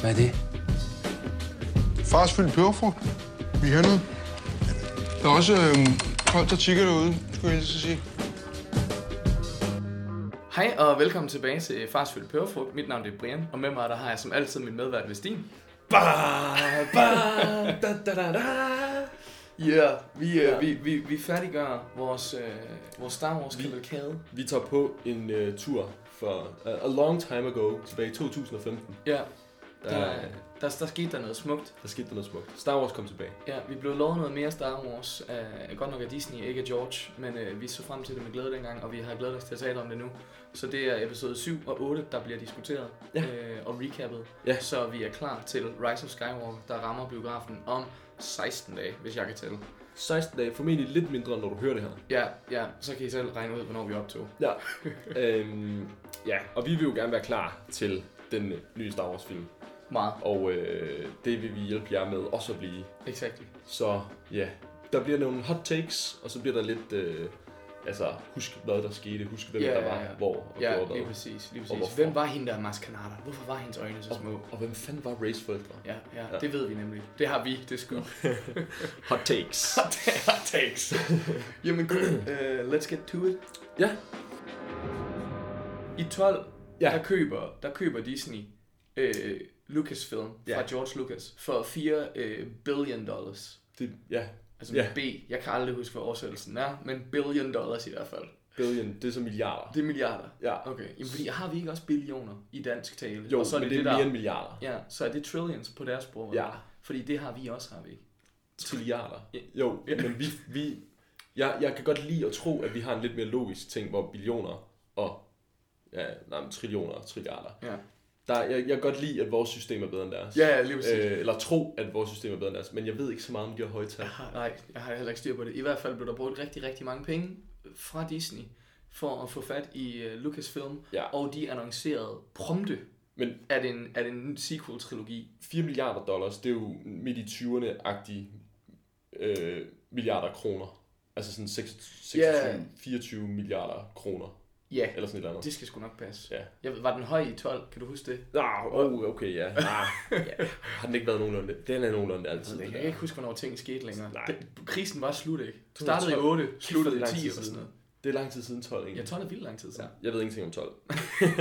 Hvad er det? Fars fyldt peberfrugt. Vi har noget. Der er også øh, folk, der tigger derude, skulle jeg lige sige. Hej og velkommen tilbage til Fars Fyldt Peberfrugt. Mit navn er Brian, og med mig der har jeg som altid min medvært Vestin. Ba, ba, da, da, da, da. Ja, yeah, vi, Ja. ja. vi, vi, vi færdiggør vores, øh, vores Star Wars kavalkade. Vi tager på en uh, tur for uh, a long time ago, tilbage i 2015. Ja, Der, der, der, der skete der noget smukt. der skete der noget smukt. Star Wars kom tilbage. Ja, vi blev lovet noget mere Star Wars. Uh, godt nok af Disney, ikke af George, men uh, vi så frem til det med glæde dengang, og vi har glædet os til at tale om det nu. Så det er episode 7 og 8, der bliver diskuteret Ja. øh, og recappet. Ja. Så vi er klar til Rise of Skywalker, der rammer biografen om 16 dage, hvis jeg kan tælle. 16 dage, formentlig lidt mindre, når du hører det her. Ja, ja, så kan I selv regne ud, hvornår vi optog. Ja. øhm, ja, og vi vil jo gerne være klar til den nye Star Wars film. Meget. Og øh, det vil vi hjælpe jer med også at blive. Exactly. Så ja, der bliver nogle hot takes, og så bliver der lidt... Øh, altså, husk hvad der skete, husk hvem Ja, der ja, var, ja. hvor og Ja, gjorde lige hvad. præcis. Lige Og præcis. hvorfor. Hvem var hende der maskanata? Hvorfor var hendes øjne så små? Og hvem fanden var Rays forældre? Ja, ja, Ja. det ved vi nemlig. Det har vi, det sgu. Hot takes. det har takes. Jamen cool. Uh, let's get to it. ja, I 12, Ja. der, køber, der køber Disney øh, Lucasfilm fra Ja. George Lucas for 4 øh, billion dollars. det, ja, Altså Ja. B. Jeg kan aldrig huske, hvad oversættelsen er, men billion dollars i hvert fald. billion, det er så milliarder. Det er milliarder. Ja, Okay, Jamen, fordi har vi ikke også billioner i dansk tale? jo, og så er men det, det er det, mere der, end milliarder. Ja, så er det trillions på deres sprog. Ja. Fordi det har vi også, har vi ikke? Trilliarder. Ja. Jo, Ja. men vi, vi jeg, jeg kan godt lide at tro, at vi har en lidt mere logisk ting, hvor billioner og ja, nej, men trillioner og trilliarder. Ja. Der, jeg, jeg kan godt lide, at vores system er bedre end deres. Ja, ja, lige præcis. Øh, eller tro, at vores system er bedre end deres. Men jeg ved ikke så meget om de her høje tal. Jeg har, nej, jeg har heller ikke styr på det. I hvert fald blev der brugt rigtig, rigtig mange penge fra Disney for at få fat i uh, Lucasfilm, Ja. og de annoncerede prompte, Men at en, at en sequel-trilogi. 4 milliarder dollars, det er jo midt i 20'erne-agtige øh, milliarder kroner. Altså sådan 26, Ja. 24 milliarder kroner. Ja, Eller sådan et eller andet. det skal sgu nok passe. Ja. Jeg ved, var den høj i 12? Kan du huske det? Ah, oh, okay, ja. Ah, ja. Har den ikke været nogenlunde? Den er nogenlunde altid. Jeg kan ikke huske, hvornår ting skete længere. Nej. Den, krisen var slut, ikke? Var Startede i 12. 8, Kæft, sluttede i er det 10 lang tid eller sådan noget. Det er lang tid siden 12, Ja, egentlig. 12 er vildt lang tid siden. Jeg ved ingenting om 12.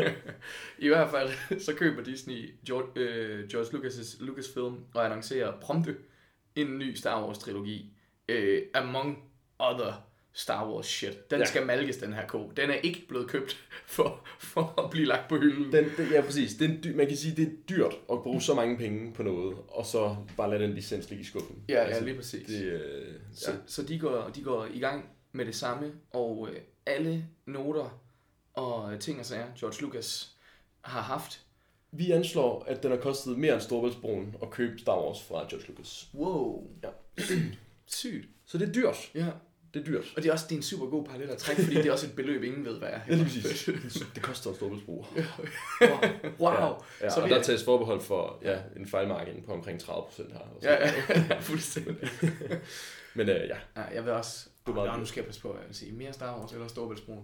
I hvert fald, så køber Disney George, øh, George Lucas' Lucasfilm og annoncerer prompte en ny Star Wars trilogi. Øh, among other Star Wars shit. Den Ja. skal malkes, den her ko. Den er ikke blevet købt for, for at blive lagt på hylden. Den, det, ja, præcis. Det en dy- man kan sige, det er dyrt at bruge så mange penge på noget, og så bare lade den licens ligge i skuffen. Ja, ja, lige præcis. Det, øh, Så, ja. så de, går, de går i gang med det samme, og øh, alle noter og ting og sager, George Lucas har haft. Vi anslår, at den har kostet mere end Storbæltsbroen at købe Star Wars fra George Lucas. Wow. Ja. Sygt. Så det er dyrt. Ja. Det er dyrt. Og det er også det er en super god parallel at trække, fordi det er også et beløb, ingen ved, hvad er. Ja, lige præcis. Det koster en Storbæltsbro. Wow. Ja, ja Så og der er- tages forbehold for ja, en fejlmargin på omkring 30 procent her. og Ja, sådan ja, ja, fuldstændig. Men øh, ja. Ja, jeg vil også... Du Nå, nu skal jeg passe på, at jeg vil sige mere Star Wars eller Storbæltsbroen.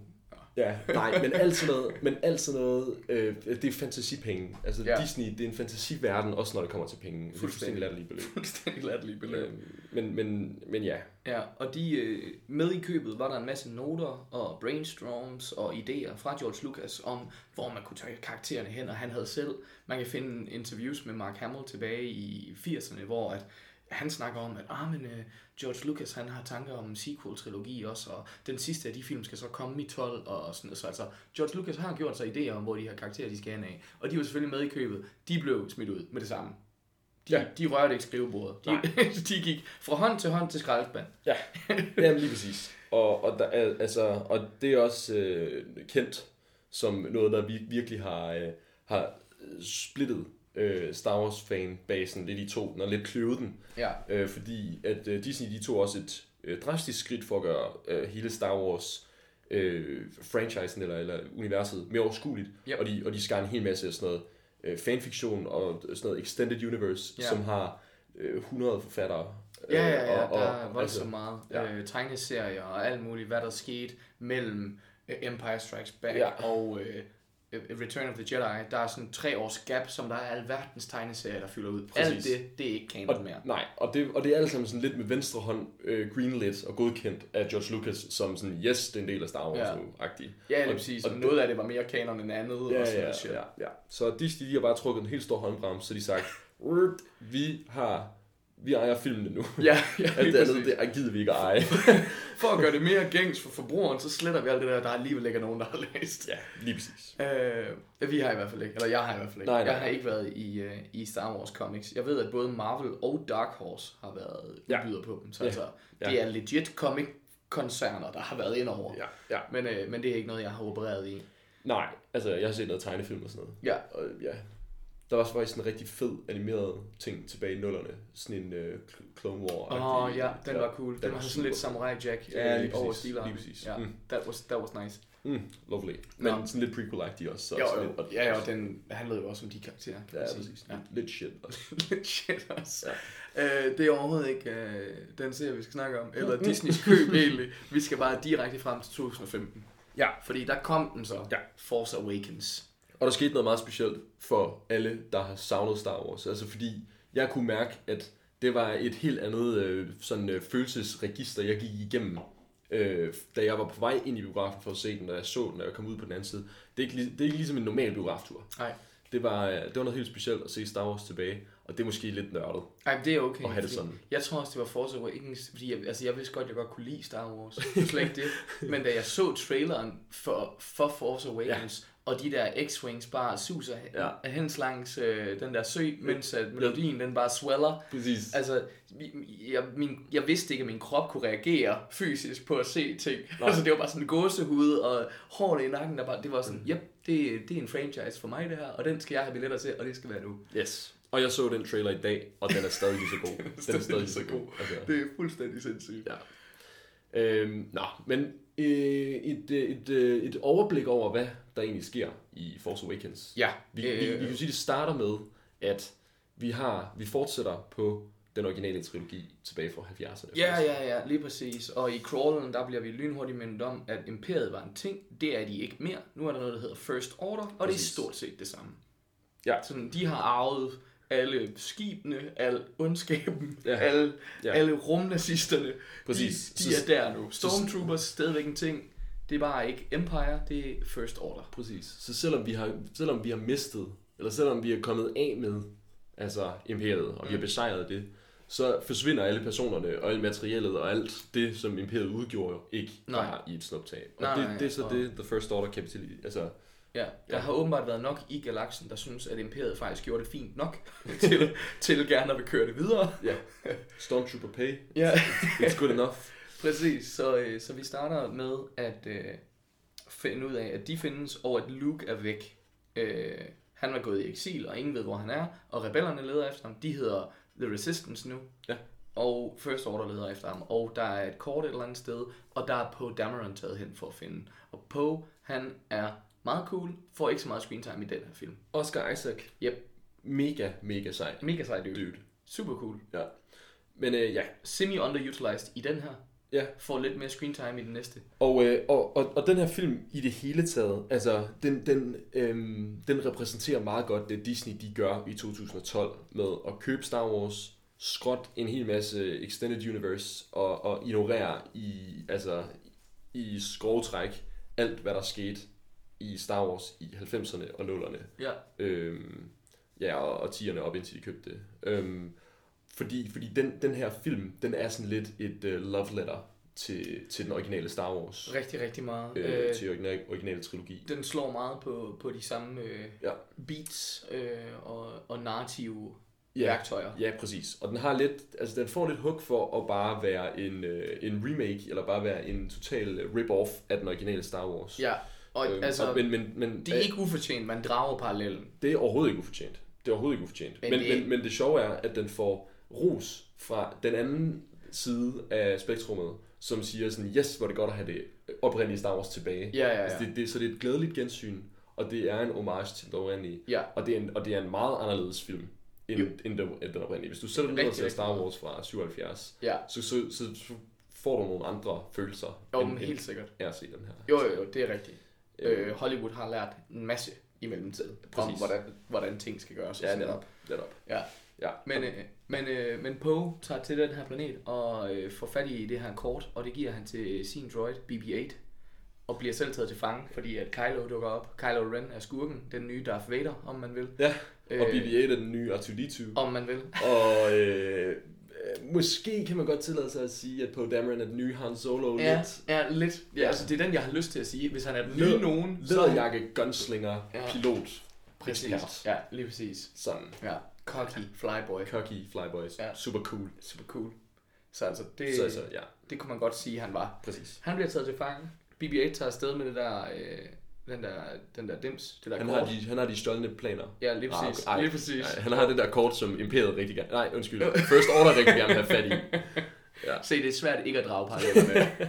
Ja, nej, men alt sådan noget, men alt sådan noget øh, det er fantasipenge. Altså Ja. Disney, det er en fantasiverden, også når det kommer til penge. Er fuldstændig latterlige beløb. Fuldstændig latterlige beløb. Øh, men, men, men ja, Ja, og de, øh, med i købet var der en masse noter og brainstorms og idéer fra George Lucas om, hvor man kunne tage karaktererne hen, og han havde selv, man kan finde interviews med Mark Hamill tilbage i 80'erne, hvor at han snakker om, at ah, men, uh, George Lucas han har tanker om en sequel-trilogi også, og den sidste af de film skal så komme i 12, og sådan noget. Så altså, George Lucas har gjort sig idéer om, hvor de her karakterer de skal hen af, og de var selvfølgelig med i købet. De blev smidt ud med det samme. De, ja. De rørte ikke skrivebordet. De, de gik fra hånd til hånd til skraldespand. Ja, Jamen, lige præcis. Og, og, der er, altså, og det er også øh, kendt som noget, der vir- virkelig har, øh, har splittet øh, Star Wars-fan-basen lidt i to, har lidt kløvet den. Ja. Øh, fordi at øh, Disney de tog også et øh, drastisk skridt for at gøre øh, hele Star Wars øh, franchisen eller, eller universet mere overskueligt. Yep. Og, de, og de skar en hel masse af sådan noget øh, fanfiktion og sådan noget extended universe, Ja. som har øh, 100 forfattere. Ja, ja, ja, og, og, der er voldsomt altså, meget ja. øh, tegneserier og alt muligt, hvad der skete mellem øh, Empire Strikes Back Ja. og øh, øh, Return of the Jedi, der er sådan tre års gap, som der er alverdens tegneserier, der fylder ud. Præcis. Alt det, det er ikke Og, kanon mere. nej, og det, og det er alt sammen sådan lidt med venstre hånd øh, greenlit og godkendt af George Lucas, som sådan, yes, det er en del af Star Wars Ja. nu-agtig. Ja, Og- det er præcis. og Og noget af det var mere kanon end andet. og Ja, sådan ja, shit. ja, ja. Så Disney, de har bare trukket en helt stor håndbremse, så de sagt, "Rrt, vi har, vi ejer filmene nu. Ja, ja, Alt det andet, det er gider vi ikke at eje. For at gøre det mere gængs for forbrugeren, så sletter vi alt det der, der alligevel ikke er nogen, der har læst. ja, lige præcis. Øh, vi har i hvert fald ikke, eller jeg har i hvert fald ikke. Nej, nej, jeg har ikke været i, uh, i Star Wars comics. Jeg ved, at både Marvel og Dark Horse har været Ja. udbyder på dem. Så Ja. altså, Ja. det er legit comic koncerner, der har været ind over. Ja, ja. Men, øh, men det er ikke noget, jeg har opereret i. Nej, altså jeg har set noget tegnefilm og sådan noget. Ja. Og ja, der var faktisk en rigtig fed animeret ting tilbage i nullerne. Sådan en uh, Clone War. Åh oh, ja, den var cool. Den, den var var sådan lidt super. Samurai Jack Ja, øh, lige over præcis, lige præcis. Ja, Mm. that, was, that was nice. Mm, lovely. Men Nå. sådan lidt prequel-agtig også. Så Jo, jo. lidt, og, Ja, ja, og den handlede jo også om de karakterer. Ja, sige. præcis. Ja. Lidt shit også. Lidt shit også. Ja. Øh, det er overhovedet ikke øh, den serie, vi skal snakke om, eller Disneys køb egentlig. Vi skal bare direkte frem til 2015. Ja. Fordi der kom den så, Ja. Force Awakens. Og der skete noget meget specielt for alle, der har savnet Star Wars. Altså fordi jeg kunne mærke, at det var et helt andet øh, sådan, øh, følelsesregister, jeg gik igennem, øh, da jeg var på vej ind i biografen for at se den, da jeg så den, da jeg kom ud på den anden side. Det er ikke, det er ikke ligesom en normal biograftur. Nej. Det var, øh, det var noget helt specielt at se Star Wars tilbage, og det er måske lidt nørdet Ej, men det er okay. at have det sådan. Jeg tror også, det var Force Awakens, fordi jeg, altså, jeg vidste godt, at jeg godt kunne lide Star Wars. Slet ikke det. Men da jeg så traileren for, for Force Awakens, ja. Og de der X-Wings bare suser Ja. hens langs øh, den der sø, mens at melodien den bare sweller. Præcis. Altså, jeg, min, jeg vidste ikke, at min krop kunne reagere fysisk på at se ting. Altså, det var bare sådan en gåsehud og hårene i nakken, der bare, det var sådan, Mm. yep, det, det er en franchise for mig det her, og den skal jeg have billetter til, og det skal være nu. Yes. Og jeg så den trailer i dag, og den er stadig lige så god. Den er stadig lige så god. Altså. Det er fuldstændig sindssygt. Ja. Øhm, nå, men øh, et, øh, et, øh, et overblik over, hvad der egentlig sker i Force Awakens. Ja, Vi, øh, vi, vi kan sige, at det starter med, at vi har vi fortsætter på den originale trilogi tilbage fra 70'erne. Ja, ja, ja, lige præcis. Og i crawlen, der bliver vi lynhurtigt mindet om, at imperiet var en ting. Det er de ikke mere. Nu er der noget, der hedder First Order, og Præcis. det er stort set det samme. Ja. Sådan, de har arvet alle skibene, al ondskaben, Ja. alle, Ja. alle rumnazisterne. Præcis. De, de er der nu. Stormtroopers stadigvæk en ting. Det er bare ikke Empire, det er First Order. Præcis. Så selvom vi, har, selvom vi har mistet, eller selvom vi er kommet af med altså imperiet, og vi har besejret det, så forsvinder alle personerne og alt materiellet og alt det, som imperiet udgjorde, ikke Nej. bare i et snuptag. Og Nej, det, det er så og- det, The First Order kapitali, altså Ja, der Ja. har åbenbart været nok i galaksen, der synes, at imperiet faktisk gjorde det fint nok til, til gerne at vil køre det videre. Ja. Stormtrooper pay. Ja. It's good enough. Præcis, så, øh, så vi starter med at øh, finde ud af, at de findes, og at Luke er væk. Øh, han var gået i eksil, og ingen ved, hvor han er, og rebellerne leder efter ham. De hedder The Resistance nu. Ja. Og First Order leder efter ham, og der er et kort et eller andet sted, og der er Poe Dameron taget hen for at finde. Og Poe, han er meget cool, får ikke så meget screen time i den her film. Oscar Isaac. Yep. Mega, mega sej. Mega sej dude. Dude. Super cool. Ja. Men øh, ja. Semi-underutilized i den her. Ja. Får lidt mere screen time i den næste. Og, øh, og, og, og den her film i det hele taget, altså den, den, øhm, den repræsenterer meget godt det Disney de gør i 2012 med at købe Star Wars, skråt en hel masse Extended Universe og, og ignorere i, altså, i skrovetræk alt hvad der skete i Star Wars i 90'erne og 0'erne. Ja. Øhm, ja, og, og 10'erne op indtil de købte det. Øhm, fordi fordi den, den her film, den er sådan lidt et uh, love letter til, til den originale Star Wars. Rigtig, rigtig meget. Øh, Øh, til original, originale trilogi. den slår meget på, på de samme øh, Ja. beats øh, og, og narrative Ja. værktøjer. Ja, præcis. Og den har lidt, altså den får lidt hook for at bare være en, øh, en remake, eller bare være en total øh, rip-off af den originale Star Wars. Ja, og Øhm, altså, og, men, men, men, det er ikke ufortjent, man drager parallellen. det er overhovedet ikke ufortjent. Det er overhovedet ikke ufortjent. Men, Men det- men, men det sjove er, at den får ros fra den anden side af spektrummet, som siger sådan, yes, hvor det godt at have det oprindelige Star Wars tilbage. Ja, ja, ja. Altså, det, det, så det er et glædeligt gensyn, og det er en homage til den oprindelige. Ja, Og det er en, og det er en meget anderledes film, end, Jo. end, den, end den oprindelige. Hvis du sætter den ned og ser Star. Wars fra 77, ja. så, så, så, så får du nogle andre følelser, Jo, end, men helt end sikkert. af at se den her. Jo, jo, jo, det er rigtigt. Øh, Øh, Hollywood har lært en masse i mellemtiden. Om Præcis. hvordan, hvordan ting skal gøres. Ja, netop. netop. Ja. Ja. Men, øh, men, øh, men Poe tager til den her planet og øh, får fat i det her kort, og det giver han til sin droid, BB-8, og bliver selv taget til fange, fordi at Kylo dukker op. Kylo Ren er skurken, den nye Darth Vader, om man vil. Ja, og Øh, BB-8 er den nye R2-D2. Om man vil. Og øh, måske kan man godt tillade sig at sige, at Poe Dameron er den nye Han Solo Ja, lidt. ja, lidt. Ja, Ja. altså det er den, jeg har lyst til at sige. Hvis han er den nye nogen, så... Læderjakke, gunslinger, Ja. pilot, Præcis. ekspert. Ja, lige præcis. Sådan. Ja, cocky flyboy. Cocky flyboys. Ja. Super cool. Super cool. Så altså, det, Så, så, ja, det kunne man godt sige, han var. præcis. Han bliver taget til fange. BB-8 tager afsted med det der, øh, den der, den der dims, det der Han kort. har, de, han har de stjålne planer. Ja, lige Ah, præcis. okay. Ej, lige præcis. Nej, han har det der kort, som Imperiet rigtig gerne... Nej, undskyld. First Order rigtig gerne vil have fat i. Ja. Se, det er svært ikke at drage paralleller med.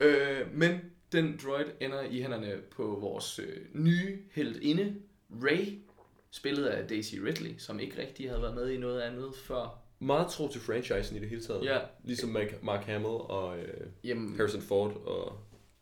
øh, men den droid ender i hænderne på vores øh, nye heldinde, Ray, spillet af Daisy Ridley, som ikke rigtig havde været med i noget andet før. Meget tro til franchisen i det hele taget. Ja. Ligesom Mark, Mark Hamill og øh, Jamen, Harrison Ford og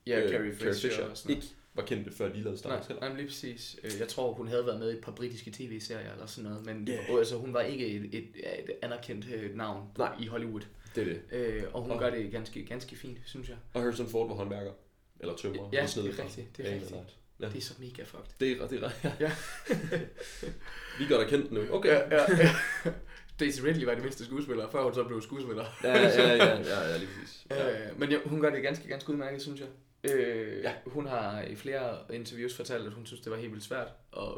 ja, øh, Carrie Fisher, og sådan noget. ikke var kendte før de lavede Star Nej, Wars nej, men lige præcis. Øh, Jeg tror, hun havde været med i et par britiske tv-serier eller sådan noget, men yeah. altså, hun var ikke et, et, et anerkendt øh, navn Nej. i Hollywood. Det er det. Øh, og hun Og- gør det ganske, ganske fint, synes jeg. Og Harrison Ford var håndværker. Eller tømrer. Ja, det er rigtigt, det er rigtigt. Ja. Det er så mega fucked. Det er, det er ja. Ja. Vi gør da kendt nu. Okay. Ja, ja, ja. Daisy Ridley var det mindste skuespiller, før hun så blev skuespiller. Ja, ja, ja, ja, ja, ja lige præcis. Ja. Øh, men ja, hun gør det ganske, ganske udmærket, synes jeg. Øh, Ja. Hun har i flere interviews fortalt, at hun synes, det var helt vildt svært at,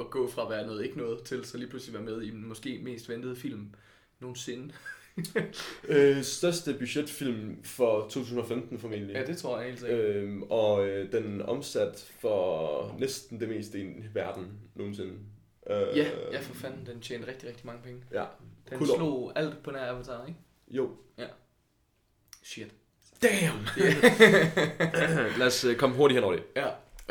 at gå fra at være noget ikke noget, til så lige pludselig være med i den måske mest ventede film nogensinde. Øh, største budgetfilm for 2015 formentlig. Ja, det tror jeg helt sikkert. Øhm, og øh, den omsat for næsten det meste i verden nogensinde. Øh, Ja, ja, for fanden, den tjente rigtig, rigtig mange penge. Ja. Den Cool. slog alt på nær Avatar, ikke? Jo. Shit. Damn! Lad os øh, komme hurtigt hen over det. Ja.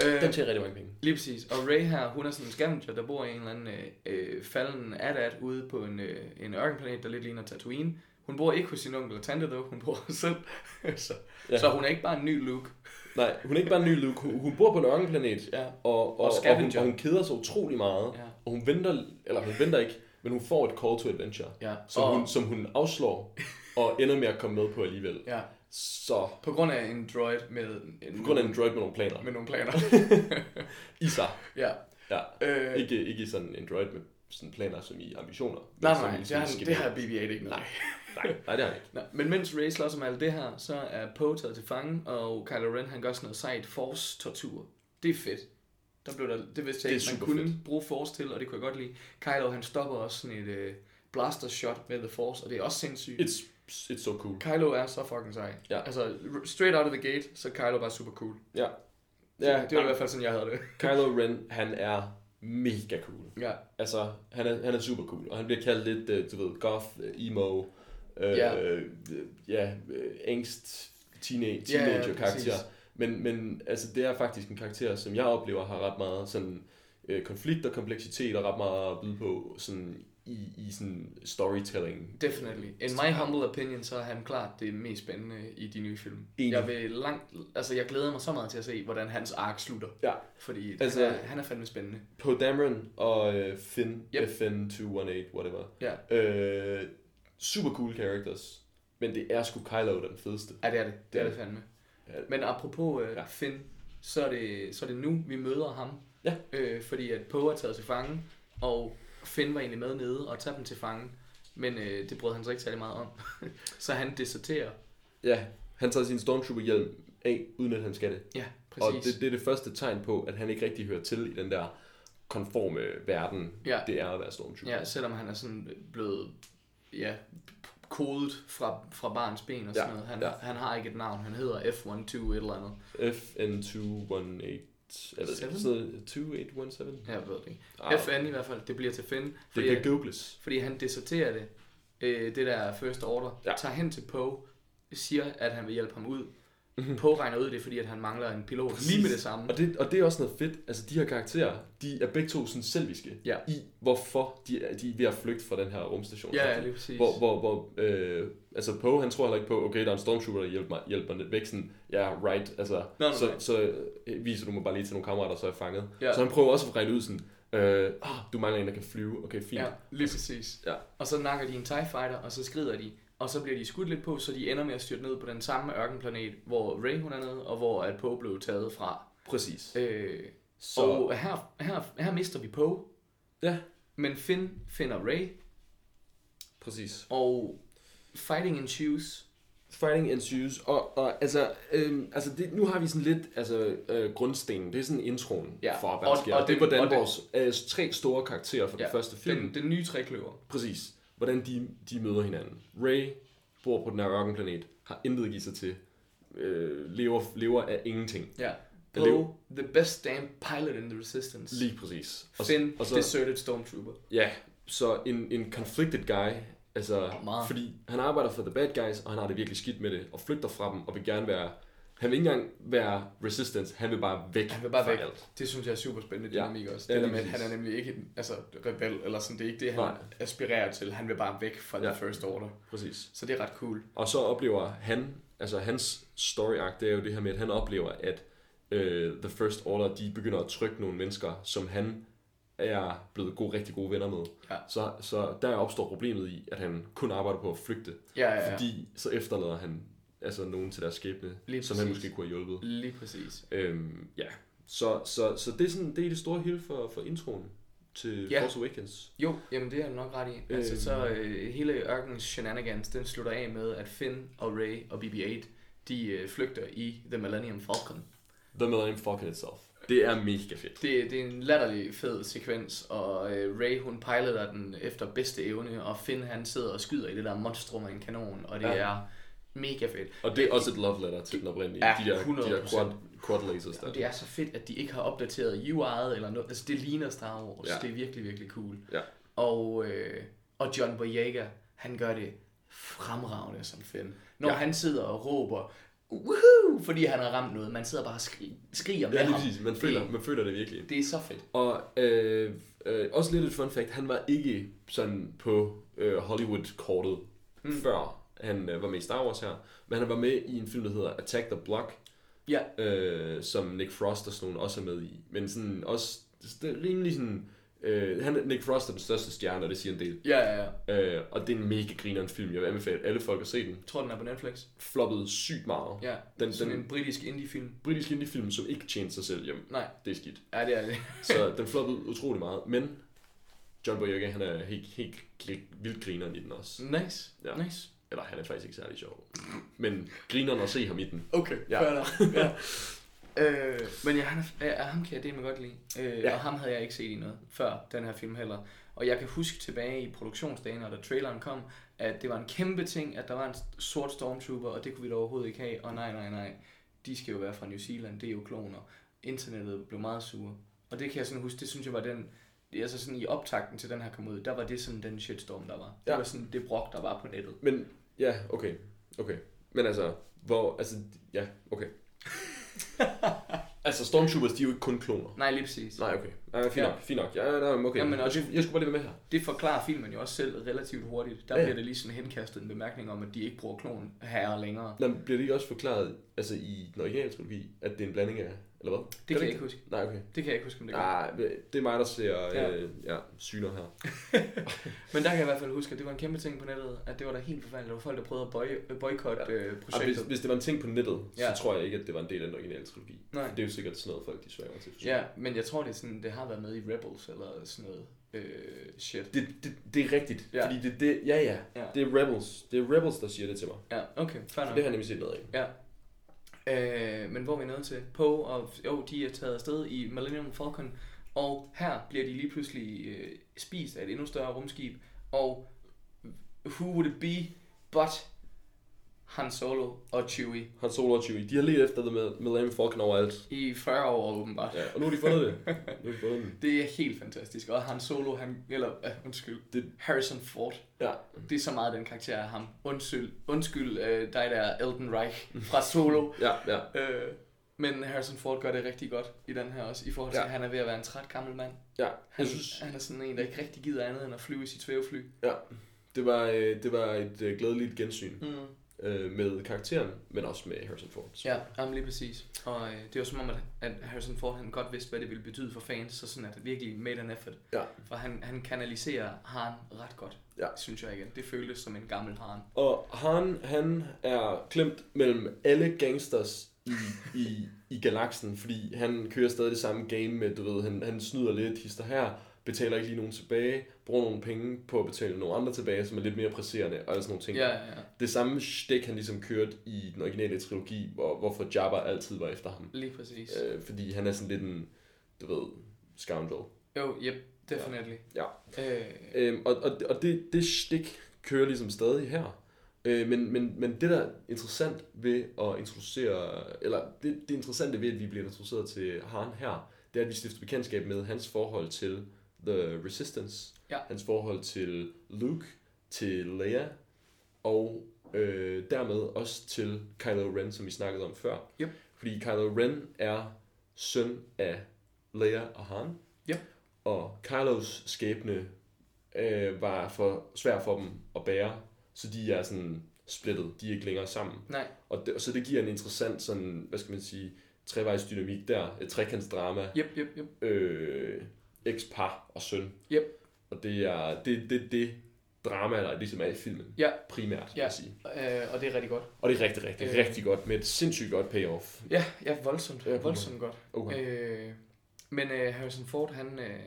Øh, Den tjener rigtig mange penge. Lige præcis. Og Ray her, hun er sådan en scavenger, der bor i en eller anden øh, øh, falden at ude på en, øh, en ørkenplanet, der lidt ligner Tatooine. Hun bor ikke hos sin onkel og tante, dog. Hun bor selv. så, Ja. så hun er ikke bare en ny Luke. Nej, hun er ikke bare en ny Luke. Hun, hun bor på en ørkenplanet, Ja. og, og, og, hun, scavenger. og hun keder sig utrolig meget. Ja. Og hun venter, eller hun venter ikke, men hun får et call to adventure, Ja. som, og, hun, som hun afslår, og ender med at komme med på alligevel. ja. Så På grund af en droid med, en, på grund af en droid med nogle planer. med nogle planer. I sig. ja. Ja. Øh, Ikke, ikke sådan en droid med sådan planer som i ambitioner. nej, nej, i det har, det har BB-8 ikke. Nej. Nej, nej, det har han ikke. Nej, men mens Ray slås med alt det her, så er Poe taget til fange, og Kylo Ren han gør sådan noget sejt force-tortur. Det er fedt. Der blev der, det vidste jeg ikke, man kunne bruge force til, og det kunne jeg godt lide. Kylo han stopper også sådan et øh, blaster shot med The Force, og det er også sindssygt. It's, it's so cool. Kylo er så fucking sej. Ja. Altså, straight out of the gate, så er Kylo bare super cool. Ja. Ja, Ja, det var i hvert fald sådan, jeg havde det. Kylo Ren, han er mega cool. Ja, Altså, han er, han er super cool, og han bliver kaldt lidt, øh, du ved, goth, øh, emo, øh, Ja. øh, ja, øh, angst, teenage, Ja, ja, præcis. Men, men altså, det er faktisk en karakter, som jeg oplever har ret meget sådan, øh, konflikt og kompleksitet, og ret meget at byde på sådan, i, i sådan storytelling. definitely. In my humble opinion, så er han klart det mest spændende i de nye film. Enig. Jeg vil langt, altså jeg glæder mig så meget til at se, hvordan hans ark slutter. Ja. Fordi Altså- han, er, han er fandme spændende. På Dameron og øh, Finn, Yep. FN218, whatever. Ja. Øh, super cool characters, men det er sgu Kylo den fedeste. Ja, det er det. Det er det fandme. Ja. Men apropos øh, ja. Finn, så er, det, så er det nu, vi møder ham. Ja. Øh, fordi at Poe er taget til fange, og Finn var egentlig med nede og tager dem til fange. Men øh, det brød han sig ikke særlig meget om. så han deserterer. Ja, han tager sin Stormtrooper-hjelm af, uden at han skal det. Ja, Og præcis. det, det er det første tegn på, at han ikke rigtig hører til i den der konforme verden, Ja. det er at være Stormtrooper. Ja, selvom han er sådan blevet ja, kodet fra, fra barns ben og sådan Ja, noget. Han, ja. han har ikke et navn. Han hedder F12 et eller andet. FN218, jeg ved Seven? ikke, så 2817? Jeg ved det ikke. Ah, FN i hvert fald, det bliver til Finn. det Fordi, kan googles. fordi han deserterer det, øh, det der First Order, Ja. ja. tager hen til Poe, siger, at han vil hjælpe ham ud, Poe regner ud det, fordi at han mangler en pilot lige med det samme. Og det, og det er også noget fedt. Altså, de her karakterer, de er begge to sådan selviske Ja. i, hvorfor de er, de er ved at flygte fra den her rumstation. Ja, ja, lige præcis. Hvor, hvor, hvor øh, altså Poe, han tror heller ikke på, okay, der er en stormtrooper, der hjælper mig, hjælper mig væk, sådan, ja, right, altså, Nå, nå, så, nej. så øh, viser du mig bare lige til nogle kammerater, så er jeg fanget. Ja. Så han prøver også at regne ud sådan, øh, ah, du mangler en, der kan flyve, okay, fint. Ja, lige præcis. Ja. Og så nakker de en TIE Fighter, og så skrider de. Og så bliver de skudt lidt på, så de ender med at styrte ned på den samme ørkenplanet, hvor Rey hun er nede, og hvor at Poe blev taget fra. Præcis. Øh, Så. Og her, her, her mister vi Poe, ja, men Finn finder Rey, præcis. og fighting ensues. Fighting ensues, og, og altså, øhm, altså det, nu har vi sådan lidt altså, øh, grundstenen, det er sådan introen Ja, for, hvad der sker. og Og det er, hvordan og vores øh, tre store karakterer fra ja, den første film, Den, den nye trækløver. præcis, hvordan de, de møder hinanden. Ray bor på den her ørkenplanet, har intet at give sig til, øh, lever, lever af ingenting. Ja. Lever- Poe, the best damn pilot in the resistance. Lige præcis. Og, Finn, og så, deserted stormtrooper. ja, så en, en conflicted guy, altså, Meget. fordi han arbejder for the bad guys, og han har det virkelig skidt med det, og flygter fra dem, og vil gerne være, han vil ikke engang være resistance, han vil bare væk Han vil bare væk. alt. Det synes jeg er super spændende Ja. dynamik også. Ja, Det der lige med, at han er nemlig ikke en altså, rebel, eller sådan, det er ikke det, han Nej. aspirerer til. Han vil bare væk fra Ja. The First Order. Præcis. Så det er ret cool. Og så oplever han, altså hans story arc, det er jo det her med, at han oplever, at øh, The First Order, de begynder at trykke nogle mennesker, som han er blevet gode, rigtig gode venner med. Ja. Så, så der opstår problemet i, at han kun arbejder på at flygte, Ja, ja, ja. fordi så efterlader han altså nogen til deres skæbne, Lige som han måske kunne have hjulpet. Lige præcis. Øhm, ja, så, så, så det er sådan, det er det store hele for, for introen til Ja. Force Awakens. Jo, jamen det er du nok ret i. Altså Øhm. så øh, hele ørkenens shenanigans, den slutter af med, at Finn og Rey og BB-8, de øh, flygter i The Millennium Falcon. The Millennium Falcon itself. Det er mega fedt. Det, det er en latterlig fed sekvens, og øh, Ray hun piloter den efter bedste evne, og Finn han sidder og skyder i det der monstrum af en kanon, og det ja. er mega fedt. Og det er også et love letter til den oprindelige. Ja, de der, de der 100%. quad, quad lasers der. Og det er så fedt, at de ikke har opdateret UI'et eller noget. Altså det ligner Star Wars. Ja. Det er virkelig, virkelig cool. Ja. Og, øh, og John Boyega, han gør det fremragende som Finn. Når Ja. han sidder og råber, Woohoo! fordi han har ramt noget. Man sidder bare og skri- skriger med Ja, lige ham. præcis. Man Det- føler, man føler det virkelig. Det er så fedt. Og øh, øh, også lidt et fun fact, han var ikke sådan på øh, Hollywood-kortet, mm. før han øh, var med i Star Wars her. Men han var med i en film, der hedder Attack the Block, Ja, øh, som Nick Frost og sådan nogle også er med i. Men sådan også, det er rimelig sådan, øh, han, Nick Frost er den største stjerne, og det siger en del. ja, ja. ja. Øh, og det er en mega grineren film, jeg vil anbefale alle folk at se den. Jeg tror, den er på Netflix. Floppede sygt meget. Ja, Den- sådan den- en britisk indie-film. Britisk indie-film, som ikke tjente sig selv hjem. Nej, Det er skidt. ja, det er det. Så den floppede utrolig meget. Men John Boyega, han er helt, helt gl- vildt grineren i den også. Nice, ja. nice. Eller han er faktisk ikke særlig sjov. Men grineren at se ham i den. Okay, Ja. ja. ja. Øh, men ja, han er, ja, ham kan jeg det med godt lide. Øh, Ja. Og ham havde jeg ikke set i noget før den her film heller. Og jeg kan huske tilbage i produktionsdagen, og da traileren kom, at det var en kæmpe ting, at der var en sort stormtrooper, og det kunne vi da overhovedet ikke have. Og nej, nej, nej. De skal jo være fra New Zealand, det er jo kloner. Internettet blev meget sure. Og det kan jeg sådan huske, det synes jeg var den, altså sådan i optakten til den her kom ud, der var det sådan den shitstorm, der var. Det Ja. var sådan det brok, der var på nettet. Men ja, okay. Okay. Men altså, hvor, altså, ja, okay. altså, Stormtroopers, de er jo ikke kun kloner. Nej, lige præcis. Nej, okay. Nej, fint Ja. nok, fint nok. Ja, nej, okay. Jamen, også- jeg, jeg skulle bare lige være med her. Det forklarer filmen jo også selv relativt hurtigt. Der Ja, ja. ja. bliver det lige sådan henkastet en bemærkning om, at de ikke bruger klon herrer længere. Nå, men bliver det ikke også forklaret altså, i den originale trilogi, at det er en blanding af, eller hvad? Det Gør kan jeg ikke huske. Nej, okay. Det kan jeg ikke huske, om det gør. Nej, det er mig, der ser Ja. øh, ja, syner her. Men der kan jeg i hvert fald huske, at det var en kæmpe ting på nettet, at det var da helt forfærdeligt. Der var folk, der prøvede at boy- boykotte Ja. ja. øh, hvis, projektet. hvis det var en ting på nettet, Ja. så tror jeg ikke, at det var en del af den originale trilogi. Nej. Det er jo sikkert sådan noget, folk de sværger til. Ja, men jeg tror, det, er sådan, det har været med i Rebels eller sådan noget øh, shit. Det, det, det er rigtigt, Ja. fordi det, det, ja, ja, Ja. det er Rebels. Det er Rebels, der siger det til mig. Ja, okay, fair nok. det har jeg nemlig set noget af. Ja. Øh, men hvor er vi nået til? Poe og jo, de er taget afsted i Millennium Falcon, og her bliver de lige pludselig øh, spist af et endnu større rumskib, og who would it be but han Solo og Chewie Han Solo og Chewie. De har let efter det med Millennium Falcon overalt. i 40 år åbenbart. Ja, og nu har de fundet det. Nu har de fundet den. Det er helt fantastisk. Og Han Solo, han, eller uh, undskyld, Det- Harrison Ford. Ja, Det er så meget den karakter af ham. Undskyld, undskyld uh, dig der Elton Reich fra Solo. ja, ja. uh, men Harrison Ford gør det rigtig godt i den her også, i forhold til, Ja. at han er ved at være en træt gammel mand. Ja, Han, synes, han er sådan en, der ikke rigtig gider andet end at flyve i sit svævefly. ja, det var, øh, det var et øh, glædeligt gensyn Mm. Øh, med karakteren, men også med Harrison Ford. Ja, jamen lige præcis. Og øh, det var som om, at, at Harrison Ford han godt vidste, hvad det ville betyde for fans, så sådan at det virkelig made an effort. Ja. For han, han kanaliserer Han ret godt, Ja. synes jeg igen. Det føltes som en gammel Han. Og han, han er klemt mellem alle gangsters i, i, i galaksen, fordi han kører stadig det samme game med, du ved, han, han snyder lidt, hister her, betaler ikke lige nogen tilbage, bruger nogle penge på at betale nogle andre tilbage, som er lidt mere presserende, og sådan nogle ting. Ja, ja, ja. Det samme stik, han ligesom kørte i den originale trilogi, hvor, hvorfor Jabba altid var efter ham. Lige præcis. Øh, fordi han er sådan lidt en, du ved, scoundrel. Jo, yep, definitely. Ja. Øh, Øhm, og og, og det, det stik kører ligesom stadig her. Øh, men, men, men det, der er interessant ved at introducere, eller det, det interessante ved, at vi bliver introduceret til Han her, det er, at vi stifter bekendtskab med hans forhold til The Resistance, Ja. hans forhold til Luke, til Leia, og øh, dermed også til Kylo Ren, som vi snakkede om før. Yep. Fordi Kylo Ren er søn af Leia og Han. Yep. Og Kylos skæbne øh, var for svær for dem at bære, så de er sådan splittet. De er ikke længere sammen. nej, Og det, så det giver en interessant sådan, hvad skal man sige, trevejs dynamik der. Et trekantsdrama. yep, yep, yep. Øh, eks-par og søn. Yep. Og det er det, det, det drama, der ligesom er i filmen. Ja. Primært, vil Ja. jeg sige. Øh, og det er rigtig godt. Og det er rigtig, rigtig, Øh. rigtig godt med et sindssygt godt payoff. Ja, ja, voldsomt. Ja, voldsomt godt. Okay. Øh, men øh, Harrison Ford, han øh,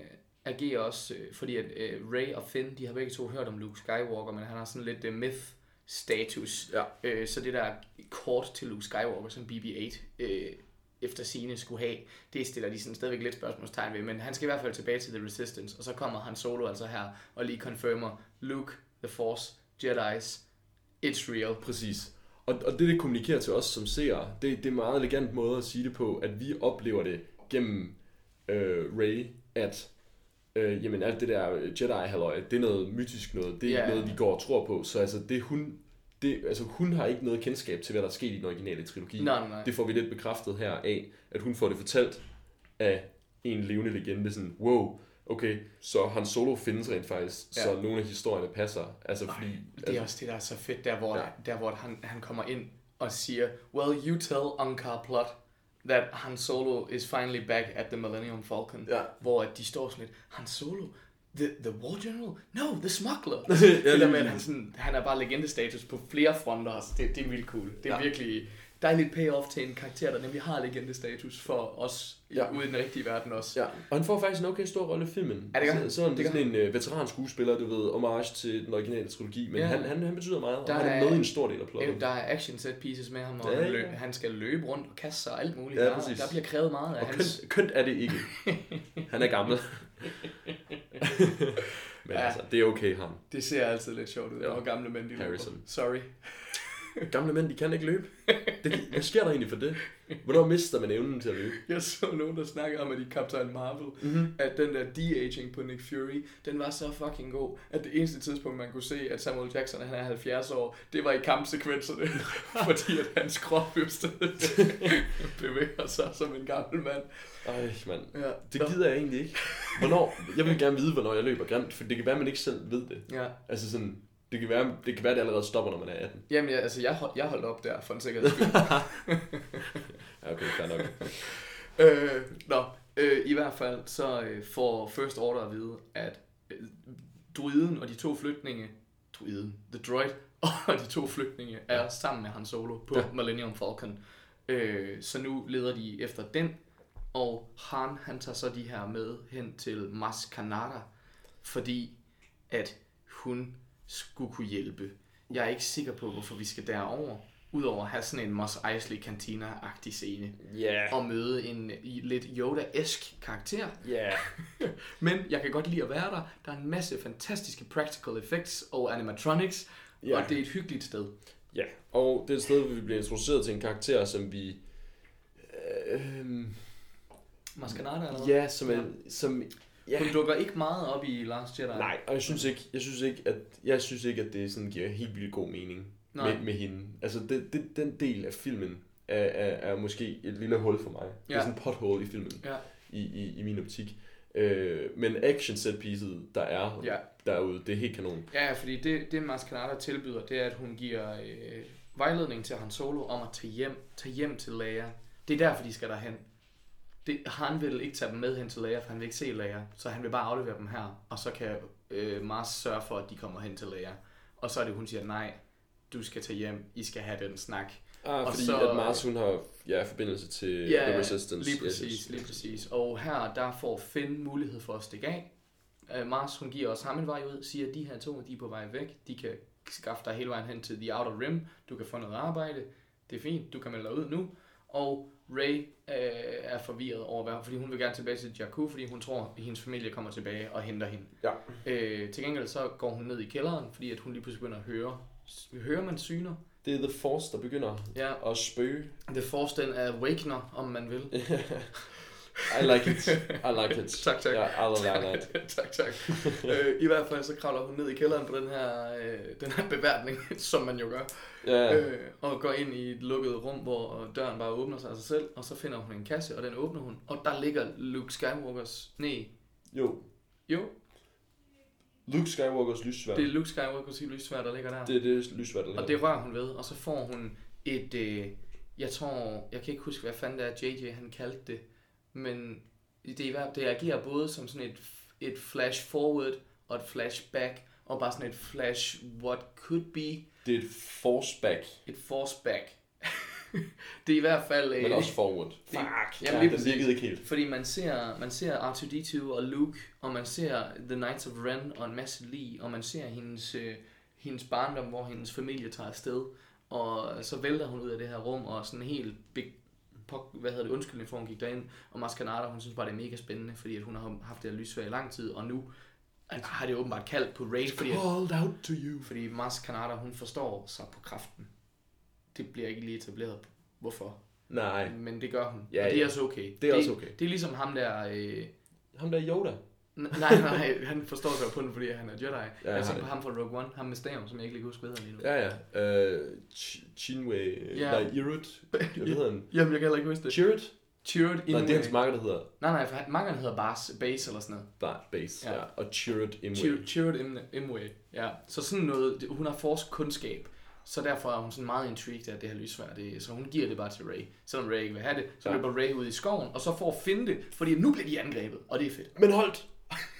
agerer også, øh, fordi at øh, Ray og Finn, de har begge to hørt om Luke Skywalker, men han har sådan lidt øh, myth-status. Ja. Øh, så det der kort til Luke Skywalker, som BB-8 øh, efter sine skulle have, det stiller de sådan stadigvæk lidt spørgsmålstegn ved, men han skal i hvert fald tilbage til The Resistance, og så kommer han solo altså her og lige confirmer, Luke, The Force, Jedi's, it's real. Præcis. Og, og det, det kommunikerer til os som seere, det, det er en meget elegant måde at sige det på, at vi oplever det gennem øh, Ray, at øh, jamen, alt det der jedi halløj det er noget mytisk noget, det er yeah. noget, vi går og tror på. Så altså, det hun, det, altså, hun har ikke noget kendskab til, hvad der er sket i den originale trilogi. Nej, nej, nej. Det får vi lidt bekræftet her af, at hun får det fortalt af en levende legende, sådan, wow, okay, så Han Solo findes rent faktisk, Ja. så nogle af historierne passer. Altså, fordi, Det er også det, der er så fedt, der hvor, ja. Der, hvor han, han kommer ind og siger, Well, you tell Unkar Plot that Han Solo is finally back at the Millennium Falcon. Ja. Hvor at de står sådan lidt, Han Solo? The, the War General? No, the Smuggler. Ja, det der lige med, at han, sådan, han er bare legendestatus på flere fronter. også. Det, det er vildt cool. Det er ja. Virkelig dejligt payoff til en karakter, der nemlig har legendestatus for os ja. Ude i den rigtige verden også. Ja, og han får faktisk en okay stor rolle i filmen. Ja, det gør han. Så, sådan, Det gør er sådan en uh, veteranskuespiller, du ved, homage til den originale trilogi, men Ja. han, han, han betyder meget, og Der han er er- med i en stor del af plottet. Øh, Der er action set pieces med ham, og Ja, han, løb, han skal løbe rundt og kaste sig og alt muligt. Ja, der, præcis. der bliver krævet meget af Og hans... kønt, kønt er det ikke. Han er gammel. men Ja. altså, det er okay ham. Det ser altid lidt sjovt ud, Ja. når gamle mænd de løber. Harrison. Sorry. Gamle mænd, de kan ikke løbe. Det, hvad sker der egentlig for det? Hvornår mister man evnen til at løbe? Jeg så nogen, der snakkede om, at i Captain Marvel, mm-hmm. at den der de-aging på Nick Fury, den var så fucking god, at det eneste tidspunkt, man kunne se, at Samuel Jackson han er 70 år, det var i kampsekvenserne, fordi at hans krop jo stadig bevæger sig som en gammel mand. Ej, mand. Ja. Det gider jeg egentlig ikke. Hvornår? Jeg vil gerne vide, hvornår jeg løber grimt, for det kan være, at man ikke selv ved det. Ja. Altså sådan, det kan være, det kan være, at det allerede stopper, når man er 18. Jamen, jeg, altså, jeg, hold, jeg holdt op der for en sikkerheds skyld. Ja, okay, fair nok. øh, nå, øh, i hvert fald så øh, får First Order at vide, at øh, druiden og de to flygtninge, druiden, the droid og de to flygtninge er sammen med Han Solo på ja. Ja. Millennium Falcon. Øh, så nu leder de efter den, og Han han tager så de her med hen til Mas Kanata, fordi at hun skulle kunne hjælpe. Jeg er ikke sikker på, hvorfor vi skal derover, udover at have sådan en Mos Eisley Cantina-agtig scene. Yeah. og møde en lidt Yoda-esk karakter. Yeah. Men jeg kan godt lide at være der. Der er en masse fantastiske practical effects og animatronics, Ja. og det er et hyggeligt sted. Ja, og det er et sted, hvor vi bliver introduceret til en karakter, som vi... Øh, Maskanada eller ja, som er... Som, ja. Hun dukker ikke meget op i Last Jedi. Nej, og jeg synes ikke, jeg synes ikke, at, jeg synes ikke, at det sådan giver helt vildt god mening Nej. med, med hende. Altså, det, det, den del af filmen er, er, er måske et lille hul for mig. Det er Ja. sådan et pothole i filmen, Ja. i, i, i min optik. Øh, men action set piecet, der er Ja. derude, det er helt kanon. Ja, fordi det, det Maskanada tilbyder, det er, at hun giver øh, vejledning til Han Solo om at tage hjem, tage hjem til Leia. Det er derfor, de skal derhen. Det, han vil ikke tage dem med hen til Leia, for han vil ikke se Leia. Så han vil bare aflevere dem her, og så kan øh, Mars sørge for, at de kommer hen til Leia. Og så er det, hun siger, nej, du skal tage hjem, I skal have den snak. Ah, Og fordi så- at Mars, hun har ja, forbindelse til Ja, The Resistance. lige præcis, lige præcis. Og her, der får Finn mulighed for at stikke af. Uh, Mars, hun giver også ham en vej ud, siger, at de her to, de er på vej væk. De kan skaffe dig hele vejen hen til The Outer Rim. Du kan få noget arbejde. Det er fint, du kan melde dig ud nu. Og Ray uh, er forvirret over, hvad, fordi hun vil gerne tilbage til Jakku, fordi hun tror, at hendes familie kommer tilbage og henter hende. Ja. Uh, til gengæld så går hun ned i kælderen, fordi at hun lige pludselig begynder at høre. Hører man syner? Det er The Force, der begynder Ja. at spøge. The Force, den er Awakener, om man vil. I like it. I like it. Tak, tak. Ja, I like that. tak, tak. øh, I hvert fald så kravler hun ned i kælderen på den her, øh, den her beværtning, som man jo gør, Ja, øh, og går ind i et lukket rum, hvor døren bare åbner sig af sig selv, og så finder hun en kasse, og den åbner hun, og der ligger Luke Skywalkers, nej, jo. jo, Luke Skywalkers lyssværd. det er Luke Skywalkers lysvær, der ligger der. Det er det lyssværd, der ligger. Og det rører hun ved, og så får hun et, øh, jeg tror, jeg kan ikke huske, hvad fanden det er, JJ han kaldte det, men det, er, i hvert- det agerer både som sådan et, et flash forward og et flash back, og bare sådan et flash what could be, det er et force back, et force back. det er i hvert fald... øh, men også forward. det- Fuck. jamen, Ja, præcis. virkede ikke helt. Fordi man ser, man ser R2-D2 og Luke, og man ser The Knights of Ren og en masse lige, og man ser hendes, øh, hendes barndom, hvor hendes familie tager afsted, og så vælter hun ud af det her rum, og sådan helt big, pok, hvad hedder det, undskyldning for, hun gik derind, og Mars Kanata, hun synes bare, det er mega spændende, fordi at hun har haft det her lysvær i lang tid, og nu har det åbenbart kaldt på Ray, fordi, Called out to you. fordi Mars Kanata, hun forstår sig på kraften. Det bliver ikke lige etableret, hvorfor, Nej, men det gør hun, Ja, og det er ja. også okay. det er også okay. Det er ligesom ham der... Øh, Ham der Yoda. Nej, nej, han forstår sig på den, fordi han er Jedi. Ja, jeg tænker på ham fra Rogue One, ham med staven, som jeg ikke lige kan huske, hvad lige nu. Ja, ja. Uh, Ch- Chinwei. Ja. Nej, Irut. Hvad hedder han? Jamen, jeg kan heller ikke huske det. Chirrut? Chirrut Nej, det er hans marker, der hedder Nej, nej, for han, mangeren hedder Base, base eller sådan noget. Nej, Base. Ja. Ja. Og Chirrut Imwe. Chir- Chirrut Im- Imwe, ja. Så sådan noget, hun har forsk kundskab. Så derfor er hun sådan meget intrigued af det her lysvær. Det, så hun giver det bare til Ray. Selvom Ray ikke vil have det, så Ja. løber Ray ud i skoven, og så får finde det, fordi nu bliver de angrebet, og det er fedt. Men holdt.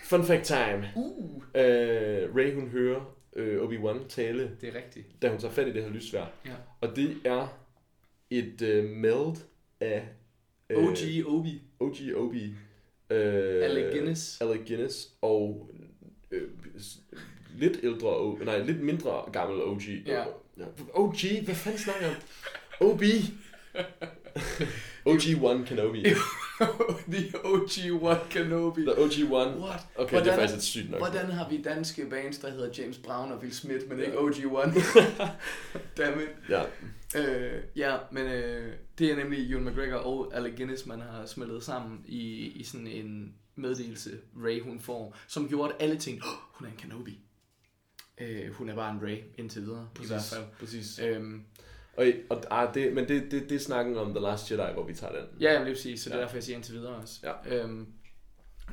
Fun fact time. Uh. Uh, Ray, hun hører uh, Obi-Wan tale, Det er rigtigt. da hun tager fat i det her lysvær. Ja. Og det er et uh, meld af øh, OG Obi. OG Obi. Uh, Alec Guinness. Alec Guinness og øh, lidt ældre, nej, lidt mindre gammel OG. Ja. OG, hvad fanden snakker jeg om? OB. OG1 Kenobi. The OG One Kenobi. The OG1. What? Okay, det er faktisk et sygt nok. Hvordan har vi danske bands, der hedder James Brown og Will Smith, men ikke OG1? Dammit. Ja, Øh, ja, men øh, det er nemlig Ewan McGregor og Alec Guinness, man har smeltet sammen i, i sådan en meddelelse, Ray hun får, som gjorde, at alle tænkte, oh, hun er en Kenobi. Øh, hun er bare en Ray indtil videre, præcis. i hvert fald. Præcis. Øhm, Og, og ah, det, men det, det, det er snakken om The Last Jedi, hvor vi tager den. ja, jamen, lige præcis, så det er Ja. derfor, jeg siger indtil videre også. Ja. Øhm,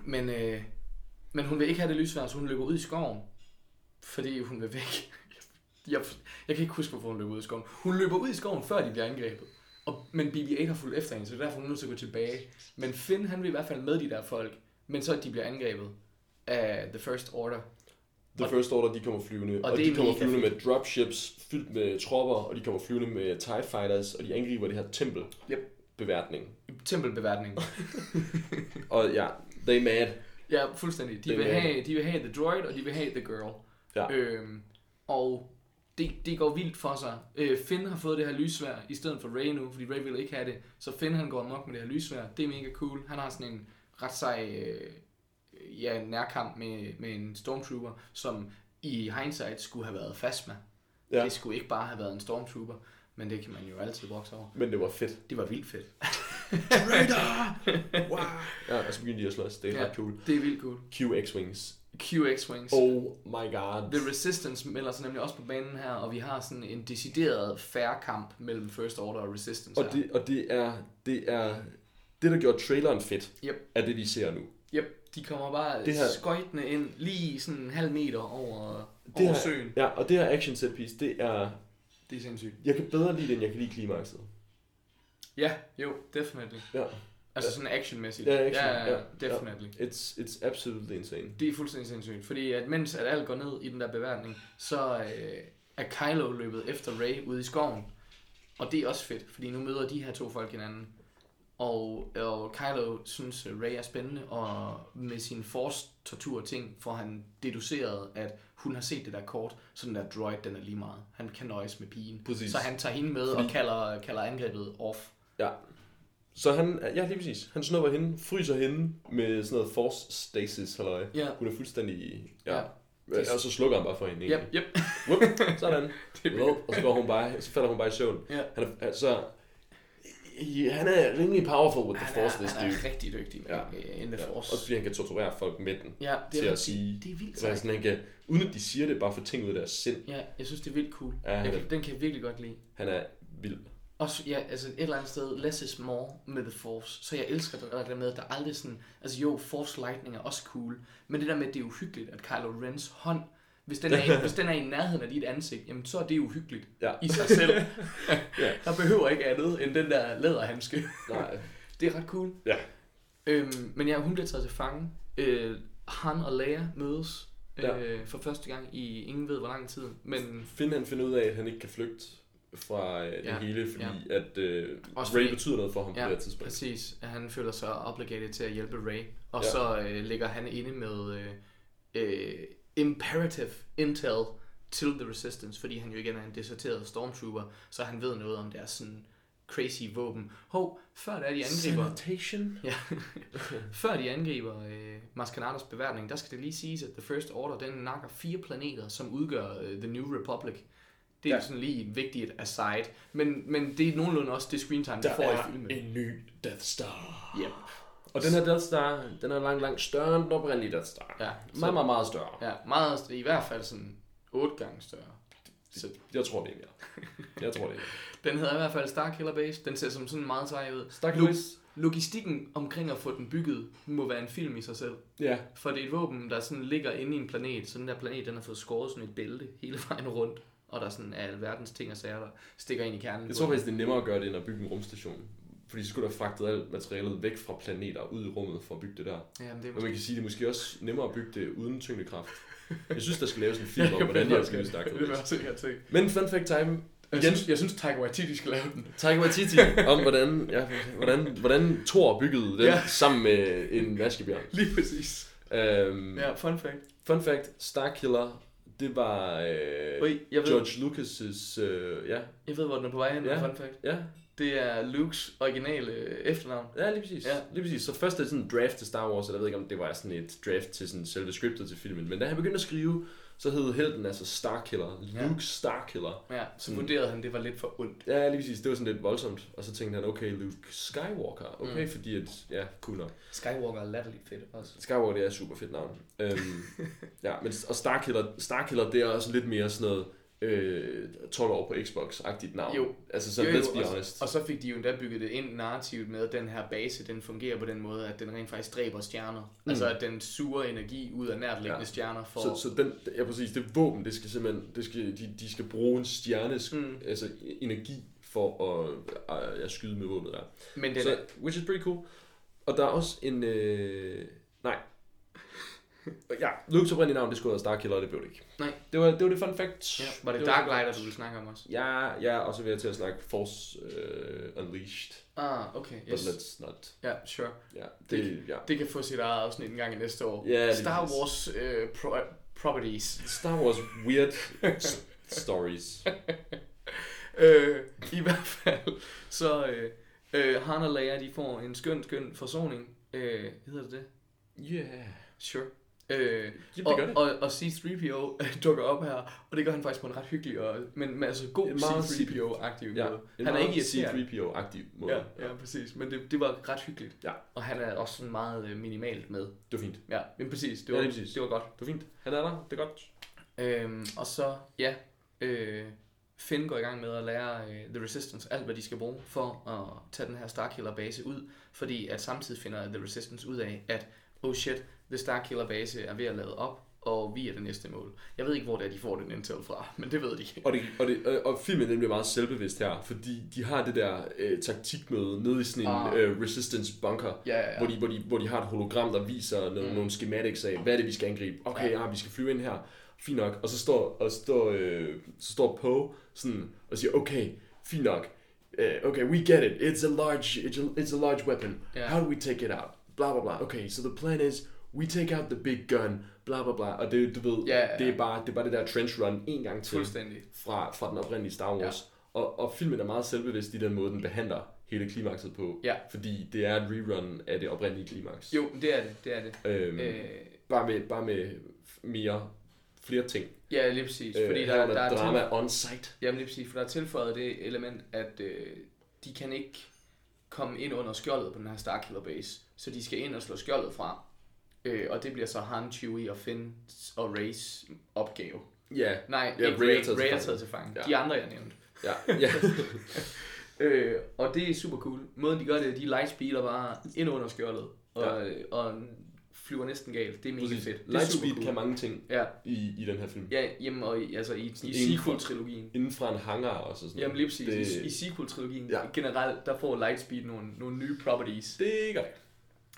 men, øh, men hun vil ikke have det lysvær, så hun løber ud i skoven, fordi hun vil væk. Jeg, jeg kan ikke huske, hvorfor hun løber ud i skoven. Hun løber ud i skoven, før de bliver angrebet. Og, men BB-8 har fulgt efter hende, så det er derfor, hun er nødt til at gå tilbage. Men Finn, han vil i hvert fald med de der folk, men så de bliver angrebet af The First Order. The First Order, de kommer flyvende, og, og de er kommer flyvende med dropships fyldt med tropper, og de kommer flyvende med TIE Fighters, og de angriber det her tempel. Yep. Beværtning. Tempelbeværtning. Og ja, they mad. ja, fuldstændig. De Det vil, er- have, de vil have The Droid, og de vil have The Girl. Ja. Øhm, og det, det går vildt for sig. Øh, Finn har fået det her lysvær i stedet for Ray nu, fordi Ray vil ikke have det. Så Finn han går amok med det her lysvær. Det er mega cool. Han har sådan en ret sej øh, ja, nærkamp med, med en stormtrooper, som i hindsight skulle have været Phasma. Ja. Ja. Det skulle ikke bare have været en stormtrooper, men det kan man jo altid vokse over. Men det var fedt. Det var vildt fedt. Raider! Wow! Ja, og så begyndte de at slås. Det er Ja. ret cool. Det er vildt cool. QX-Wings. QX-Wings. Oh my god. The Resistance melder sig nemlig også på banen her, og vi har sådan en decideret fair kamp mellem First Order og Resistance Og her. det, og det er, det er, det der gjorde traileren fedt, Yep. er det vi ser nu. Yep, de kommer bare Det her- skøjtende ind lige sådan en halv meter over, Det over her, søen. ja, og det her action set piece, det er, Det er sindssygt. jeg kan bedre lide det, end jeg kan lide klimakset. Ja, jo, definitely. Ja, Altså sådan actionmæssigt. Ja, action, ja, ja, ja, definitely. it's, it's absolutely insane. Det er fuldstændig sindssygt, fordi at mens at alt går ned i den der beværtning, så øh, er Kylo løbet efter Rey ude i skoven. Og det er også fedt, fordi nu møder de her to folk hinanden. Og, og Kylo synes, at Rey er spændende, og med sin force-tortur ting får han deduceret, at hun har set det der kort, så den der droid, den er lige meget. Han kan nøjes med pigen. Præcis. Så han tager hende med Fordi- og kalder, kalder angrebet off. Ja. Så han, ja lige præcis, han snupper hende, fryser hende med sådan noget force stasis, halløj. Ja. Hun er fuldstændig, ja. Ja. Og så slukker han bare for hende, Yep, egentlig. yep. Whoop, sådan. Whoop, og så går hun bare, så falder hun bare i søvn. Ja. Han er, altså, han er rimelig powerful with the Han er, force, this han dude. er rigtig dygtig med Ja. ja. in the Ja, force. også fordi han kan torturere folk med den. Ja, det til er, at sige- det, er vildt sådan, han kan, uden at de siger det, bare få ting ud af deres sind. Ja, jeg synes, det er vildt cool. Ja, han jeg, er- kan- den kan jeg virkelig godt lide. Han er vild. Også, ja, altså et eller andet sted, less is more med The Force. Så jeg elsker det der med, at der aldrig sådan... Altså jo, Force Lightning er også cool. Men det der med, at det er uhyggeligt, at Kylo Rens hånd, hvis den er, hvis den er i nærheden af dit ansigt, jamen så er det uhyggeligt Ja. i sig selv. Ja. Der behøver ikke andet end den der læderhandske. Nej. Det er ret cool. Ja. Øhm, men ja, hun bliver taget til fange. Øh, Han og Leia mødes øh, Ja. for første gang i ingen ved hvor lang tid. Men Finn han finder ud af, at han ikke kan flygte fra øh, det Ja, hele, fordi ja. at øh, Også Ray fordi- betyder noget for ham på Ja, det her tidspunkt. præcis. Han føler sig obligated til at hjælpe Ray. Og Ja. ja. så øh, ligger han inde med øh, øh, imperative intel til The Resistance, fordi han jo igen er en deserteret stormtrooper, så han ved noget om deres sådan crazy våben. Hov, før da de angriber... Sanitation? Ja. Før de angriber øh, Mascanados beværtning, der skal det lige siges, at The First Order, den nakker fire planeter, som udgør øh, The New Republic. Det er ja. sådan lige et vigtigt aside. Men, men det er nogenlunde også det screen time, der får i filmen. en ny Death Star. Yep. Og den her Death Star, den er langt, langt større end den oprindelige Death Star. Ja, Meget, meget, meget større. Ja, meget, i hvert fald sådan otte gange større. Så Jeg tror, det er mere. Jeg tror, det er den hedder i hvert fald Starkiller Base. Den ser som sådan meget sej ud. Starkiller Base? Logistikken omkring at få den bygget må være en film i sig selv. Ja. For det er et våben, der sådan ligger inde i en planet. Så den der planet, den har fået skåret sådan et bælte hele vejen rundt. Og der er sådan alverdens ting og sager, der stikker ind i kernen. Jeg tror faktisk, det er nemmere at gøre det, end at bygge en rumstation. Fordi så skulle der fragtet alt materialet væk fra planeter ud i rummet for at bygge det der. Jamen, det er Men man måske... kan sige, det er måske også nemmere at bygge det uden tyngdekraft. Jeg synes, der skal laves en film Ja, om, hvordan jeg skal snakke Det se. Men fun fact time. Jeg synes, jeg synes Taika Waititi skal lave den. Taika Waititi om, hvordan, ja, hvordan, hvordan Thor byggede den ja. Ja. sammen med en vaskebjørn. Lige præcis. Um, Ja, fun fact. Fun fact, Starkiller, det var øh, Ui, jeg ved, George Lucas' øh, ja, jeg ved, hvor den er på vej hen. Ja. Ja. Fun fact. ja, Det er Lukes originale efternavn. ja, lige præcis. Ja. Lige præcis. Så først er det sådan en draft til Star Wars, eller jeg ved ikke, om det var sådan et draft til sådan selve scriptet til filmen, men da han begyndte at skrive, så hed helten altså Starkiller, Ja. Luke Starkiller. Ja, så Mm. vurderede han, det var lidt for ondt. Ja, lige præcis. Det var sådan lidt voldsomt. Og så tænkte han, okay, Luke Skywalker. Okay, mm. Mm. fordi at, ja, cool nok. Skywalker er latterligt fedt også. Skywalker, det er et super fedt navn. Øhm, ja, men, og Starkiller, Starkiller, det er også lidt mere sådan noget øh, 12 år på Xbox-agtigt navn. Jo. Altså, så Jo, jo, let's be og- honest. Og så fik de jo endda bygget det ind narrativt med, at den her base, den fungerer på den måde, at den rent faktisk dræber stjerner. Mm. Altså, at den suger energi ud af nærtliggende Ja. stjerner for... Så, så den, ja, præcis, det våben, det skal simpelthen, det skal, de, de skal bruge en stjernes mm. Mm. altså, energi for at, at, at skyde med våbnet der. Men den Så, er, which is pretty cool. Og der er også en, øh, nej. Ja, Luke's oprindelige navn, det skulle være Starkiller, og det blev det ikke. Nej. Det var det, var det fun fact. ja, var det, det Dark Lighter, du ville snakke om også? Ja, ja, og så vil jeg til at snakke Force uh, Unleashed. Ah, okay, But yes. let's not. Ja, sure. Ja, det, ja. Det kan få sit eget afsnit en gang i næste år. Ja, Star præcis. Wars uh, pro- properties. Star Wars weird stories. øh, I hvert fald, så øh, øh, Han og Leia, de får en skøn, skøn forsoning. Øh, hedder det det? Yeah. Sure. Øh, det og, det. og, og C-3PO dukker op her, og det gør han faktisk på en ret hyggelig, og, men, men altså god En meget C-3PO-aktiv Ja, måde. Han er ikke irriterende. C-3PO-agtig måde. Ja, ja, præcis. Men det, det var ret hyggeligt. Ja. Og han er også sådan meget øh, minimalt med. Det var fint. Ja, men præcis. Det Ja, var, lige præcis. det var godt. Det var fint. Han er der. Det er godt. Øhm, og så, ja, øh, Finn går i gang med at lære øh, The Resistance alt, hvad de skal bruge for at tage den her Starkiller base ud, fordi at samtidig finder The Resistance ud af, at oh shit, The Starkiller base er ved at lade op, og vi er det næste mål. Jeg ved ikke, hvor det er, de får den intel fra, men det ved de. Og, det, og, det, og- filmen den bliver meget selvbevidst her, fordi de har det der øh, taktikmøde nede i sådan en Ah. øh, resistance bunker, Ja, ja, ja. Hvor, de, hvor, de, hvor de har et hologram, der viser nogle, Mm. nogle schematics af, hvad er det, vi skal angribe. Okay, Ja. ja. vi skal flyve ind her. Fint nok. Og så står, og står, øh, så står Poe sådan og siger, okay, fint nok. Uh, okay, we get it. It's a large, it's a, it's a large weapon. Ja. How do we take it out? Blah, blah, blah. Okay, so the plan is, we take out the big gun. Blah, blah, blah. Og det, du ved, Ja, ja, ja. det, er bare, det er bare det der trench run en gang til fra, fra den oprindelige Star Wars. Ja. Og, og filmen er meget selvbevidst i den måde, den behandler hele klimakset på. Ja. Fordi det er et rerun af det oprindelige klimaks. Jo, det er det, det er det. Øhm, øh. Bare, med, bare med mere, flere ting. ja, lige præcis. Fordi øh, der, herunder der er drama til- on site. Jamen lige præcis, for der er tilføjet det element, at øh, de kan ikke komme ind under skjoldet på den her Starkiller base, så de skal ind og slå skjoldet fra. Øh, og det bliver så Han, Chewie og Finn og Rays opgave. Ja, Nej, Ja, ikke er Ray, taget til Ray er fange. taget til fange. Ja. De andre, jeg nævnte. ja, ja. Øh, og det er super cool. Måden de gør det, de lightspeeder bare ind under skjoldet, og, Ja. og flyver næsten galt. Det er mega Præcis. fedt. Det er Lightspeed cool. kan mange ting Ja, i, i den her film. ja jamen, og i, altså i, i for- sequel-trilogien. Inden fra en hangar også. og Sådan Jamen lige præcis. Det. I, i sequel-trilogien Ja. generelt, der får Lightspeed nogle, nogle nye properties. det gør det.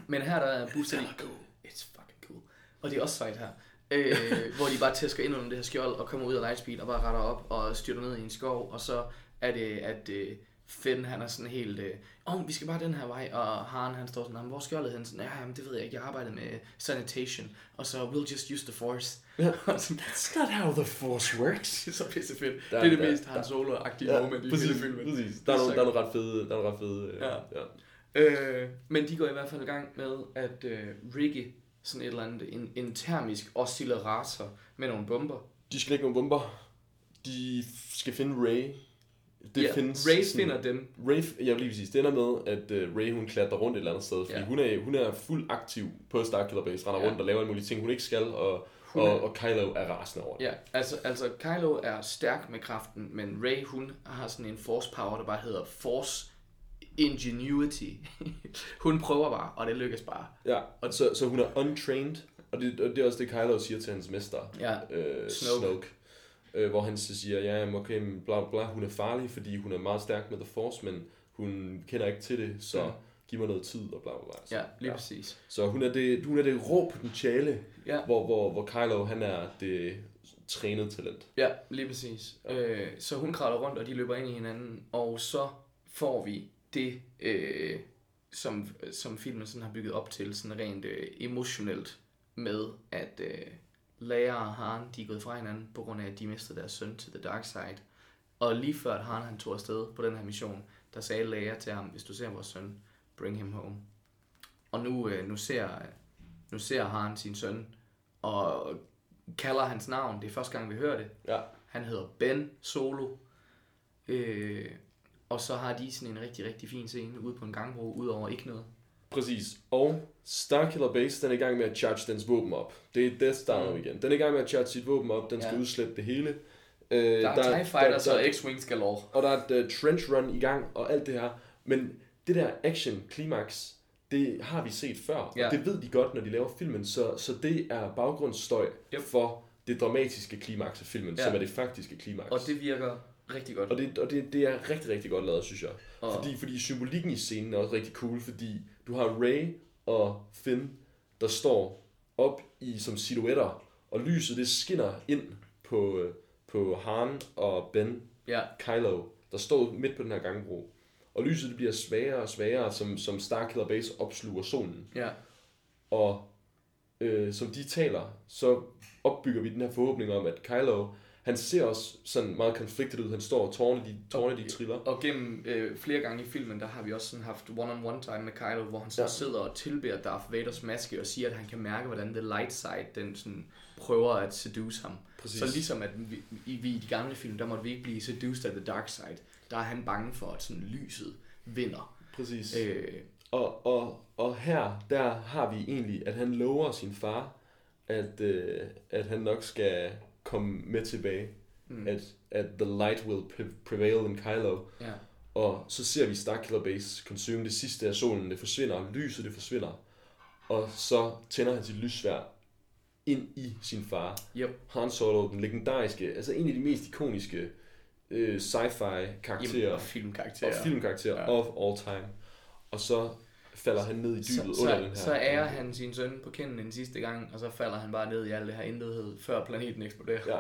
Men her der er booster de... cool. It's fucking cool. Og det er også sejt her. Øh, hvor de bare tæsker ind under det her skjold og kommer ud af Lightspeed og bare retter op og styrter ned i en skov. Og så er det, at øh, Finn han er sådan helt... Øh, oh, vi skal bare den her vej. Og Han han står sådan, "Jamen, hvor er skjoldet hen? Sådan, ja, jamen, det ved jeg ikke. Jeg arbejder med sanitation. Og så, we'll just use the force. Ja. Sådan, That's not how the force works. det er så pisse fedt. Der- det er det der- mest Han Solo-agtige moment i præcis, hele filmen. præcis. Der er nogle, der er nogle ret fede, der er nogle ret fede øh, Ja. ja. Øh, men de går i hvert fald i gang med at øh, rigge sådan et eller andet, en, en termisk oscillator med nogle bomber. De skal ikke nogle bomber. De skal finde Ray. Det ja, findes Ray sådan- finder dem. Ray, ja, lige præcis. Det ender med, at uh, Ray hun klatrer rundt et eller andet sted, fordi Ja. hun, er, hun er fuld aktiv på Starkiller Base, render Ja. rundt og laver alle mulige ting, hun ikke skal, og, Hun er- og, og Kylo er rasende over det. Ja, altså, altså Kylo er stærk med kraften, men Ray hun har sådan en force power, der bare hedder force ingenuity. hun prøver bare, og det lykkes bare. Ja, og så, så hun er untrained, og det, og det er også det, Kylo siger til hans mester, Ja, øh, Snoke. Snoke. Øh, hvor han så siger, ja, okay, bla, bla, hun er farlig, fordi hun er meget stærk med The Force, men hun kender ikke til det, så Ja. giv mig noget tid, og bla, bla, bla. Så, ja, lige ja. præcis. så hun er det, hun er det rå potentiale, Ja. hvor, hvor, hvor Kylo, han er det trænede talent. Ja, lige præcis. Øh, så hun kravler rundt, og de løber ind i hinanden, og så får vi det, øh, som, som filmen sådan har bygget op til, sådan rent øh, emotionelt, med at øh, Leia og Han, de er gået fra hinanden, på grund af, at de mistede deres søn til The Dark Side. Og lige før at Han han tog afsted på den her mission, der sagde Leia til ham, hvis du ser vores søn, bring him home. Og nu, øh, nu, ser, nu ser Han sin søn, og kalder hans navn. Det er første gang, vi hører det. Ja. Han hedder Ben Solo. Øh, og så har de sådan en rigtig, rigtig fin scene ude på en gangbro, ud over ikke noget. Præcis. Og Starkiller Base, den er i gang med at charge dens våben op. Det er Death Star nu igen. Den er i gang med at charge sit våben op. Den skal Mm. Ja. udslette det hele. Øh, Der er TIE Fighters der, og X-Wings galore. og der er et uh, trench run i gang, og alt det her. Men det der action klimaks, det har vi set før. Ja. Og det ved de godt, når de laver filmen. Så, så det er baggrundsstøj Yep. for det dramatiske klimaks af filmen, Ja. som er det faktiske klimaks. Og det virker rigtig godt. Og det, og det, det er rigtig, rigtig godt lavet, synes jeg. Og- Fordi, fordi symbolikken i scenen er også rigtig cool, fordi du har Ray og Finn, der står op i som silhuetter, og lyset det skinner ind på, øh, på Han og Ben, Ja, Kylo, der står midt på den her gangbro. Og lyset det bliver svagere og svagere, som, som Starkiller Base opsluger solen. ja, Og øh, som de taler, så opbygger vi den her forhåbning om, at Kylo, Han ser også sådan meget konfliktet ud. Han står og tårne, de, tårne, de triller. Og gennem øh, flere gange i filmen, der har vi også sådan haft one-on-one time med Kylo, hvor han så Ja. ja. sidder og tilbeder Darth Vaders maske og siger, at han kan mærke, hvordan the light side, den sådan prøver at seduce ham. Præcis. Så ligesom at vi, i, vi i de gamle film, der måtte vi ikke blive seduced af the dark side. Der er han bange for, at sådan lyset vinder. Præcis. Øh, Og, og, og her, der har vi egentlig, at han lover sin far, at, øh, at han nok skal komme med tilbage. mm, At, at the light will pre- prevail in Kylo. ja. Og så ser vi Starkiller Base consume det sidste af solen, det forsvinder, lyset det forsvinder. Og så tænder han sit lyssvær ind i sin far. Yep. Han Solo, den legendariske, altså en af de mest ikoniske øh, sci-fi karakterer Jamen, og filmkarakterer. og filmkarakterer Ja. of all time. Og så falder han ned i dybet så, under den her. så, så ærer han sin søn på kinden en sidste gang, og så falder han bare ned i al det her intethed, før planeten eksploderer. Ja.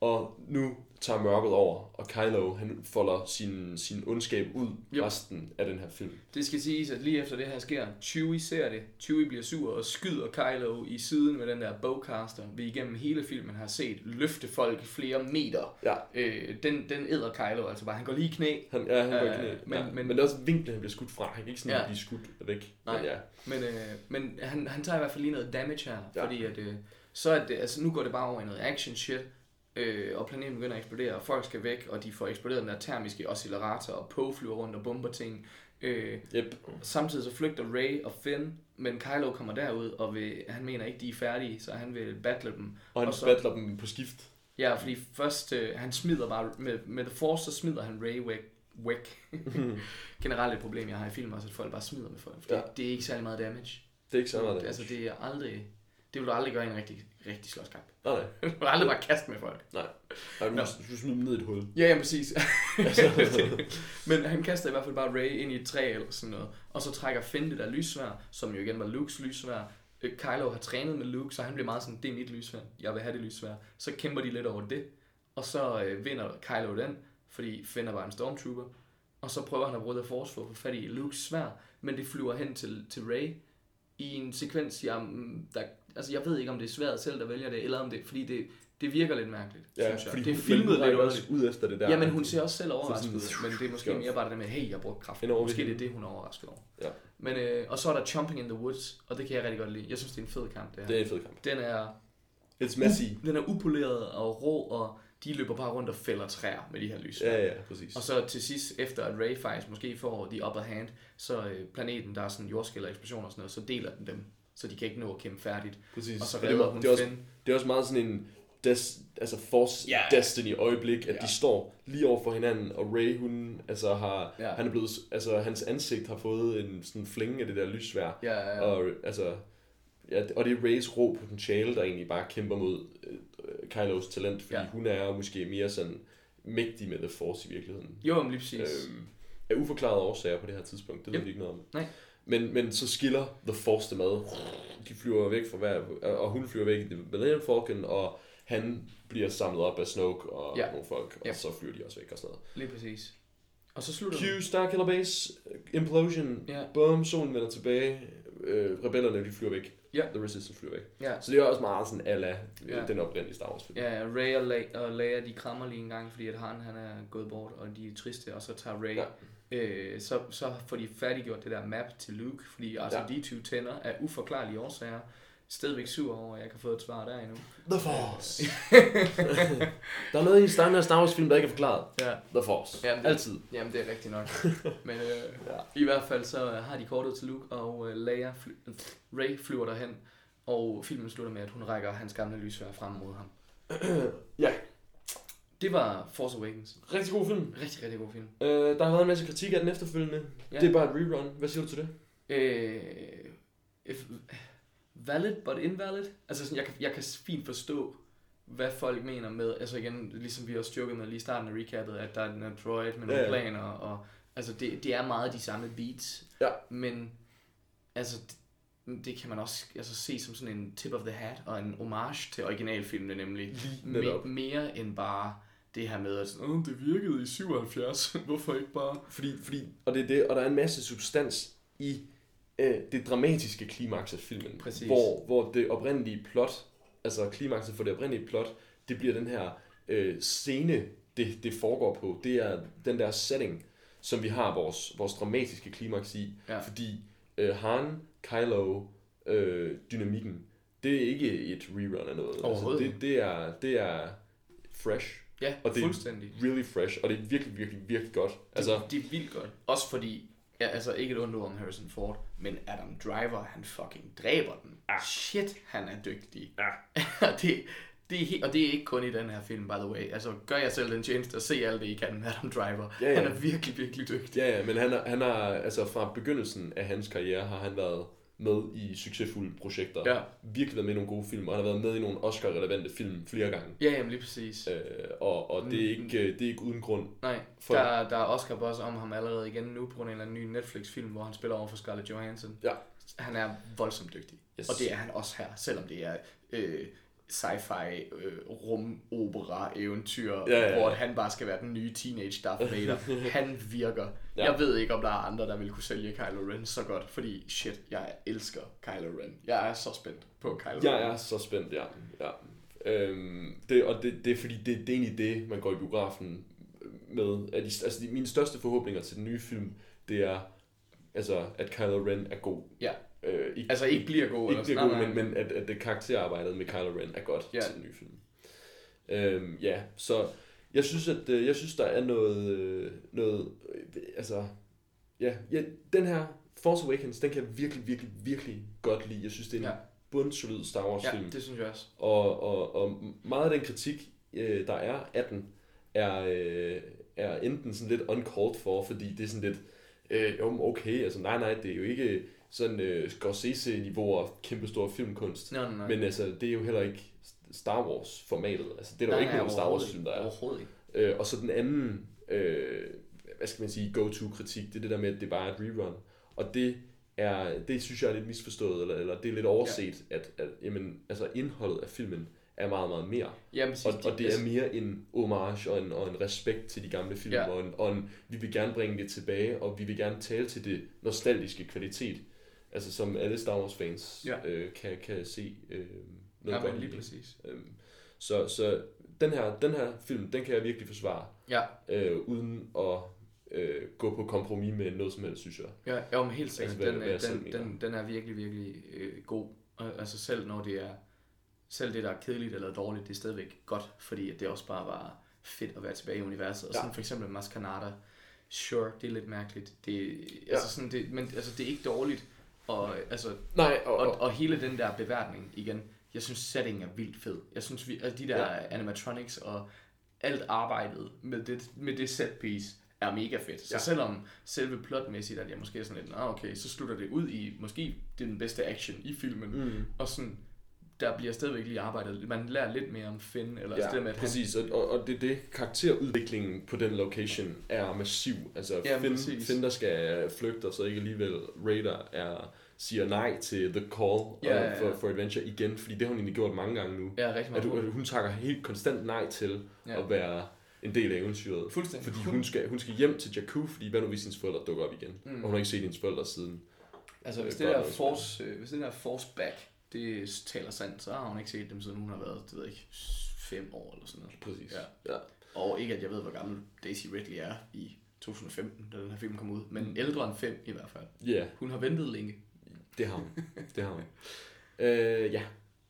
Og nu tager mørket over, og Kylo han folder sin, sin ondskab ud Yep. resten af den her film. Det skal siges, at lige efter det her sker, Chewie ser det. Chewie bliver sur og skyder Kylo i siden med den der bowcaster, vi igennem hele filmen har set løfte folk flere meter. Ja. Øh, den, den æder Kylo altså bare. Han går lige i knæ, Han, ja, han går Øh, i knæ. men- ja. men- men, det er også vinklen, han bliver skudt fra. Han kan ikke sådan Ja. blive skudt væk. Nej. Men ja. men, øh, men han, han tager i hvert fald lige noget damage her, Ja. fordi at, øh, så er det, altså nu går det bare over i noget action shit, øh, og planeten begynder at eksplodere, og folk skal væk, og de får eksploderet den der termiske oscillator, og Poe flyver rundt og bomber ting. Øh, Yep. Samtidig så flygter Ray og Finn, men Kylo kommer derud, og vil, han mener ikke, de er færdige, så han vil battle dem. Og han Og så- battler dem på skift. Ja, fordi først, øh, han smider bare, med, med The Force, så smider han Ray væk. væk. Generelt et problem, jeg har i film også, at folk bare smider med folk. Fordi Ja. det er ikke særlig meget damage. Det er ikke så meget det. altså, det er aldrig... Det vil du aldrig gøre i en rigtig, rigtig slåskamp. Nej, nej. Du vil aldrig bare kaste med folk. nej. nej du, Nå. du smider dem ned i et hul. Ja, ja, præcis. Men han kaster i hvert fald bare Ray ind i et træ eller sådan noget. Og så trækker Finn det der lyssvær, som jo igen var Lukes lyssvær. Øh, Kylo har trænet med Luke, så han bliver meget sådan, det er mit lyssvær, jeg vil have det lyssvær. Så kæmper de lidt over det, og så øh, vinder Kylo den, fordi Finn er bare en stormtrooper. Og så prøver han at bruge The Force for at få fat i Lukes svær, men det flyver hen til, til Ray i en sekvens, jeg, mm, der, altså jeg ved ikke, om det er svært selv, der vælger det, eller om det, fordi det, det virker lidt mærkeligt, Ja, synes jeg. fordi det er filmet lidt også ud efter det der. Ja, men hun ser også selv overrasket ud, men det er måske mere bare det der med, hey, jeg brugte kraft. Måske det er det, hun er overrasket over. Ja. Men, øh, og så er der Jumping in the Woods, og det kan jeg rigtig godt lide. Jeg synes, det er en fed kamp, det her. Det er en fed kamp. Den er, It's messy. den er upoleret og rå, og de løber bare rundt og fælder træer med de her lys. Ja, ja, præcis. Og så til sidst, efter at Ray faktisk måske får de upper hand, så øh, planeten, der er sådan jordskælder, eksplosioner og sådan noget, så deler den dem, så de kan ikke nå at kæmpe færdigt. præcis. Og så det, er, redder meget- hun det, er også, Finn. det er også meget sådan en des, altså force Ja. destiny øjeblik, at Ja. de står lige over for hinanden, og Ray, hun, altså har, Ja. han er blevet, altså hans ansigt har fået en sådan flinge af det der lyssvær, Ja, ja, ja. og altså, ja, og det er Rays rå potentiale, der egentlig bare kæmper mod øh, Kylos talent, fordi Ja. hun er måske mere sådan mægtig med The Force i virkeligheden. Jo, men lige præcis. Øhm, af uforklarede årsager på det her tidspunkt. Det ved Yep. vi ikke noget om. Nej. Men, men så skiller The Force dem ad. De flyver væk fra hver, og hun flyver væk i The Millennium Falcon, og han bliver samlet op af Snoke og Ja. nogle folk, og Ja. så flyver de også væk og sådan noget. Lige præcis. Og så slutter Q, Starkiller Base, Implosion, Ja. bum, solen vender tilbage, øh, rebellerne de flyver væk. Ja. The Resistance flyver væk. Ja. Så det er også meget sådan ala Ja. ja. den oprindelige Star Wars film. Ja, Ray og, La- og Leia, de krammer lige en gang, fordi at Han han er gået bort, og de er triste, og så tager Ray, ja. Øh, så, så får de færdiggjort det der map til Luke, fordi altså Ja. de 20 tænder af uforklarlige årsager. Stadigvæk sur over, at jeg ikke har fået et svar der endnu. The Force. der er noget i Star Star Wars film, der ikke er forklaret. Ja, The Force. Jamen, det- Altid. jamen det er rigtigt nok. Men øh, ja. i hvert fald så har de kortet til Luke, og øh, Leia fly- Ray flyver derhen, og filmen slutter med, at hun rækker hans gamle lysvær frem mod ham. Ja. Det var Force Awakens. Rigtig god film. Rigtig, rigtig god film. Øh, der har været en masse kritik af den efterfølgende. Ja. Det er bare et rerun. Hvad siger du til det? Øh, if, valid, but invalid. Altså sådan, jeg, kan, jeg kan fint forstå, hvad folk mener med, altså igen, ligesom vi også styrket med lige i starten af recappet, at der er den her droid med nogle Ja, ja. planer, og altså det, det er meget de samme beats, Ja. men altså det, det kan man også altså, se som sådan en tip of the hat, og en homage til originalfilmene nemlig, Lige. Me, mere end bare det her med, at sådan, "Åh, det virkede i 77, hvorfor ikke bare... Fordi, fordi, og det er det, og der er en masse substans i øh, det dramatiske klimaks af filmen. Præcis. Hvor, hvor det oprindelige plot, altså klimakset for det oprindelige plot, det bliver den her øh, scene, det, det foregår på, det er den der setting, som vi har vores, vores dramatiske klimaks i. Ja. Fordi øh, Han, Kylo, øh, dynamikken, det er ikke et rerun af noget. Altså, det, det, er, det er fresh. Ja, Og det er fuldstændig. really fresh, og det er virkelig, virkelig, virkelig godt. Altså, det, det er vildt godt. Også fordi, ja, altså ikke et ondt om Harrison Ford, men Adam Driver, han fucking dræber den. Ah. Shit, han er dygtig. Ja. det, det er helt, og det er ikke kun i den her film, by the way. Altså, gør jeg selv den tjeneste at se alt det, I kan med Adam Driver. Ja, ja. Han er virkelig, virkelig dygtig. ja, ja, men han, er, han har, altså fra begyndelsen af hans karriere, har han været med i succesfulde projekter. Ja. Virkelig været med i nogle gode film, og han har været med i nogle Oscar-relevante film flere gange. Ja, jamen lige præcis. Øh, og og det, er ikke, øh, det er ikke uden grund. Nej, For- der, der er Oscar buzz om ham allerede igen nu, på grund af en eller anden ny Netflix-film, hvor han spiller over for Scarlett Johansson. Ja. Han er voldsomt dygtig. Yes. Og det er han også her, selvom det er øh, sci-fi, øh, rum-opera, eventyr, Ja, ja, ja. hvor han bare skal være den nye teenage Darth Vader. han virker. Ja. Jeg ved ikke, om der er andre, der vil kunne sælge Kylo Ren så godt, fordi shit, jeg elsker Kylo Ren. Jeg er så spændt på Kylo Ren. Jeg er så spændt, ja. ja. Øhm, det, og det, det er fordi, det, det er egentlig det, man går i biografen med. At altså de, mine største forhåbninger til den nye film, det er, altså, at Kylo Ren er god. Ja. Øh, ikke, Altså ikke bliver god. ikke bliver god, men, men at, at det karakterarbejdet med Kylo Ren er godt Ja. til den nye film. Øhm, ja, så jeg synes, at øh, jeg synes, der er noget, øh, noget øh, altså, ja, ja, den her Force Awakens, den kan jeg virkelig, virkelig, virkelig godt lide. Jeg synes, det er en Ja. ja. bundsolid Star Wars Ja, film. det synes jeg også. Og, og, og meget af den kritik, øh, der er af den, er, øh, er enten sådan lidt uncalled for, fordi det er sådan lidt, øh, jo, okay, altså nej, nej, det er jo ikke sådan øh, Scorsese-niveau og kæmpestor filmkunst. Nej, nej, nej. Men altså, det er jo heller ikke Star Wars-formatet. Altså, det er der jo ikke nogen Star Wars-film, der er. Overhovedet ikke. Øh, og så den anden, øh, hvad skal man sige, go-to-kritik, det er det der med, at det bare er et rerun. Og det er, det synes jeg er lidt misforstået, eller, eller det er lidt overset, ja. at, at jamen, altså, indholdet af filmen er meget, meget mere. Ja, præcis. Og, og det er mere en homage og en, og en respekt til de gamle film, ja. og, en, og en, vi vil gerne bringe det tilbage, og vi vil gerne tale til det nostalgiske kvalitet, altså som alle Star Wars fans Ja. øh, kan, kan se øh, noget Ja, godt lige præcis. Øhm, så, så den her, den her film, den kan jeg virkelig forsvare, Ja, øh, uden at øh, gå på kompromis med noget som helst, synes jeg. ja, ja men helt sikkert. Altså, den, hvad øh, den, mener. den, den er virkelig, virkelig øh, god. Og, altså selv når det er, selv det der er kedeligt eller dårligt, det er stadigvæk godt, fordi at det også bare var fedt at være tilbage i universet. Og Ja. sådan for eksempel Maskanada, sure, det er lidt mærkeligt. Det, altså sådan, det, men altså, det er ikke dårligt. Og, altså, Nej, og, og, og hele den der beværtning igen, jeg synes settingen er vildt fed. Jeg synes, vi, at de der ja. animatronics og alt arbejdet med det, med det set piece er mega fedt. Så Ja. selvom selve plotmæssigt, at jeg måske er sådan lidt, ah, okay, så slutter det ud i, måske det er den bedste action i filmen, Mm. og sådan, der bliver stadigvæk lige arbejdet. Man lærer lidt mere om Finn, eller Ja, altså det med, han, præcis, og, og, og det er det, karakterudviklingen på den location er massiv. Altså Ja, Finn, præcis. Finn, der skal flygte, og så ikke alligevel Raider er, siger nej til The Call Ja, ja, ja. For, for Adventure igen, fordi det har hun egentlig gjort mange gange nu. Ja, rigtig At meget. hun, at hun takker helt konstant nej til Ja. at være en del af eventyret. Fuldstændig. Fordi hun skal, hun skal hjem til Jakku, fordi hvad nu hvis hendes forældre dukker op igen? Mm. Mm. Og hun har ikke set hendes forældre siden. Altså, hvis Øh, det, der force, øh, hvis det der force back, det taler sandt, så har hun ikke set dem, siden hun har været, det ved ikke, fem år eller sådan noget. Præcis. Ja. ja. Og ikke, at jeg ved, hvor gammel Daisy Ridley er i 2015, da den her film kom ud, men ældre end 5 i hvert fald. Ja, Hun har ventet længe. Det har hun. det har hun. Øh, ja,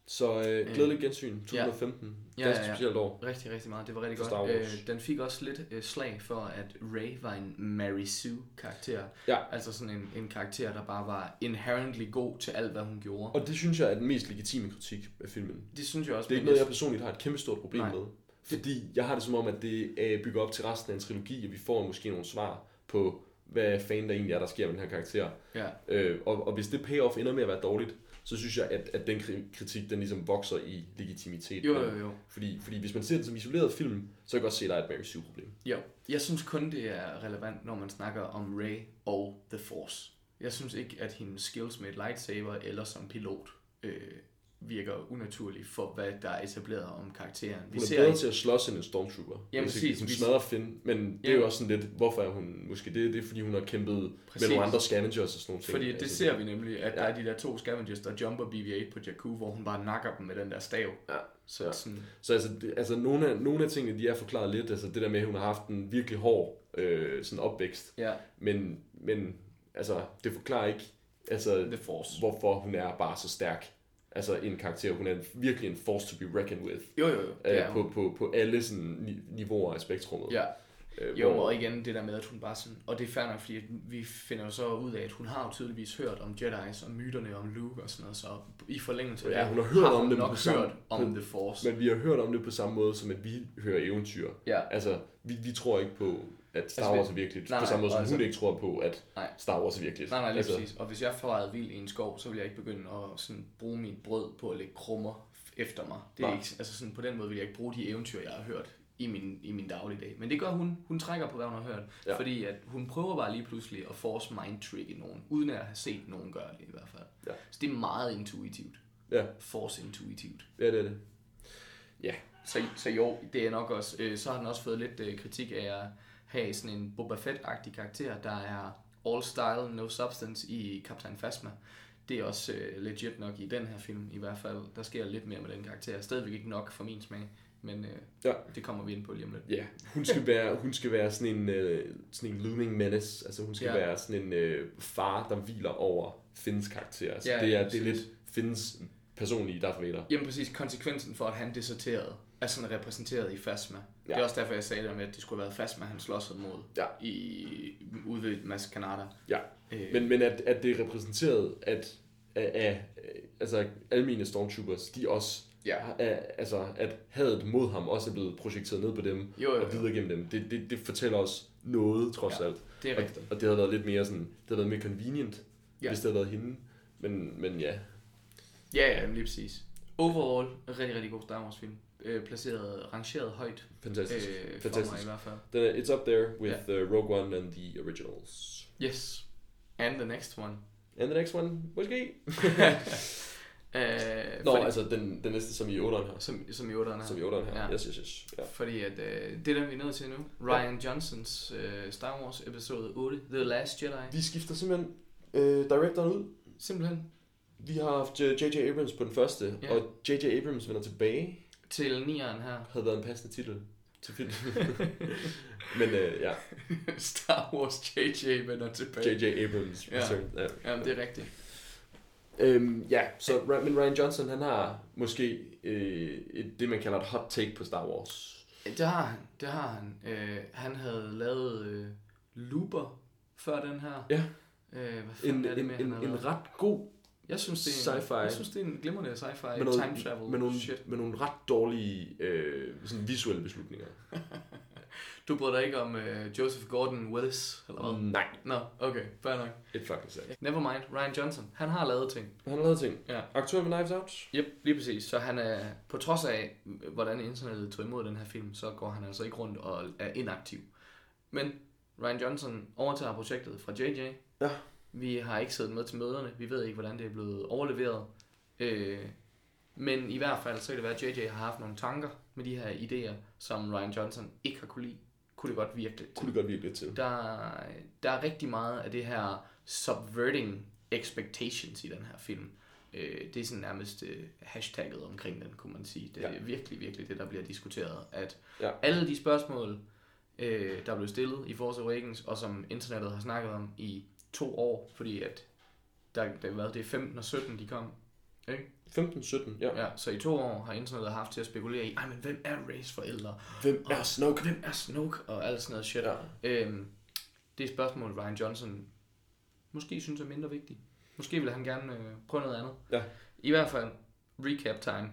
så øh, glædelig gensyn 2015. Ja, Ja, ja, ja. specielt år. Rigtig, rigtig meget. Det var rigtig godt. Øh, den fik også lidt øh, slag for, at Ray var en Mary Sue-karakter. Ja. Altså sådan en, en karakter, der bare var inherently god til alt, hvad hun gjorde. Og det synes jeg er den mest legitime kritik af filmen. det synes jeg også. Det er ikke noget, jeg personligt har et kæmpe stort problem Nej. med. Fordi jeg har det som om, at det øh, bygger op til resten af en trilogi, og vi får måske nogle svar på, hvad fanden der egentlig er, der sker med den her karakter. Ja, Øh, og, og hvis det payoff ender med at være dårligt, så synes jeg, at, at den kri- kritik, den ligesom vokser i legitimitet. jo, jo, jo. Fordi, fordi hvis man ser det som isoleret film, så kan jeg godt se, at der er et Mary Sue-problem. Jo, jeg synes kun, det er relevant, når man snakker om Ray og The Force. Jeg synes ikke, at hendes skills med et lightsaber eller som pilot øh, virker unaturligt for, hvad der er etableret om karakteren. Hun er ser bedre ikke, til at slås end en stormtrooper. Basically. præcis. Hun Vi- smadrer Finn, men det er Jamen. jo også sådan lidt, hvorfor er hun måske det? Det er fordi, hun har kæmpet Præcis. med nogle andre scavengers og sådan nogle ting. fordi det Altså, ser vi nemlig, at Ja. der er de der to scavengers, der jumper BB-8 på Jakku, hvor hun bare nakker dem med den der stav. Ja. Så Ja. sådan, Så altså, det, altså nogle, af, nogle af tingene, de er forklaret lidt. Altså det der med, at hun har haft en virkelig hård øh, sådan opvækst. ja, Men, men altså, det forklarer ikke, altså, The Force. hvorfor hun er bare så stærk. Altså en karakter, hun er virkelig en force to be reckoned with. Jo, jo, jo. Øh, på, på, på alle sådan, ni- niveauer af spektrummet. ja. Øh, Jo, og igen det der med, at hun bare sådan, og det er fair nok, fordi vi finder jo så ud af, at hun har jo tydeligvis hørt om Jedi's og myterne om Luke og sådan noget, så i forlængelse af Ja, det, hun har hørt om hun dem nok på samme- hørt om The Force. Men vi har hørt om det på samme måde, som at vi hører eventyr. Ja, Altså, vi, vi tror ikke på, at Star Altså, Wars er virkeligt. nej, på samme måde, som altså- hun ikke tror på, at Nej. Star Wars er virkeligt. nej, nej, lige altså, præcis. Og hvis jeg farede vild i en skov, så vil jeg ikke begynde at sådan, bruge mit brød på at lægge krummer efter mig. Det er Nej. ikke, altså sådan, på den måde vil jeg ikke bruge de eventyr, jeg har hørt i min, i min dagligdag. Men det gør hun. Hun trækker på, hvad hun har hørt. Ja. Ja. Fordi at hun prøver bare lige pludselig at force mind trick i nogen, uden at have set nogen gøre det i hvert fald. Ja. Så det er meget intuitivt. Ja, Force intuitivt. ja, det er det. Så, så jo, det er nok også, øh, så har den også fået lidt øh, kritik af have sådan en Boba Fett-agtig karakter, der er all style, no substance i Captain Phasma. Det er også øh, legit nok i den her film i hvert fald. Der sker lidt mere med den karakter. Stadigvæk ikke nok for min smag, men øh, Ja. det kommer vi ind på lige om lidt. Ja, hun skal være, hun skal være sådan en, øh, sådan en looming menace. Altså hun skal Ja. være sådan en øh, far, der hviler over Finns karakter. Altså, Ja, det, er, ja, det er lidt Finns personlige Darth Vader. Jamen præcis, konsekvensen for, at han deserterede, er sådan repræsenteret i Phasma. Ja. Det er også derfor, jeg sagde det med, at det skulle have været Phasma, han slåsede mod Ja. i, ved Mas Kanada. Ja. Øh, Men, men at, at det er repræsenteret, at af, altså alle mine stormtroopers, de også Ja. er, altså at hadet mod ham også er blevet projekteret ned på dem Jo, jo, og jo. videre gennem dem. Det, det, det fortæller os noget, trods Ja, alt. det er Og, rigtigt. og det havde været lidt mere sådan, det havde været mere convenient, Ja. hvis det havde været hende. Men, men ja, Ja, ja, lige præcis. Overall, rigtig, rigtig god Star Wars film. Øh, placeret, rangeret højt. fantastisk. Øh, for mig Fantastisk. i hvert fald. Den er, it's up there with uh, Rogue One and the originals. Yes. And the next one. And the next one, måske? Øh, Nå, fordi, altså den, den næste, som i 8'eren her. som, som i 8'eren her. Som i 8'eren her. Ja. Yes, yes, yes. Ja. Fordi at, øh, det er den, vi er nået til nu. Ryan Johnsons øh, Star Wars episode 8, The Last Jedi. Vi skifter simpelthen øh, directoren ud. Simpelthen Vi har haft øh, J.J. Abrams på den første, Ja. og J.J. Abrams vender tilbage. Til nieren her. Havde været en passende titel til filmen. Men øh, ja, Star Wars JJ vender tilbage. J.J. Abrams Ja. return. Ja. Jamen, det er rigtigt. Øhm, ja, så men Ryan Johnson, han har måske øh, et, det, man kalder et hot take på Star Wars. Det har han, det har han. Øh, han havde lavet øh, Looper før den her. Ja. Øh, hvad En, er det en, med, han en, en ret god, Jeg synes, det er en, sci-fi. Jeg synes, det er en glimrende sci-fi med, noget, time travel med, nogle, shit. med nogle ret dårlige øh, sådan visuelle beslutninger. Du bryder dig ikke om øh, Joseph Gordon-Willis, eller hvad? Nej, Nå, okay, fair nok. et fucking sagt. Never mind, Ryan Johnson, han har lavet ting. Han har lavet ting. Ja. Aktuel med Knives Out. Yep, lige præcis. Så han er, på trods af, hvordan internettet tog imod den her film, så går han altså ikke rundt og er inaktiv. Men Ryan Johnson overtager projektet fra JJ. Ja. Vi har ikke siddet med til møderne. Vi ved ikke, hvordan det er blevet overleveret. Øh, men i hvert fald, så kan det være, at JJ har haft nogle tanker med de her idéer, som Ryan Johnson ikke har kunne lide. Kunne det godt virke lidt til. Kunne det godt virke lidt til. Der, der er rigtig meget af det her subverting expectations i den her film. Øh, det er sådan nærmest øh, hashtagget omkring den, kunne man sige. Det er Ja. virkelig, virkelig det, der bliver diskuteret. At Ja. alle de spørgsmål, øh, der blev stillet i Force Awakens, og som internettet har snakket om i to år, fordi at der, der hvad, det er 15 og 17, de kom. Ikke? 15-17, ja. Ja, så i to år har internettet haft til at spekulere i, men hvem er Rays forældre? Hvem er Snoke? Hvem er Snoke? Og alt sådan noget shit. Ja. Øhm, det er et spørgsmål, Ryan Johnson måske synes er mindre vigtigt. Måske vil han gerne øh, prøve noget andet. Ja. I hvert fald, recap time.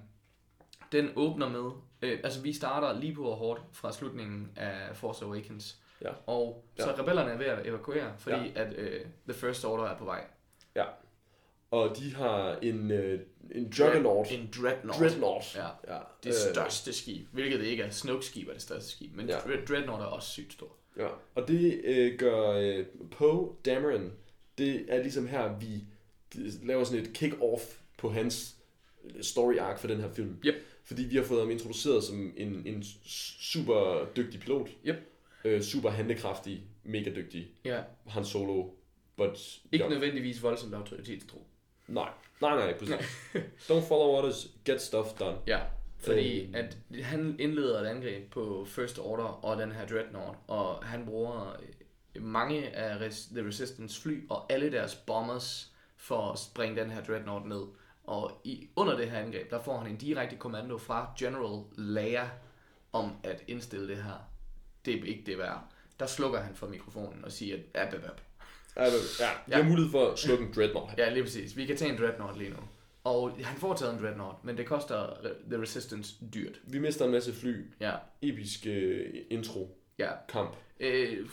Den åbner med, øh, altså vi starter lige på hårdt fra slutningen af Force Awakens. Ja. Og så Ja. rebellerne er ved at evakuere, fordi ja. at øh, The First Order er på vej. Og de har en, øh, en Juggernaut. En Dreadnought. Dreadnought. Ja. Ja. Det største skib, hvilket det ikke er. Snoke skib er det største skib, men Ja. ja. Dreadnought er også sygt stor. Ja, og det øh, gør øh, Poe Dameron, det er ligesom her, vi laver sådan et kick-off på hans story arc for den her film. Yep. Fordi vi har fået ham introduceret som en, en super dygtig pilot. Yep. Øh, super handlekraftig, mega dygtig. Ja. Han Solo, but... Ikke ja, nødvendigvis voldsomt autoritetstro. Nej, nej, nej, præcis. Don't follow orders, get stuff done. Ja, Fordi Øhm. at han indleder et angreb på First Order og den her Dreadnought, og han bruger øh, mange af Res- The Resistance fly og alle deres bombers for at springe den her Dreadnought ned. Og i, under det her angreb, der får han en direkte kommando fra General Leia om at indstille det her. Det er ikke det værd. Der slukker han for mikrofonen og siger, at ab, ab, ab. Ja, vi har mulighed for at slukke en dreadnought. Ja, lige præcis. Vi kan tage en Dreadnought lige nu. Og han får taget en Dreadnought, men det koster The Resistance dyrt. Vi mister en masse fly. Ja, Episk øh, intro. ja. Kamp. Øh,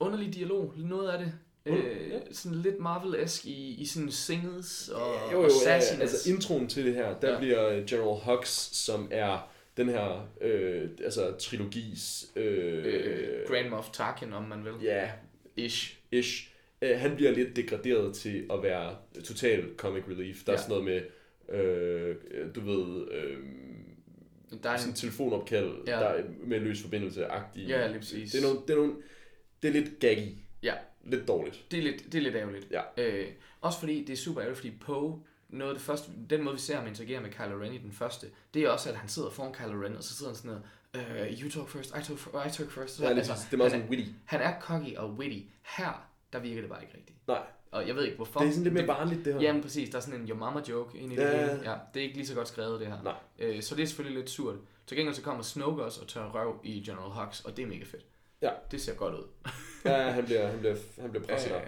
underlig dialog, noget af det. Øh, ja. sådan lidt Marvel-esk i, i sådan singles og, Jo, jo, og ja, sassiness. altså introen til det her, der Ja. ja. bliver General Hux, som er den her øh, altså trilogis øh, øh, Grand Moff Tarkin, om man vil. ja, Ish. ish. Øh, han bliver lidt degraderet til at være total comic relief. Der er Ja. sådan noget med, øh, du ved, øh, Der er sådan en, telefonopkald, Ja. der er med løs forbindelse-agtige. Ja, lige præcis. Det er, nogle, det, er nogle, det er lidt gaggy. ja, Lidt dårligt. det er lidt, det er lidt ærgerligt. Ja. Øh, også fordi det er super ærgerligt, fordi Poe, noget af det første, den måde vi ser ham interagere med Kylo Ren i den første, det er også, at han sidder foran Kylo Ren, og så sidder han sådan noget, uh, you talk first, I talk, I talk first. Ja, det, er, det er meget han, sådan witty. han er cocky og witty. Her, der virker det bare ikke rigtigt. Nej, Og jeg ved ikke hvorfor. det er sådan lidt mere barnligt, det her. Jamen præcis, der er sådan en your mama joke ind i det Ja. hele. Ja, det er ikke lige så godt skrevet det her. Nej. Øh, så det er selvfølgelig lidt surt. Til gengæld så kommer Snoke også og tør røv i General Hux, og det er mega fedt. Ja. Det ser godt ud. Ja, han bliver, han bliver, han bliver presset op.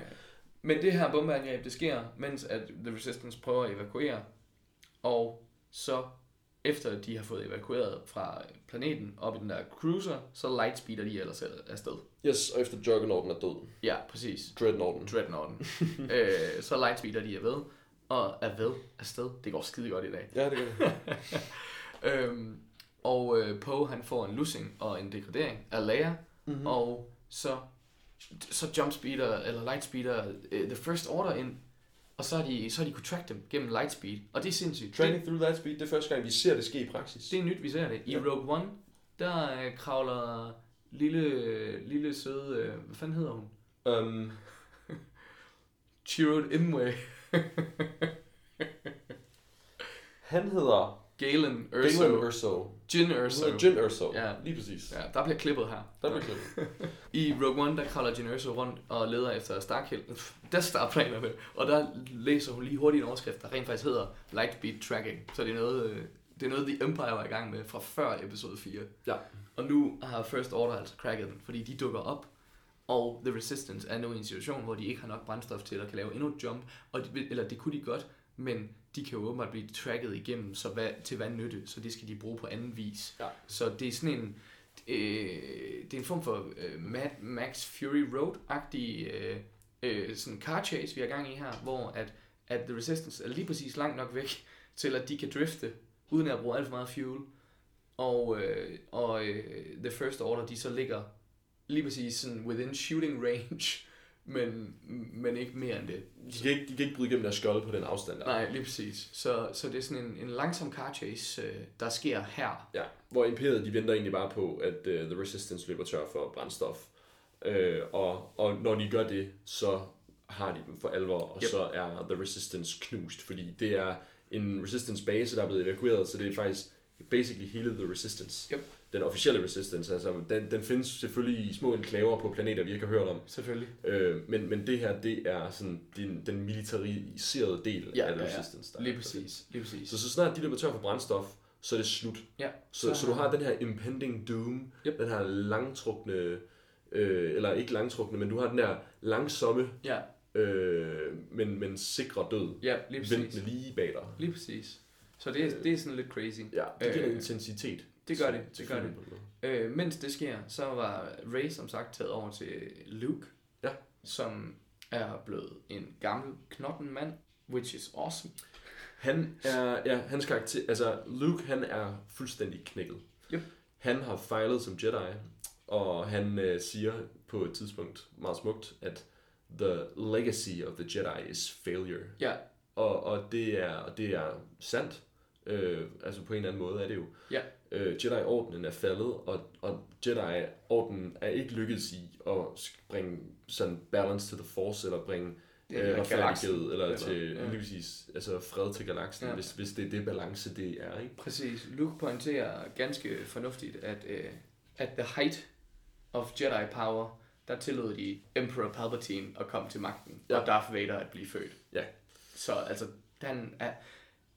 Men det her bombeangreb, det sker, mens at The Resistance prøver at evakuere. Og så efter de har fået evakueret fra planeten op i den der cruiser, så lightspeeder de ellers afsted. Yes, og efter Juggernauten er død. Ja, præcis. Dreadnoughten. Dreadnoughten. øh, så lightspeeder de er ved. Og er ved afsted. Det går skide godt i dag. Ja, det gør det. Øhm, og øh, Poe han får en lussing og en degradering af Leia, Mhm. mm-hmm. og så, så jumpspeeder, eller lightspeeder uh, The First Order ind, og så har de, så har de kunne track dem gennem lightspeed, og det er sindssygt. Training through that speed, det er første gang, vi ser det ske i praksis. Det, er nyt, vi ser det. I Ja. Rogue One, der øh, kravler lille, lille søde, øh, hvad fanden hedder hun? Um, Chirrut Imwe, han hedder Galen Galen Erso. Jin Erso. Jin Urso. Ja. Lige præcis. Ja, der bliver klippet her. Der bliver klippet. I Rogue One, der kravler Jyn Erso rundt og leder efter Starkill, der starplanerne, og der læser hun lige hurtigt en overskrift, der rent faktisk hedder Lightspeed Tracking. Så det er noget, øh, det er noget The Empire var i gang med fra før episode 4. Ja. Og nu har First Order altså cracket den, fordi de dukker op, og The Resistance er nu i en situation, hvor de ikke har nok brændstof til at kan lave endnu et jump, og de, eller det kunne de godt, men de kan jo åbenbart blive tracket igennem, så hvad, til hvad nytte, så det skal de bruge på anden vis. Ja. Så det er sådan en, øh, det er en form for øh, Mad Max Fury Road-agtig øh, øh, sådan car chase, vi har gang i her, hvor at, at The Resistance er lige præcis langt nok væk til, at de kan drifte, uden at bruge alt for meget fuel. Og, øh, og øh, The First Order, de så ligger lige præcis sådan within shooting range, men, men ikke mere end det. De kan, ikke, de kan ikke bryde igennem deres skjold på den afstand der. Nej, lige præcis. Så, så det er sådan en, en langsom car chase, øh, der sker her. Ja, hvor imperiet de venter egentlig bare på, at uh, The Resistance løber tør for brændstof. Uh, og, og når de gør det, så har de dem for alvor, og yep. så er The Resistance knust, fordi det er en Resistance base, der er blevet evakueret, så det er faktisk basically hele The Resistance. Yep. Den officielle Resistance, altså den, den findes selvfølgelig i små enklaver på planeter, vi ikke har hørt om. Selvfølgelig. Øh, men, men det her, det er sådan den, den militariserede del Ja, af The ja. Resistance. Der er. Lige præcis. Lige præcis. Så så snart de løber tør for brændstof, så er det slut. Ja. Så, så du har den her impending doom, Yep. den her langtrukne, øh, eller ikke langtrukne, men du har den her langsomme, Ja, øh, men, men sikre død, ja lige præcis. ventende lige bag dig. Lige præcis. Så det, er- det er sådan lidt crazy. Ja, det giver Øh, øh, intensitet. det gør det, til det gør det. Øh, mens det sker, så var Ray som sagt taget over til Luke, Ja. som er blevet en gammel knotten mand, which is awesome. Han er, ja, hans karakter, altså Luke, han er fuldstændig knækket. Yep. Han har fejlet som Jedi, og han øh, siger på et tidspunkt meget smukt, at the legacy of the Jedi is failure. Ja, Og, og, det, er, og det er sandt. Øh, altså på en eller anden måde er det jo. Ja. Øh, Jedi-ordenen er faldet, og, og Jedi-ordenen er ikke lykkedes i at bringe sådan balance to the force, eller bringe øh, galaksen. retfærdighed, eller, Eller- til, ja. lige præcis, altså fred til galaksen, Ja. hvis, hvis det er det balance, det er, ikke? Præcis. Luke pointerer ganske fornuftigt, at uh, at the height of Jedi power, der tillod de Emperor Palpatine at komme til magten, ja. Ja. og Darth Vader at blive født. Ja. Så altså, han er,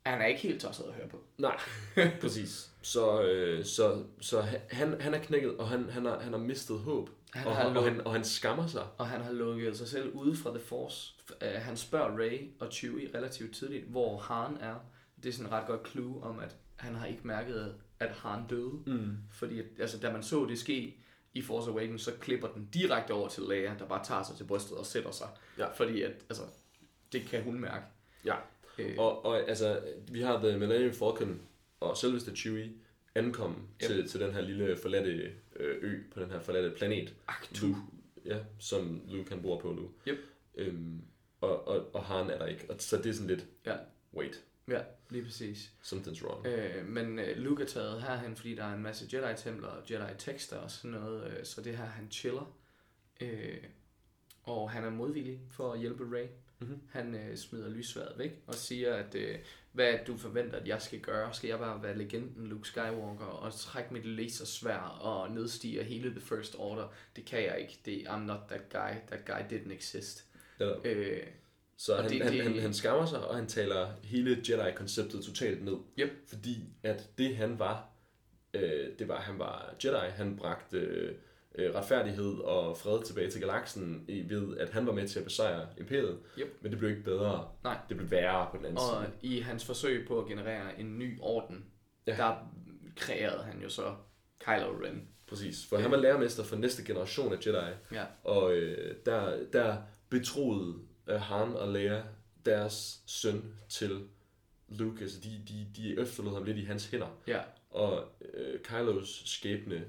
han er ikke helt tosset at høre på. Nej, præcis. Så, øh, så, så han, han er knækket, og han, han, har, han har mistet håb, Han og, har og, han, og han skammer sig. Og han har lukket sig selv ude fra The Force. Uh, han spørger Rey og Chewie relativt tidligt, hvor Han er. Det er sådan et ret godt clue om, at han har ikke mærket, at Han døde. Mm. Fordi altså, da man så det ske i Force Awakens, så klipper den direkte over til Leia, der bare tager sig til brystet og sætter sig. Ja. Fordi at, altså, det kan hun mærke. Ja. Øh, Og, og altså, vi har The Millennium Falcon og selveste Chewie ankomme Yep. til, til den her lille forladte øh, ø på den her forladte planet. Aktu. Luke, ja, som Luke han bor på nu. Yep. Øhm, og, og, og Han er der ikke. Og så det er sådan lidt, Ja, wait, ja, lige præcis. something's wrong. Øh, men øh, Luke er taget herhen, fordi der er en masse Jedi-templer og Jedi-tekster og sådan noget, øh, så det her, han chiller. Øh, og han er modvillig for at hjælpe Rey. Mhm. Han øh, smider lysværet væk og siger, at øh, hvad du forventer, at jeg skal gøre? Skal jeg bare være legenden Luke Skywalker og trække mit lasersvær og nedstige hele The First Order? Det kan jeg ikke. Det, I'm not that guy. That guy didn't exist. Ja. Øh, Så han, det- han, det- han, han skammer sig, og han taler hele Jedi-konceptet totalt ned. Yep. Fordi at det han var, øh, det var, han var Jedi. Han bragte øh, øh, retfærdighed og fred tilbage til galaksen i, ved, at han var med til at besejre imperiet. Yep. Men det blev ikke bedre. Nej. Det blev værre på den anden Og side. i hans forsøg på at generere en ny orden, ja. Der kreerede han jo så Kylo Ren. Præcis. For han var lærermester for næste generation af Jedi. Ja, Og øh, der, der betroede øh, Han og Leia deres søn til Luke. Altså de, de, de efterlod ham lidt i hans hænder. ja, Og øh, Kylos skæbne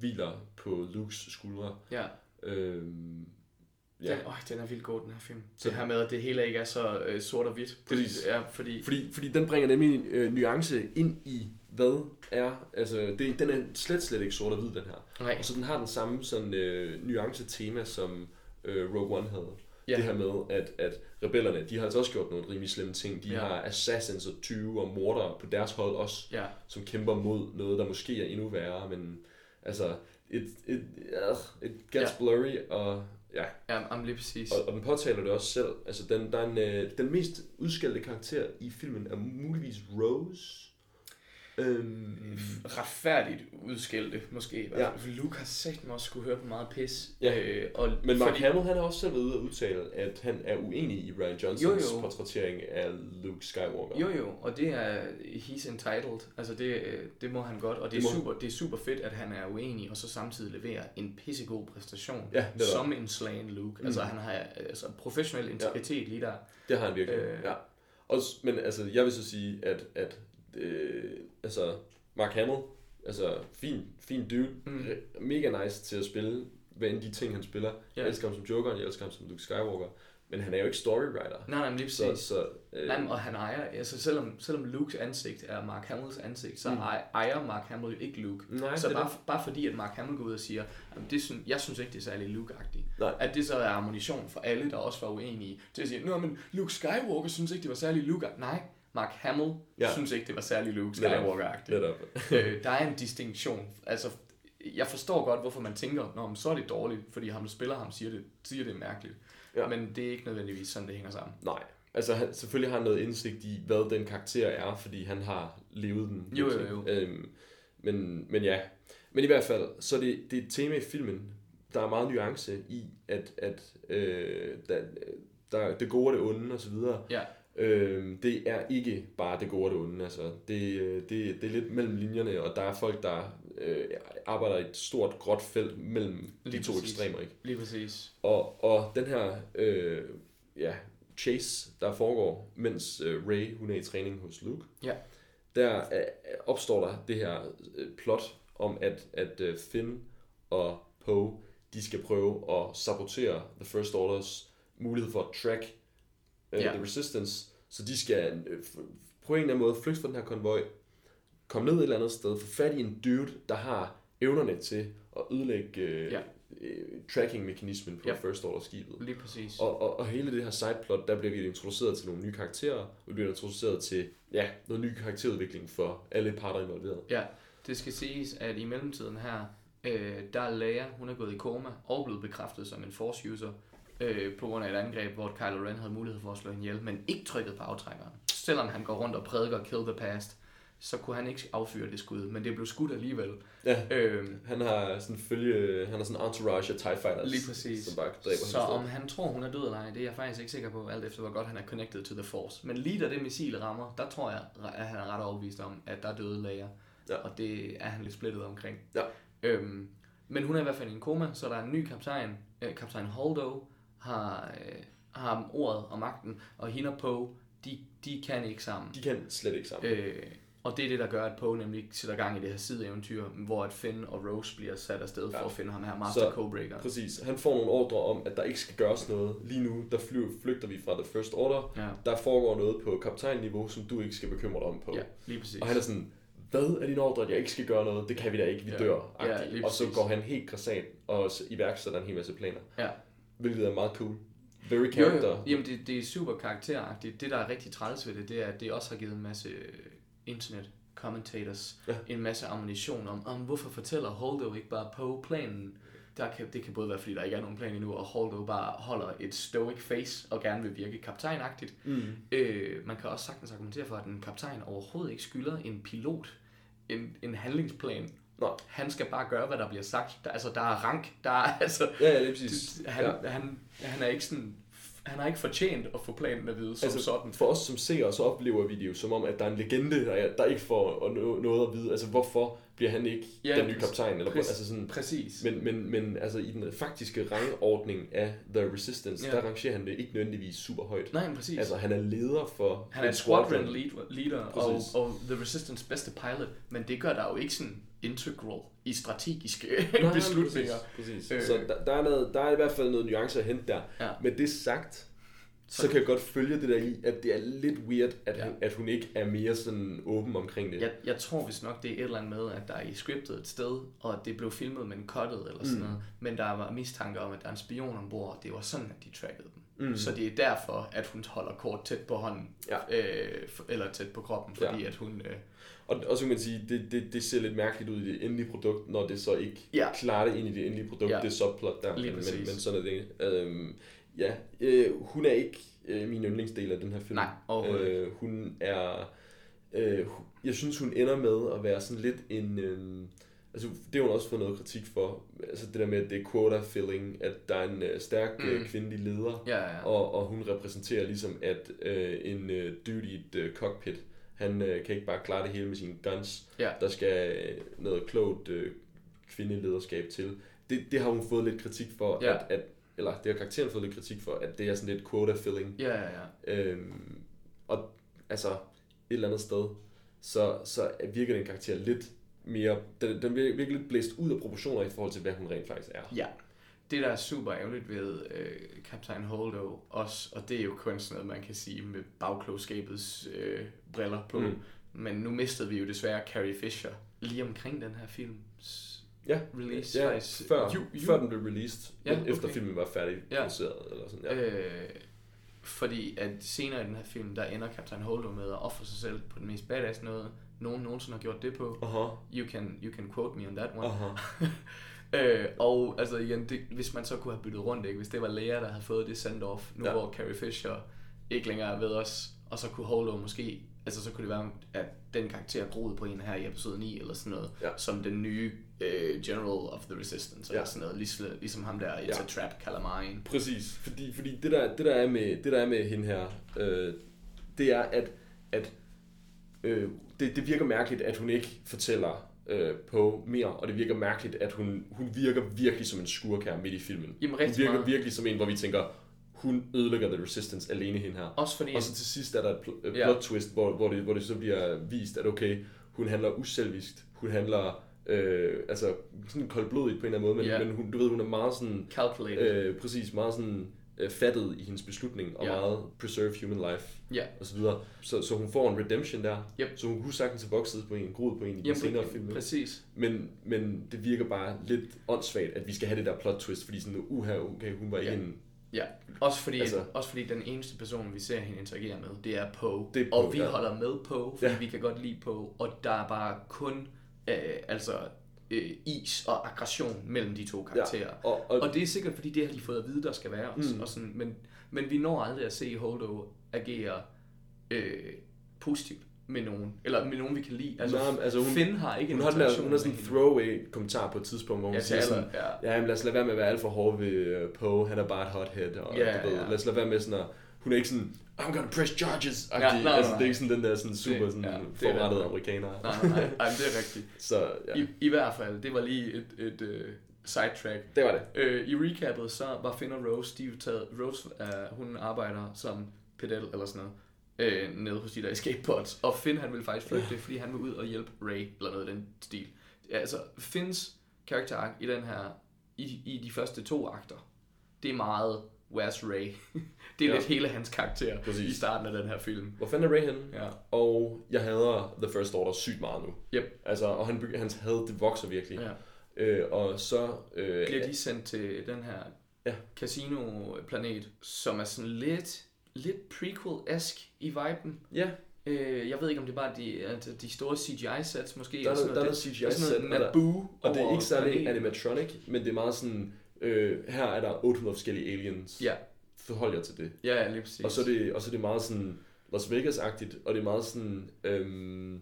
hviler på Lukes skuldre. ja. Øhm, Ja. Den, øj, den er vildt god, den her film. Så- det her med, at det hele ikke er så øh, sort og hvidt. Præcis. Ja, fordi... Fordi, fordi den bringer nemlig en øh, nuance ind i, hvad er, altså det, den er slet, slet ikke sort og hvid, den her. Nej, Og så den har den samme sådan øh, nuance-tema, som øh, Rogue One havde. Ja. Det her med, at, at rebellerne, de har altså også gjort nogle rimelig slemme ting. De ja. har assassins og 20 og mordere på deres hold også, ja, som kæmper mod noget, der måske er endnu værre, men altså, it, it, uh, it gets Ja. blurry, og ja, ja, jamen, lige præcis. og, og den påtaler det også selv. Altså, den, der er en, øh, den mest udskældte karakter i filmen er muligvis Rose. Øhm, Retfærdigt udskilte, måske. Ja. For Luke har sagt mig også skulle høre på meget pis. Ja. Øh, og men Mark fordi- Hamill, han har også selv været ude at udtale, at han er uenig i Ryan Johnsons Jo, jo. portrættering af Luke Skywalker. Jo jo, og det er, he's entitled, altså det, øh, det må han godt, og det, Det er super, det er super fedt, at han er uenig, og så samtidig leverer en pissegod præstation, Ja, netop. som en slagen Luke. Mm. Altså han har altså, professionel integritet ja. lige der. Det har han virkelig. Øh. Ja. Også, men altså, jeg vil så sige, at, at øh, altså, Mark Hamill, altså, fin, fin dude, Mm. mega nice til at spille, hvad end de ting, han spiller. Jeg Ja. elsker ham som Joker, jeg elsker ham som Luke Skywalker, men han er jo ikke storywriter. Nej, nej, lige Så, præcis. så øh, Nej, og han ejer, altså selvom, selvom Lukes ansigt er Mark Hamills ansigt, så mm. Ejer Mark Hamill jo ikke Luke. nej, så det er bare, det. bare fordi, at Mark Hamill går ud og siger, at det synes, jeg synes ikke, det er særlig Luke-agtigt. Nej. At det så er ammunition for alle, der også var uenige til at sige, Nå, men Luke Skywalker synes ikke, det var særlig Luke Nej, Mark Hamill ja. Synes ikke, det var særlig Luke. Skywalker-agtigt. Øh, der er en distinktion. Altså, jeg forstår godt, hvorfor man tænker, Nå, men så er det dårligt, fordi ham, der spiller ham, siger det, siger det mærkeligt. Ja. Men det er ikke nødvendigvis sådan, det hænger sammen. Nej. Altså, han, selvfølgelig har han noget indsigt i, hvad den karakter er, fordi han har levet den. Jo, jo, jo. Øhm, men, men ja. Men i hvert fald, så det, det er et tema i filmen, der er meget nuance i, at, at øh, der, der er det gode og det onde, og så videre. Ja, Øhm, det er ikke bare det gode og det onde. Altså, det, øh, det, det er lidt mellem linjerne, og der er folk, der øh, arbejder i et stort, gråt felt mellem Lige de to præcis. ekstremer. Ikke? lige præcis. Og, og den her øh, ja, chase, der foregår, mens øh, Ray hun er i træning hos Luke, Ja. der øh, opstår der det her øh, plot om, at, at øh, Finn og Poe, de skal prøve at sabotere The First Orders mulighed for at track øh, Ja. The Resistance, så de skal øh, på en eller anden måde flygte fra den her konvoj, komme ned et eller andet sted, få fat i en dude, der har evnerne til at ødelægge øh, Ja. øh, tracking-mekanismen på Ja. First Order-skibet. Lige præcis. Og, og, og hele det her sideplot, der bliver vi introduceret til nogle nye karakterer, vi bliver introduceret til ja, noget ny karakterudvikling for alle parter involveret. Ja, det skal siges, at i mellemtiden her, øh, der er Leia, hun er gået i koma og blevet bekræftet som en force user øh, på grund af et angreb, hvor Kylo Ren havde mulighed for at slå hende ihjel, men ikke trykket på aftrækkeren. Selvom han går rundt og prædiker Kill the Past, så kunne han ikke affyre det skud, men det blev skudt alligevel. Ja, Øh, han har sådan følge, han har sådan en entourage af TIE Fighters, Lige præcis. som bare dræber så ham om han tror, hun er død eller ej, det er jeg faktisk ikke sikker på, alt efter hvor godt han er connected to the force. Men lige da det missil rammer, der tror jeg, at han er ret overbevist om, at der er døde Leia. Ja. Og det er han lidt splittet omkring. Ja. Øhm, men hun er i hvert fald i en koma, så der er en ny kaptajn. Øh, kaptajn Holdo har, øh, har ordet og magten, og hende og Poe, de, de kan ikke sammen. De kan slet ikke sammen. Øh, og det er det, der gør, at Poe nemlig sætter gang i det her sideeventyr, hvor at Finn og Rose bliver sat afsted for Ja. at finde ham her, Master Så- Codebreaker. Præcis. Han får nogle ordre om, at der ikke skal gøres noget. Lige nu, der fly, flygter vi fra The First Order. Ja, Der foregår noget på kaptajnniveau, som du ikke skal bekymre dig om på. ja lige præcis. Og han er sådan, hvad er din ordre, at jeg ikke skal gøre noget? Det kan vi da ikke, vi Ja. dør. Ja, og så går han helt græsat og iværksætter en hel masse planer. Ja. Hvilket er meget cool. Very Jo, character. jo. Jamen, det, det er super karakteragtigt. Det, der er rigtig træls ved det, det er, at det også har givet en masse øh, internet commentators Ja. en masse ammunition om, om hvorfor fortæller Holdo ikke bare på planen. Der kan, det kan både være, fordi der ikke er nogen plan endnu, og Holdo bare holder et stoic face og gerne vil virke kaptajnagtigt. Mm. Øh, man kan også sagtens argumentere for, at en kaptajn overhovedet ikke skylder en pilot en, en handlingsplan. Nej. Han skal bare gøre, hvad der bliver sagt. Der, altså, der er rank. Der er, altså, Ja, ja, det er præcis. han, ja. han, han er ikke sådan... Han har ikke fortjent at få planen at vide som altså, sådan. For os som seere, så oplever vi det jo som om, at der er en legende, der, er, der ikke får no- noget at vide. Altså, hvorfor bliver han ikke Ja, den nye kaptajn? Eller, Præcis. altså sådan, Præcis. men, men, men altså, i den faktiske rangordning af The Resistance, Ja. der rangerer han det ikke nødvendigvis super højt. Nej, men præcis. Altså, han er leder for... han er en squadron lead, leader og, og The Resistance bedste pilot, men det gør der jo ikke sådan integral i strategiske Nej, beslutninger. Præcis. præcis. Øh. Så der, der, er noget, der er i hvert fald noget nuance at hente der. Ja. Med det sagt, så, Så- kan jeg godt følge det der i, at det er lidt weird, at, Ja. hun, at hun ikke er mere sådan åben omkring det. Jeg, jeg tror vist nok, det er et eller andet med, at der er i scriptet et sted, og at det blev filmet, men cuttet eller sådan Mm. noget. Men der var mistanke om, at der er en spion ombord, og det var sådan, at de trackede dem. Mm. Så det er derfor, at hun holder kort tæt på hånden, Ja. øh, eller tæt på kroppen, fordi Ja. at hun... Øh, Og, og så kan man sige, det, det, det ser lidt mærkeligt ud i det endelige produkt, når det så ikke Ja. klarer det ind i det endelige produkt, Ja. det subplot der. Lige men, men, præcis. men sådan er det. Øhm, ja, øh, hun er ikke øh, min yndlingsdel af den her film. Nej, overhovedet øh, Hun er... Øh, jeg synes, hun ender med at være sådan lidt en... Øh, altså, det har hun også fået noget kritik for. Altså det der med, at det er quota-filling, at der er en øh, stærk mm. Mm. kvindelig leder, ja, ja. og, og hun repræsenterer ligesom, at øh, en øh, dude i et øh, cockpit, han øh, kan ikke bare klare det hele med sine guns. Ja. Der skal øh, noget klogt øh, kvindelederskab til. Det, det har hun fået lidt kritik for, Ja. at, at, eller det har karakteren fået lidt kritik for, at det er sådan lidt quota-filling. Ja, ja, ja. Øhm, og altså, et eller andet sted, så, så virker den karakter lidt mere, den, den virker lidt blæst ud af proportioner i forhold til, hvad hun rent faktisk er. Ja. Det, der er super ærgerligt ved øh, Captain Holdo også, og det er jo kun sådan noget, man kan sige med bagklogskabets øh, briller på, Mm. men nu mistede vi jo desværre Carrie Fisher lige omkring den her films Ja, release. ja faktisk. før, Ju- ju- før den blev released, Ja, ja, efter okay. filmen var færdig Ja. produceret, eller sådan, ja. Øh, fordi at senere i den her film, der ender Captain Holdo med at ofre sig selv på den mest badass noget, nogen nogensinde har gjort det på. Aha, You can, you can quote me on that one. aha. Øh, og altså igen, det, hvis man så kunne have byttet rundt, ikke? hvis det var Leia, der havde fået det send-off, nu Ja. hvor Carrie Fisher ikke længere er ved os, og så kunne Holdo måske, altså så kunne det være, at den karakter groede på en her i episode 9, eller sådan noget, Ja. som den nye øh, General of the Resistance, eller Ja. sådan noget, ligesom, ligesom ham der, It's Ja. a Trap, Calamine. Præcis, fordi, fordi det, der, det, der er med, det der er med hende her, øh, det er, at, at øh, det, det virker mærkeligt, at hun ikke fortæller øh, på mere, og det virker mærkeligt, at hun, hun virker virkelig som en skurk her midt i filmen. Jamen, Hun virker meget. virkelig som en, hvor vi tænker, hun ødelægger The Resistance alene hende her. Også fordi, Og så til sidst er der et pl- Ja. plot twist, hvor, hvor, det, hvor det så bliver vist, at okay, hun handler uselvisk, hun handler øh, altså sådan koldblodigt på en eller anden måde, men, Ja. men hun, du ved, hun er meget sådan, calculated. øh, præcis, meget sådan øh, fattet i hendes beslutning, og Ja. meget preserve human life, Ja. og så videre. Så, så hun får en redemption der, Yep. så hun kunne sagtens have vokset på en, groet på en i den senere film. præcis. Men, men det virker bare lidt åndssvagt, at vi skal have det der plot twist, fordi sådan, uha, okay, hun var ikke Ja. en... Ja, også fordi, altså, også fordi den eneste person, vi ser hende interagere med, det er Poe. Det er Poe, og vi ja. holder med Poe, fordi. Ja. vi kan godt lide Poe. Og der er bare kun øh, altså, øh, is og aggression mellem de to karakterer. Ja. Og, og, Og det er sikkert, fordi det har de fået at vide, der skal være. Mm. Og sådan, men, men vi når aldrig at se Holdo agere øh, positivt med nogen. Eller med nogen, vi kan lide. Altså, Nej, altså, hun- Finn har ikke hun en har, der, hun har sådan en throwaway kommentar på et tidspunkt, hvor hun Ja, siger sådan, ja. ja, jamen, lad os lade være med at være alt for hård ved uh, Poe, han er bare et hothead, og Ja, du ved, ja. lad os lade være med sådan at, hun er ikke sådan, I'm gonna press charges, Ja, nej, nej, altså det er ikke sådan den der sådan super Det- sådan, ja, forrettet amerikaner. Nej, nej, nej, nej, det er rigtigt. Så ja, I, I hvert fald, det var lige et, et uh, sidetrack. det var det. Øh, I recappet, så var Finn og Rose, de taget, Rose, uh, hun arbejder som pedel eller sådan noget, øh, nede hos de der skateboards. Og Finn, han vil faktisk flygte, fordi han vil ud og hjælpe Ray, eller noget i den stil. Altså, Finns karakter i den her, i, i de første to akter, det er meget, where's Ray? det er Ja. lidt hele hans karakter Præcis. i starten af den her film. Hvor fanden er Ray henne? Ja. Og jeg hader The First Order sygt meget nu. Yep. Altså, og han, hans had, det vokser virkelig. ja. Øh, og så... Øh, Bliver de sendt til den her Ja. casino-planet, som er sådan lidt, lidt prequel-esk i viben. Ja, Øh, jeg ved ikke, om det er bare de, altså de store CGI-sets måske. der er eller sådan noget, der er er noget og, der, Naboo og det er ikke særlig animatronic, men det er meget sådan... Øh, her er der 800 forskellige aliens. Ja, Forhold jer til det. ja, ja, lige præcis. Og så, er det, og så er det meget sådan Las Vegas-agtigt, og det er meget sådan, øhm,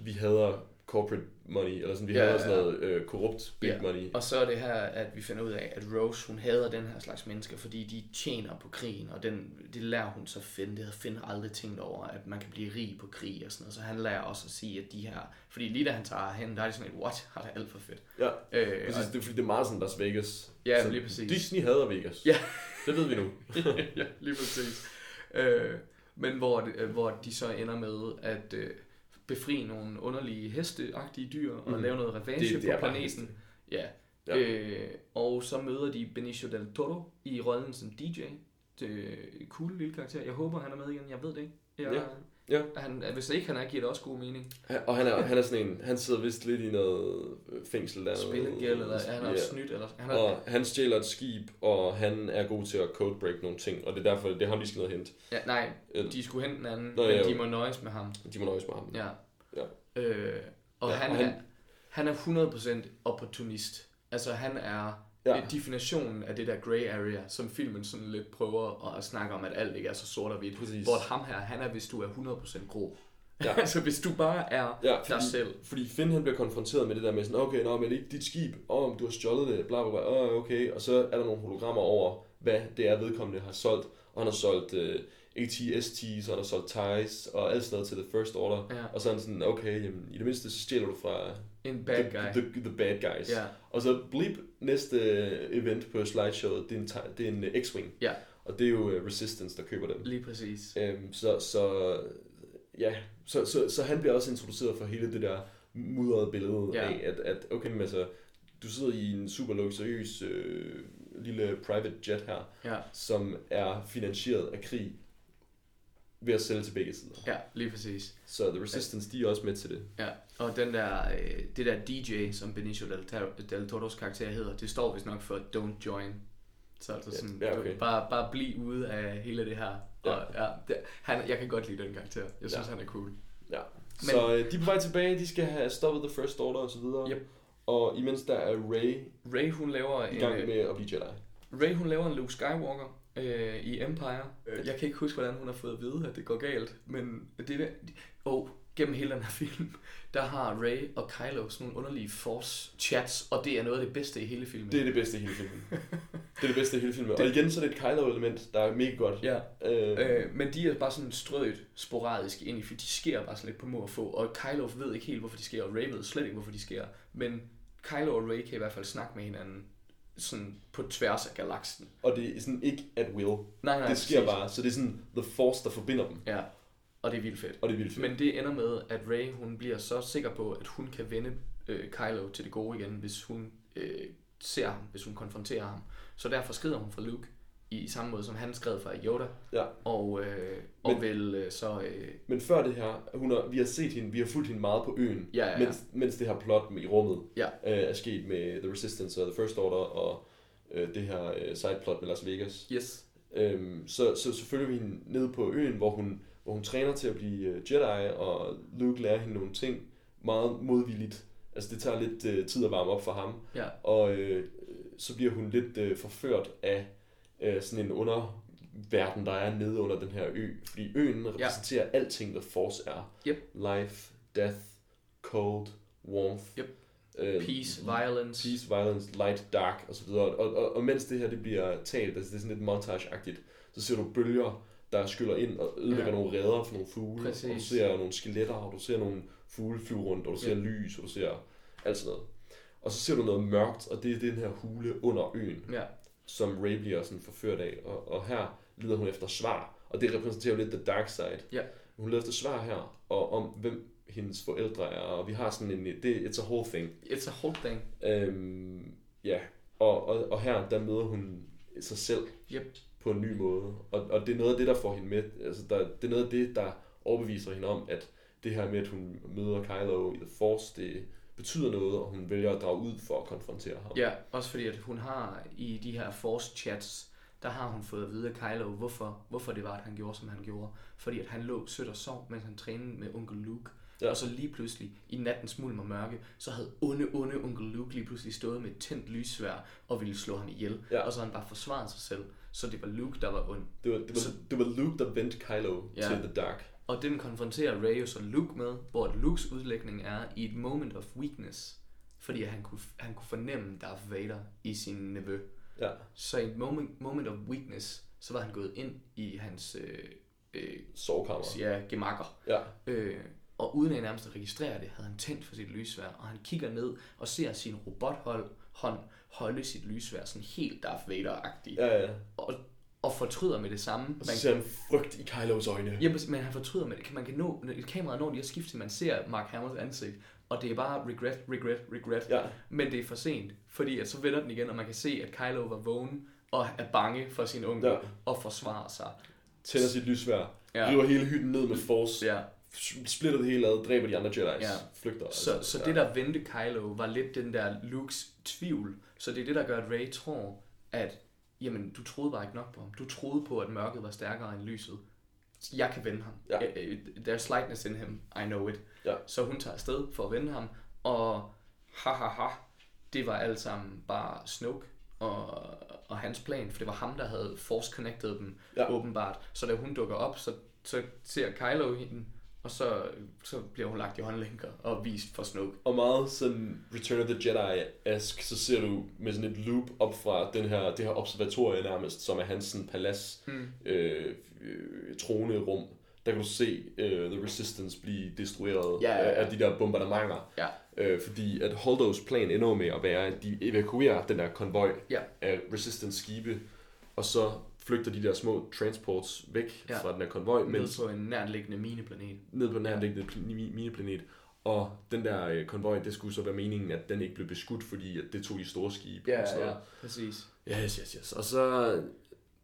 vi hader corporate money, eller sådan, vi Ja, hader sådan noget øh, korrupt big Ja. money. Og så er det her, at vi finder ud af, at Rose, hun hader den her slags mennesker, fordi de tjener på krigen, og den, det lærer hun så Finn. Det havde Finn aldrig tænkt over, at man kan blive rig på krig og sådan noget. Så han lærer også at sige, at de her... Fordi lige da han tager hen, der er det sådan et, what? Har det alt for fedt. Ja, Øh, præcis, det er fordi, det er meget sådan Las Vegas. Ja, så lige præcis. Disney hader Vegas. Ja. Det ved vi nu. ja, lige præcis. Øh, men hvor, øh, hvor de så ender med at øh, befri nogle underlige hesteagtige dyr og Mhm. lave noget revanche Det- det på planeten. Ja. Ja. Øh, og så møder de Benicio del Toro i rollen som DJ. Det er en cool lille karakter. Jeg håber, han er med igen. Jeg ved det ikke. Jeg, Ja. Ja. Han, hvis ikke han er, giver det også god mening. Og han er, han er sådan en, han sidder vist lidt i noget øh, fængsel der. Spillegæld, eller han har Ja. snydt. Eller, han har, Og han stjæler et skib, og han er god til at codebreak nogle ting, og det er derfor, det er ham, de skal ned og hente. ja, nej, de skulle hente den anden, Nå, men ja, de må nøjes med ham. De må nøjes med ham. Ja. Ja. Øh, og, Ja, han, og han, han- er, han er 100% opportunist. Altså han er Ja. ja. definitionen af det der grey area, som filmen sådan lidt prøver at snakke om, at alt ikke er så sort og hvidt. Præcis. Hvor ham her, han er, hvis du er 100% grå. Ja. Altså hvis du bare er Ja, dig fordi, selv. fordi Finn han bliver konfronteret med det der med sådan, okay, nå, men det er ikke dit skib, åh, oh, du har stjålet det, bla bla bla, oh, okay, og så er der nogle hologrammer over, hvad det er vedkommende har solgt, og han har solgt uh, ATST's, og han har solgt TIEs, og alt sådan noget til The First Order, Ja. og så er han sådan, okay, jamen, i det mindste så stjæler du fra En bad the, guy. The, the, bad guys. Ja. Og så blip næste event på slideshowet, det er en, det er en uh, X-Wing, Ja. og det er jo uh, Resistance, der køber dem. Lige præcis. Øhm, så, så, ja, så, så, så han bliver også introduceret for hele det der mudrede billede Ja. af, at, at okay, men altså, du sidder i en super luksuriøs øh, lille private jet her, Ja, som er finansieret af krig ved at sælge til begge sider. ja lige præcis. Så The Resistance, de er også med til det. Ja, og den der, øh, det der DJ, som Benicio del, Tar- del Toros karakter hedder, det står vist nok for Don't Join. Så altså Ja, sådan, ja, okay. du, bare, bare bliv ude af hele det her. Ja. Og, ja, det, han, jeg kan godt lide den karakter. Jeg synes, Ja. han er cool. Ja. Så øh, de er på vej tilbage, de skal have stoppet The First Order og så videre. Yep. Og imens der er Ray Ray, hun laver i en, gang øh, med at blive Jedi. Ray, hun laver en Luke Skywalker øh, i Empire. Øh, Jeg kan ikke huske, hvordan hun har fået at vide, at det går galt. Men det der... Oh, gennem hele den her film, der har Ray og Kylo sådan nogle underlige force chats, og det er noget af det bedste i hele filmen. Det er det bedste i hele filmen. det er det bedste i hele filmen. Og igen så er det et Kylo-element, der er mega godt. Ja, Øh, øh, men de er bare sådan strøget sporadisk ind i, for de sker bare sådan lidt på må og få, og Kylo ved ikke helt, hvorfor de sker, og Ray ved slet ikke, hvorfor de sker, men Kylo og Ray kan i hvert fald snakke med hinanden sådan på tværs af galaksen. og det er sådan ikke at will. Nej, nej, det sker præcis. bare, så det er sådan the force, der forbinder dem. Ja, og det er vildt fedt. Og det er vildt fedt. Men det ender med, at Ray hun bliver så sikker på, at hun kan vende øh, Kylo til det gode igen, hvis hun øh, ser ham, hvis hun konfronterer ham. Så derfor skrider hun fra Luke i samme måde, som han skrev fra Yoda. Ja. Og, øh, og Men- vil øh, så... Øh, Men før det her, hun har, vi har set hende, vi har fulgt hende meget på øen, Ja, ja, ja. Mens, mens det her plot i rummet Ja. øh, er sket med The Resistance og The First Order og øh, det her øh, sideplot med Las Vegas. yes. Øhm, så, så selvfølgelig vi hende nede på øen, hvor hun, hvor hun træner til at blive øh, Jedi, og Luke lærer hende nogle ting meget modvilligt. Altså det tager lidt øh, tid at varme op for ham. Ja. Og øh, så bliver hun lidt øh, forført af øh, sådan en underverden, der er nede under den her ø. Fordi øen repræsenterer ja. alting, The Force er. Yep. Life, death, cold, warmth. Yep. Øh, Peace, violence. Peace, violence, light, dark osv. Og, og, og, og mens det her det bliver talt, altså det er sådan lidt montage-agtigt, så ser du bølger, der skyller ind og ødelægger Ja. ja. nogle redder for nogle fugle. Præcis. Og du ser nogle skeletter, og du ser nogle fugle flyve rundt, og du ser Ja. lys, og du ser alt sådan noget. Og så ser du noget mørkt, og det er den her hule under øen, Ja, som Ray bliver sådan forført af. Og, og her leder hun efter svar, og det repræsenterer jo lidt the dark side. Ja. Hun leder efter svar her, og om hvem hendes forældre er, og vi har sådan en, det, it's a whole thing. it's a whole thing. Øhm, ja, og, og, og her der møder hun sig selv Yep. på en ny måde. Og, og det er noget af det, der får hende med. Altså, der, det er noget af det, der overbeviser hende om, at det her med, at hun møder Kylo i The Force, det betyder noget, og hun vælger at drage ud for at konfrontere ham. Ja, også fordi at hun har i de her force chats, der har hun fået at vide af Kylo, hvorfor, hvorfor det var, at han gjorde, som han gjorde. Fordi at han lå sødt og sov, mens han trænede med onkel Luke. Ja. Og så lige pludselig, i nattens mulm og mørke, så havde onde, onde onkel Luke lige pludselig stået med et tændt lyssvær og ville slå ham ihjel. Ja. Og så han bare forsvaret sig selv. Så det var Luke, der var ond. Det, var, det, var, Så- det var Luke, der vendte Kylo Ja. til The Dark. Og den konfronterer jo så Luke med, hvor Lukes udlægning er i et moment of weakness. Fordi han kunne, han kunne fornemme Darth Vader i sin nevø. Ja. Så i et moment, moment of weakness, så var han gået ind i hans øh, øh, Sovekammer. ja, gemakker. Ja. Øh, og uden at nærmest at registrere det, havde han tændt for sit lysvær, og han kigger ned og ser sin robothold hånd holde sit lysvær sådan helt Darth Vader-agtigt. Ja, ja. Og, og fortryder med det samme. Og så ser han frygt i Kylos øjne. Ja, men han fortryder med det. Man kan nå, kameraet når lige at skifte, til man ser Mark Hamills ansigt, og det er bare regret, regret, regret. Ja. Men det er for sent, fordi at så vender den igen, og man kan se, at Kylo var vågen og er bange for sin onkel Ja. og forsvarer sig. Tænder sit lysvær. Ja. River hele hytten ned med Force. Ja. Splitter det hele ad, dræber de andre Jedi's. Ja. Flygter. Så, så det, der vendte Kylo, var lidt den der Lukes tvivl. Så det er det, der gør, at Rey tror, at jamen, du troede bare ikke nok på ham. Du troede på, at mørket var stærkere end lyset. Jeg kan vende ham. Ja. Eh, eh, There's lightness in him. I know it. Ja. Så hun tager afsted for at vende ham, og ha ha ha, det var alt sammen bare Snoke og, og hans plan, for det var ham, der havde force connected dem, Ja. åbenbart. Så da hun dukker op, så, så ser Kylo hende, og så, så bliver hun lagt i håndlænker og vist for Snoke. Og meget sådan Return of the Jedi-ask, så ser du med sådan et loop op fra den her, det her observatorie nærmest, som er hans sådan palads Mm. øh, øh, trone rum. Der kan du se øh, The Resistance blive destrueret Ja, ja, ja. af de der bombardementer. Ja. Øh, fordi at Holdos plan ender med at være, at de evakuerer den der konvoj Ja. af Resistance skibe, og så flygter de der små transports væk Ja. fra den der konvoj, Ned mens på en nærliggende mineplanet. ned på den her liggende pl- mi- mineplanet. Og den der øh, konvoj, det skulle så være meningen, at den ikke blev beskudt, fordi at det tog de store skibe. og sådan noget. præcis. Yes, yes, yes. Og så...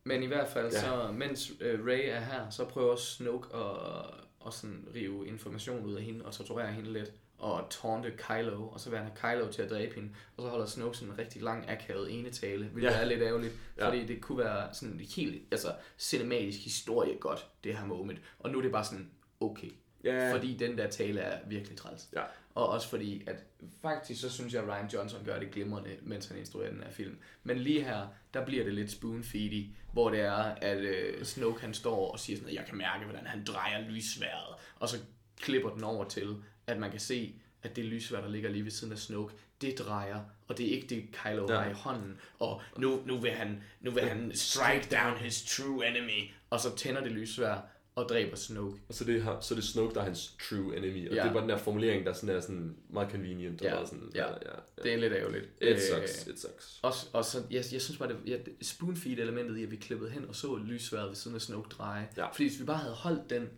Men i hvert fald, Ja. ja. så mens øh, Ray er her, så prøver Snoke at, at sådan rive information ud af hende og torturere hende lidt og taunte Kylo, og så vil han have Kylo til at dræbe hende, og så holder Snoke sådan en rigtig lang akavet enetale, hvilket Ja. er lidt ærgerligt, Ja. fordi det kunne være sådan helt, altså cinematisk historie godt, det her moment, og nu er det bare sådan, okay, Ja, fordi den der tale er virkelig træls. Ja. Og også fordi, at faktisk så synes jeg, at Ryan Johnson gør det glimrende, mens han instruerer den her film. Men lige her, der bliver det lidt spoon-feedy, hvor det er, at øh, Snoke han står og siger sådan, at jeg kan mærke, hvordan han drejer lyssværet. Og så klipper den over til, at man kan se, at det lysvær, der ligger lige ved siden af Snoke, det drejer, og det er ikke det, Kylo Ja. ja. har i hånden. Og nu, nu, vil han, nu vil han strike down his true enemy. Og så tænder det lysvær og dræber Snoke. og så det, har, så det er Snoke, der er hans true enemy. Og Ja. det var den der formulering, der sådan er sådan meget convenient. Ja, Og sådan, ja. ja, ja. Det er lidt ærgerligt. It Øh, sucks, it sucks. Og, og så, jeg, jeg synes bare, det, ja, det- spoonfeed-elementet i, at vi klippede hen og så lysværet ved siden af Snoke dreje. Ja. Fordi hvis vi bare havde holdt den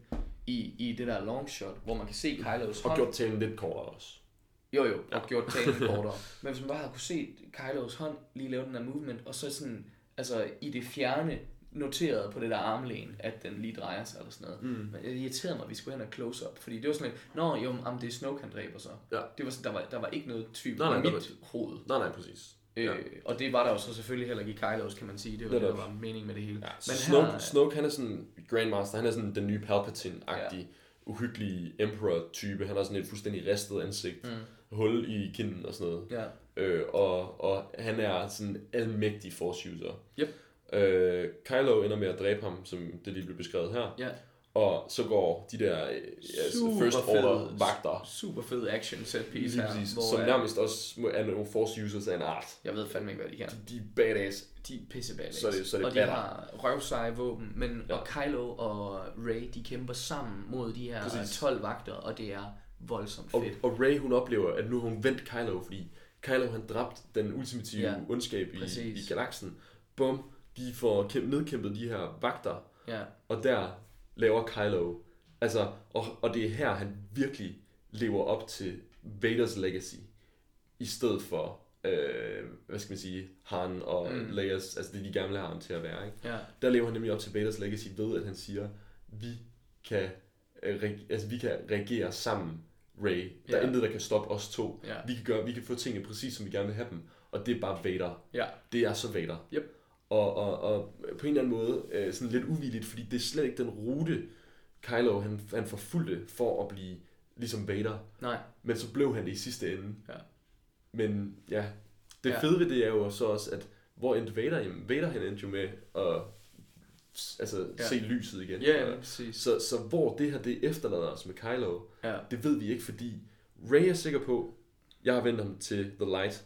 i, i det der long shot, hvor man kan se Kylos Og hånd. gjort talen lidt kortere også. Jo jo, og gjort talen kortere. Men hvis man bare havde kunne se Kylos hånd lige lave den her movement, og så sådan, altså i det fjerne noteret på det der armlæn, at den lige drejer sig eller sådan noget. Mm. Men det irriterede mig, at vi skulle hen og close up, fordi det var sådan lidt, nå jo, om det er Snoke, han dræber så. Ja. Det var, sådan- der, var, der var ikke noget tvivl Nej, nej, i der mit hoved. Nej, nej, præcis. Øh, Ja. Og det var der jo så selvfølgelig heller ikke i Kylos, kan man sige. Det var det, der var meningen med det hele. Ja, Men Snoke, her, Snoke, han er sådan Grandmaster, han er sådan den nye Palpatine-agtige, Ja. uhyggelig Emperor-type. Han har sådan et fuldstændig ristet ansigt, Mm. hul i kinden og sådan noget. Ja, Øh, og, og han er sådan en almægtig force user. Yep. Øh, Kylo ender med at dræbe ham, som det lige blev beskrevet her. ja. Og så går de der øh, altså first fed- order vagter, Super fed action set piece her. præcis, hvor, som øh, nærmest også er nogle force users af en art. Jeg ved fandme ikke, hvad de kan. De er badass. De er pisse badass. Så er det- så er det og de batter. har røvseje våben, men Ja. og Kylo og Rey, de kæmper sammen mod de her Præcis. 12 vagter, og det er voldsomt fedt. og Rey hun oplever, at nu har hun vendt Kylo, fordi Kylo han dræbt den ultimative Ja, ondskab i, præcis. i galaksen. Bum, de får kæmpe, nedkæmpet de her vagter, Ja, og der laver Kylo, altså, og, og det er her, han virkelig lever op til Vaders legacy, i stedet for, øh, hvad skal man sige, Han og Mm. Leia's, altså det de gamle har ham til at være, ikke? ja, Der lever han nemlig op til Vaders legacy ved, at han siger, vi kan, øh, reg- altså, vi kan reagere sammen, Ray. Der er Ja. intet, der kan stoppe os to. Ja. Vi, kan gøre, vi kan få tingene præcis, som vi gerne vil have dem. Og det er bare Vader. ja, Det er så Vader. Yep. Og, og, og på en eller anden måde øh, sådan lidt uvilligt, fordi det er slet ikke den rute, Kylo han, han forfulgte for at blive ligesom Vader. nej, Men så blev han det i sidste ende. Ja. Men ja, det Ja. fede ved det er jo så også, at hvor endte Vader? Jamen, Vader han endte jo med at altså, Ja. se lyset igen. ja, ja, præcis. så, så hvor det her det efterlader os med Kylo, Ja, det ved vi ikke, fordi Ray er sikker på, jeg har vendt ham til The Light.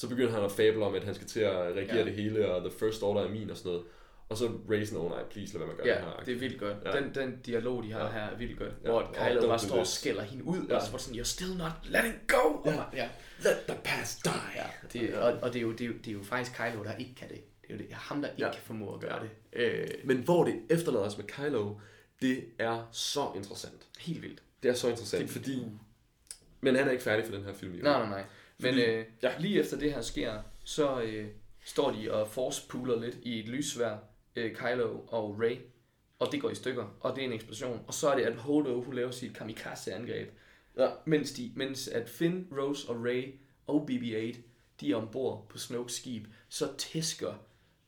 Så begynder han at fable om, at han skal til at reagere Ja. ja. det hele, og The First Order er min og sådan noget. Og så Ray sådan, oh nej, please lad være med at gøre det ja, her. det er vildt godt. Ja. Den, den dialog, de har Ja. her, er vildt godt. Ja. Hvor Og Kylo don't bare står og skælder hende ud, Ja. og så var det sådan, you're still not letting go! Og Ja. man- ja. Let the past die! Ja, det, og, og det, er jo, det, er jo, det er jo faktisk Kylo, der ikke kan det. Det er jo det, ham, der ikke Ja. kan formå at gøre det. Øh, Men hvor det efterlader os med Kylo, det er så interessant. helt vildt. Det er så interessant, Det- det, fordi... Men han er ikke færdig for den her film. jo. Nej, nej, nej. Men Fordi- øh, ja. lige efter det her sker, så øh, står de og force lidt i et lyssvær, øh, Kylo og Rey, og det går i stykker, og det er en eksplosion. Og så er det, at Holdo, hun laver sit kamikaze-angreb, Ja. mens, de, mens at Finn, Rose og Rey og BB-8, de er ombord på Snokes skib, så tæsker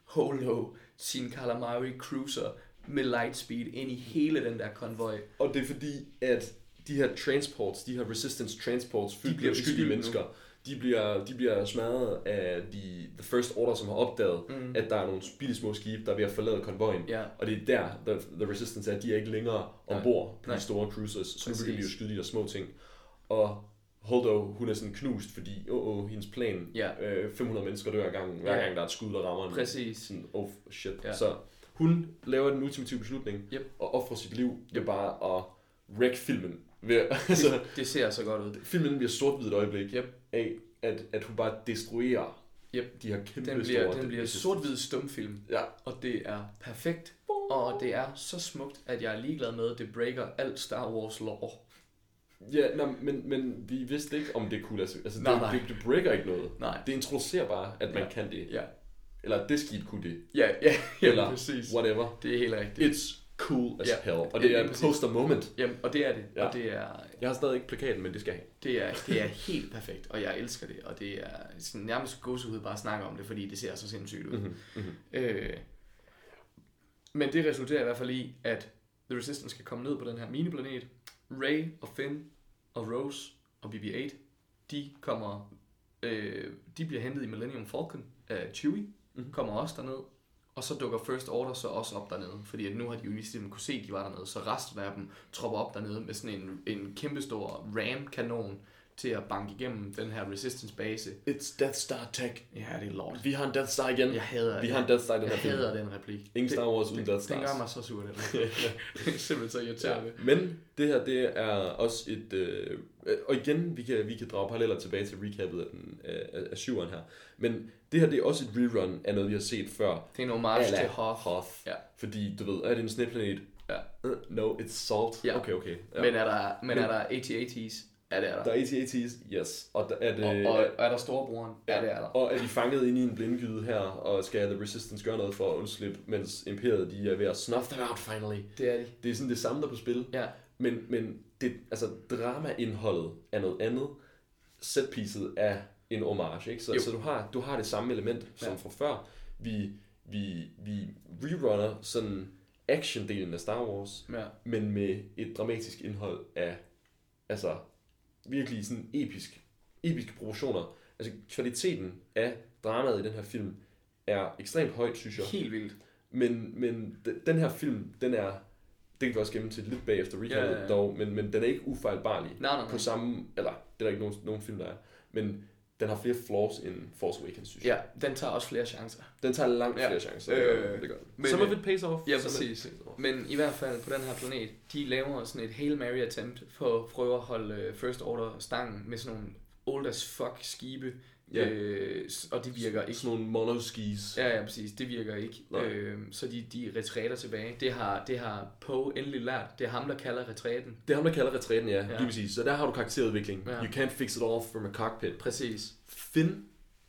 Holo sin Calamari Cruiser med lightspeed ind i hele den der konvoj. Og det er fordi, at de her transports, de her resistance transports, fyldt bliver med uskyldige mennesker, de bliver, de bliver smadret af de, the First Order, som har opdaget, Mm. at der er nogle bitte små skibe, der er ved at forlade konvojen. Ja, Og det er der, the, the Resistance er, de er ikke længere ombord på Nej. de store cruisers, så nu begynder de at skyde de der små ting. Og Holdo, hun er sådan knust, fordi åh, oh, oh, hendes plan, Ja. øh, 500 mennesker dør ad gangen, hver gang der er et skud, der rammer en. præcis. Sådan, oh shit. Ja. Så hun laver den ultimative beslutning, Yep. og offrer sit liv ved bare at wreck filmen. Ved, altså, Det ser så godt ud. filmen bliver sort et øjeblik Yep. Af, at, at hun bare destruerer Yep. de her kæmpe Den bliver, store... den bliver sort-hvid stumfilm, Ja, og det er perfekt. Og det er så smukt, at jeg er ligeglad med, at det breaker alt Star Wars lore. ja nej, men, men vi vidste ikke, om det kunne lade sig... Altså, Nej, det, nej. det, det breaker ikke noget. Nej. Det introducerer bare, at man Ja. kan det. Ja, Eller det skib kunne det. ja, ja, ja Eller præcis. whatever. Det er helt rigtigt. It's cool as Ja. hell. Og det er præcis. poster moment. Jamen, og det er det. Ja. Og det er, Jeg har stadig ikke plakaten, men det skal jeg det, er, det er helt perfekt, og jeg elsker det. Og det er sådan nærmest gåsehud bare at snakke om det, fordi det ser så sindssygt ud. Mm-hmm. Mm-hmm. Øh, men det resulterer i hvert fald i, at The Resistance skal komme ned på den her miniplanet. Ray og Finn og Rose og BB-8, de kommer, øh, de bliver hentet i Millennium Falcon af Chewie, Mhm. kommer også derned, og så dukker First Order så også op dernede, fordi at nu har de jo ligesom kunne se, at de var dernede, så resten af dem tropper op dernede med sådan en, en kæmpestor ram-kanon til at banke igennem den her Resistance base. It's Death Star tech. Ja, det er lort. Vi har en Death Star igen. Jeg hader Vi det. har en Death Star i den Jeg her film. hader den replik. Ingen Star Wars uden Death Den Stars. gør mig så sur, den replik. det er simpelthen så irriterende. Men det her, det er også et... Øh, og igen, vi kan, vi kan drage paralleller tilbage til recappet af, den, af, af syveren her. Men det her, det er også et rerun af noget, vi har set før. Det er en homage A la til Hoth. Hoth. Ja. Fordi, du ved, er det en sneplanet? Ja. Uh, no, it's salt. Ja. Okay, okay. Ja. Men er der, men er der AT-AT's? Ja, det er der. Der er AT-AT's, yes. Og der er det... Og, og, er der storebroren? Ja, det er der. Og er de fanget inde i en blindgyde her, og skal The Resistance gøre noget for at undslippe, mens Imperiet de er ved at snuff them out finally. Det er de. Det er sådan det samme, der er på spil. Ja. Men, men det, altså, dramaindholdet er noget andet. Setpieces er en homage, ikke? Så, Jo. så du, har, du har det samme element som Ja. fra før. Vi, vi, vi rerunner sådan action-delen af Star Wars, Ja. men med et dramatisk indhold af altså virkelig sådan episk, episke proportioner. Altså kvaliteten af dramaet i den her film er ekstremt højt, synes jeg. Helt vildt. Men, men den her film, den er, det kan vi også gemme til lidt bagefter recallet Ja, ja, ja. dog, men, men den er ikke ufejlbarlig Nej, nej, nej. på samme, eller det er der ikke nogen, nogen film, der er, men den har flere flaws end Force Awakens, synes jeg. Ja, den tager også flere chancer. Den tager langt Ja. flere chancer, det gør, Øh, det gør den. men, Some of øh, it pays off. ja, præcis. pays off. Men i hvert fald på den her planet, de laver sådan et Hail Mary attempt for at prøve at holde øh, First Order stangen med sådan nogle old as fuck skibe. Ja. Øh, og de virker ikke. Sådan nogle monoskis. Ja, ja, præcis. Det virker ikke. Nej. Øh, så de, de retræter tilbage. Det har, det har Poe endelig lært. Det er ham, der kalder retræten. Det er ham, der kalder retræten, ja. Ja. Lige præcis. Så der har du karakterudvikling. Ja. You can't fix it all from a cockpit. Præcis. Finn,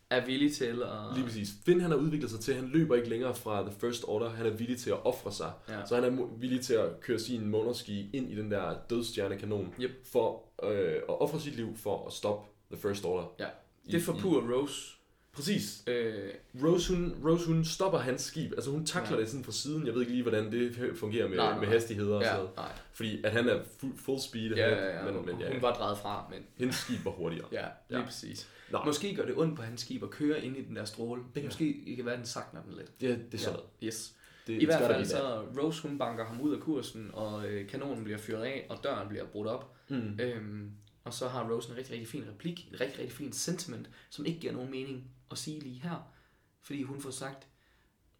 Er villig til at... lige præcis. Finn, han har udviklet sig til, han løber ikke længere fra The First Order. Han er villig til at ofre sig. Ja. Så han er villig til at køre sin monoski ind i den der dødstjernekanon. Yep. For øh, at ofre sit liv for at stoppe The First Order. Ja. Det forpurer Rose. Præcis. Øh, Rose hun, Rose, hun stopper hans skib. Altså hun takler Ja. det sådan fra siden. Jeg ved ikke lige, hvordan det fungerer med, Nej, nej, med nej. hastigheder og sådan ja, noget. nej. Fordi at han er full, full speed. Ja, ja, ja. Men, men, ja, Hun var drejet fra, men hendes skib var hurtigere. ja, lige Ja. præcis. Nå. Måske gør det ondt på hans skib at køre ind i den der stråle. Det kan Ja. måske kan være, den sakner den lidt. Ja, det er sådan. Ja. Yes. Det, I hvert fald så Rose hun banker ham ud af kursen, og øh, kanonen bliver fyret af, og døren bliver brudt op. Mm. Øhm, og så har Rose en rigtig, rigtig fin replik, et rigtig, rigtig fint sentiment, som ikke giver nogen mening at sige lige her. Fordi hun får sagt,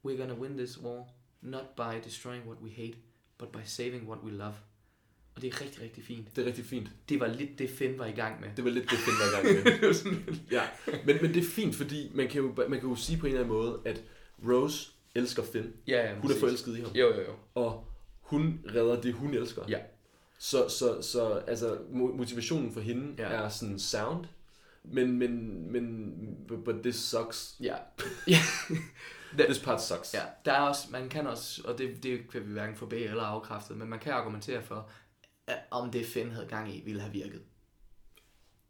We're gonna win this war, not by destroying what we hate, but by saving what we love. Og det er rigtig, rigtig fint. Det er rigtig fint. Det var lidt det, Finn var i gang med. Det var lidt det, Finn var i gang med. ja. men, men det er fint, fordi man kan, jo, man kan jo sige på en eller anden måde, at Rose elsker Finn. ja, ja, Hun er forelsket i ham. Jo, jo, jo. Og hun redder det, hun elsker. Ja. Så, så, så altså, mo- motivationen for hende Ja. er sådan sound. Men, men, men, but, this sucks. Ja. ja. This part sucks. Ja, der er også, man kan også, og det, det kan vi hverken bag eller afkræftet, men man kan argumentere for, at om det Finn havde gang i, ville have virket.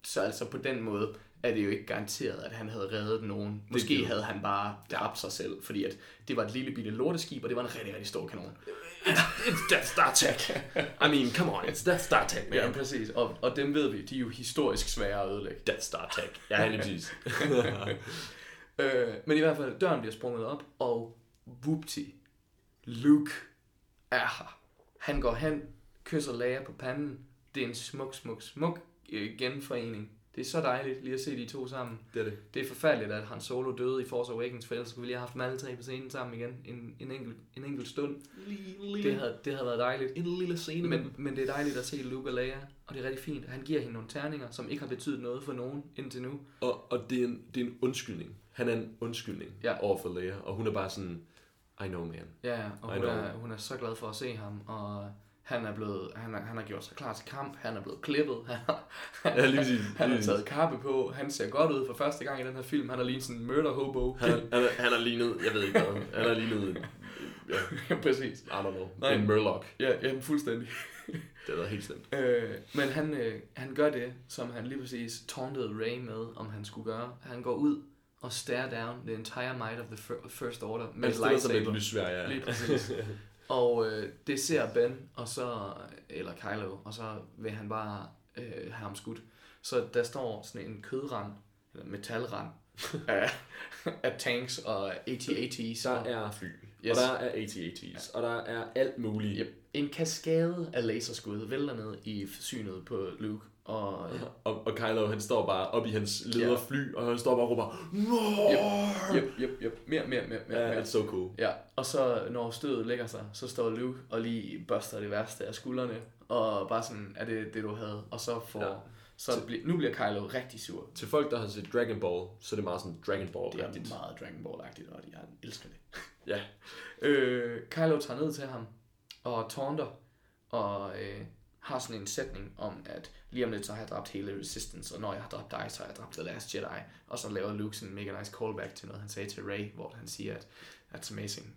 Så altså på den måde er det jo ikke garanteret, at han havde reddet nogen. Måske giver- havde han bare dræbt sig selv, fordi at det var et lille bitte lorteskib, og det var en rigtig, rigtig stor kanon. It's that Star Trek. I mean, come on, it's that Star Trek, man. Ja, præcis. Og, og dem ved vi, de er jo historisk svære at ødelægge. That Star Trek. Ja, lige præcis. Øh, men i hvert fald, døren bliver sprunget op, og whoopty, Luke er her. Han går hen, kysser Leia på panden. Det er en smuk, smuk, smuk øh, genforening. Det er så dejligt lige at se de to sammen. det er det. Det er forfærdeligt, at Han Solo døde i Force Awakens, for ellers skulle vi lige have haft dem alle tre på scenen sammen igen en, en, enkelt, en enkelt stund. Det havde, det havde været dejligt. En lille scene. Men, men det er dejligt at se Luke og Leia, og det er rigtig fint. Han giver hende nogle terninger, som ikke har betydet noget for nogen indtil nu. Og, og det, er en, det er en undskyldning. Han er en undskyldning Ja. ja. over for Leia. Og hun er bare sådan, I know, man. Ja, og I hun know. er, hun er så glad for at se ham, og han er blevet, han, er, han har gjort sig klar til kamp, han er blevet klippet, han har, Ja, lige præcis. han har taget kappe på, han ser godt ud for første gang i den her film, han er lige sådan en murder hobo. Han, er- han, er- han er lignet, jeg ved ikke hvad, han er lignet, ja, præcis. I don't know, Nej. en Murloc. Ja, ja, fuldstændig. Det været helt slemt. Øh, men han, øh, han gør det, som han lige præcis tauntede Ray med, om han skulle gøre. Han går ud og stare down the entire might of the fir- first order med Han stiller sig med et lightsaber. lysvær, ja. Lige præcis. Og øh, det ser Ben, og så, eller Kylo, og så vil han bare øh, have ham skudt. Så der står sådan en kødrand, eller metalrand, af, af tanks og AT-AT's. Der er fly, Yes. og der er AT-AT's, og der er alt muligt. Yep. en kaskade af laserskud vælter ned i synet på Luke. Og, Og, og Kylo, han står bare op i hans lederfly, og han står bare og råber, More! yep, yep, yep. Mere, mere, mere, mere. Mere. it's so cool. Ja, og så når stødet lægger sig, så står Luke og lige børster det værste af skuldrene, og bare sådan, er det det, du havde? Og så får, ja. Så bli, nu bliver Kylo rigtig sur. Til folk, der har set Dragon Ball, så er det meget sådan Dragon Ball. Det er meget Dragon Ball-agtigt, og jeg elsker det. Ja. Øh, Kylo tager ned til ham, og taunter, og øh, har sådan en sætning om, at lige om lidt så har jeg dræbt hele Resistance, og når jeg har dræbt dig, så har jeg dræbt The Last Jedi. Og så laver Luke sådan en mega nice callback til noget, han sagde til Rey, hvor han siger, at that's amazing.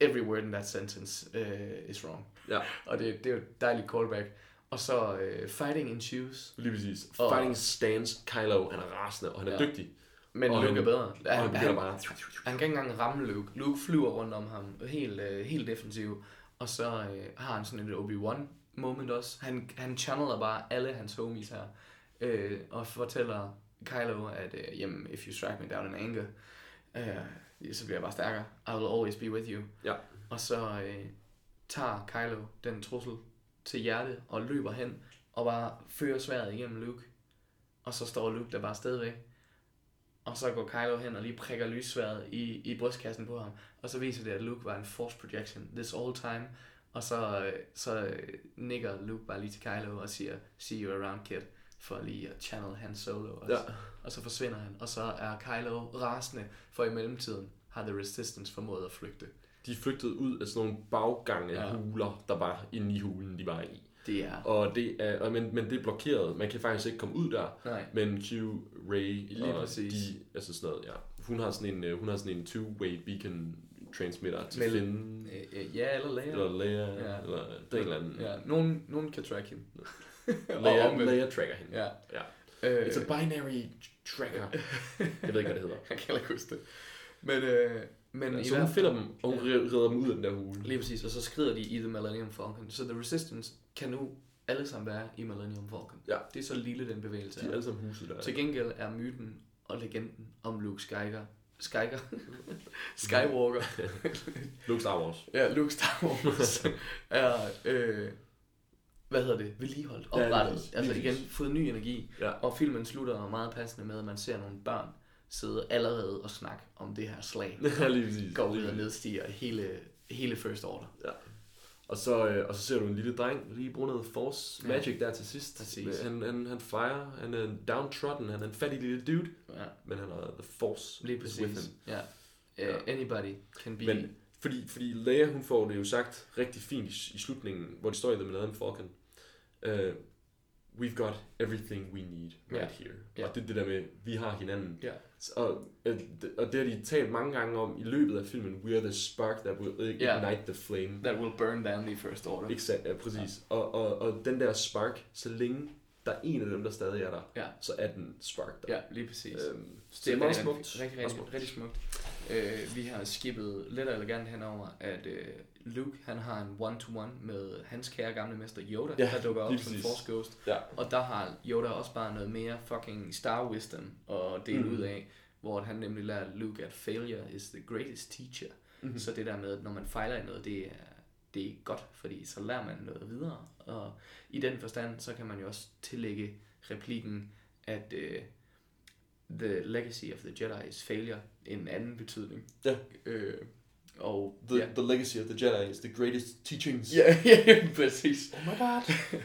Every word in that sentence uh, is wrong. Ja, Og det, det er jo et dejligt callback. Og så uh, Fighting in Shoes. lige præcis. Og- Fighting stance, Kylo, han er rasende, og han er Ja. dygtig. Men Og Luke han- er bedre. Og Han, han, bare... han kan ikke engang ramme Luke. Luke flyver rundt om ham, helt, uh, helt defensiv. Og så uh, har han sådan et Obi-Wan moment også. Han, han channeler bare alle hans homies her. Uh, og fortæller Kylo, at uh, jamen, if you strike me down in anger, uh, så bliver jeg bare stærkere. I will always be with you. Ja. Og så uh, tager Kylo den trussel til hjerte og løber hen og bare fører sværet igennem Luke. Og så står Luke der bare stadigvæk. Og så går Kylo hen og lige prikker lyssværet i, i brystkassen på ham. Og så viser det, at Luke var en force projection this all time. Og så, øh, så øh, nikker Luke bare lige til Kylo og siger, see you around kid. For lige at channel Han Solo også. Ja. Og så forsvinder han. Og så er Kylo rasende, for i mellemtiden har The Resistance formået at flygte. De flygtet ud af sådan nogle baggange Ja. ja. huler, der var inde i hulen, de var i. Det er... Og det er, og men, men det er blokeret. Man kan faktisk ikke komme ud der. Nej. Men Q, Ray Lige og præcis. de, altså sådan noget, ja. Hun har sådan en, øh, hun har sådan en two-way beacon transmitter til Mellem- Finn, Øh, øh, ja, eller Leia. eller Leia, Ja. ja. eller det er en eller anden. Ja, nogen, nogen kan track hende. Leia. Leia tracker hende. Ja. ja. Øh, It's a binary tracker. Jeg ved ikke, hvad det hedder. Jeg kan ikke huske det. Men, øh, men Ja, så hun finder dem, og hun redder dem ud af den der hule. Lige præcis, og så skrider de i The Millennium Falcon. Så The Resistance kan nu alle sammen være i Millennium Falcon. Ja. Det er så lille den bevægelse. De er. alle sammen huset der. Til gengæld er myten og legenden om Luke Skywalker, Skywalker, Skywalker, Luke Star Wars. ja, Luke Star Wars, er, øh, hvad hedder det, vedligeholdt, Ja, lige oprettet, præcis. altså igen fået ny energi. Ja. Og filmen slutter meget passende med, at man ser nogle børn sidde allerede og snakke om det her slag. ja, lige præcis. Går ud og nedstiger hele, hele First Order. Ja. Og så, øh, og så ser du en lille dreng lige bruge noget force Ja. magic der til sidst. Præcis. Han, han, han fejrer, han er en downtrodden, han er en fattig lille dude, Ja, men han har the force lige is with præcis. him. Ja. Uh, anybody can be... Men fordi, fordi Leia, hun får det jo sagt rigtig fint i, i slutningen, hvor de står i The Millennium Falcon. Uh, we've got everything we need right here. Ja. Og det det der med, vi har hinanden. Ja. Og, øh, og det har de talt mange gange om i løbet af filmen. We are the spark that will ignite Ja. the flame. That will burn down the First Order. Exakt, ja, præcis. Og, og, og den der spark, så længe der er en af dem, der stadig er der, Ja. så er den spark der. Ja, lige præcis. Øhm, så det er meget smukt. Rigtig, rigtig, smukt. rigtig smukt. Uh, vi har skippet lidt og elegant henover, at uh, Luke han har en one-to-one med hans kære gamle mester Yoda, Ja, der dukker op som. Force Ghost. Ja. Og der har Yoda også bare noget mere fucking star wisdom at dele Mhm. ud af, hvor han nemlig lærer Luke, at failure is the greatest teacher. Mhm. Så det der med, at når man fejler i noget, det er, det er godt, fordi så lærer man noget videre. Og i den forstand, så kan man jo også tillægge replikken, at uh, the legacy of the Jedi is failure, en anden betydning. Ja. Øh, og The, ja. the legacy of the Jedi is the greatest teachings. Ja, ja, præcis. Oh my god.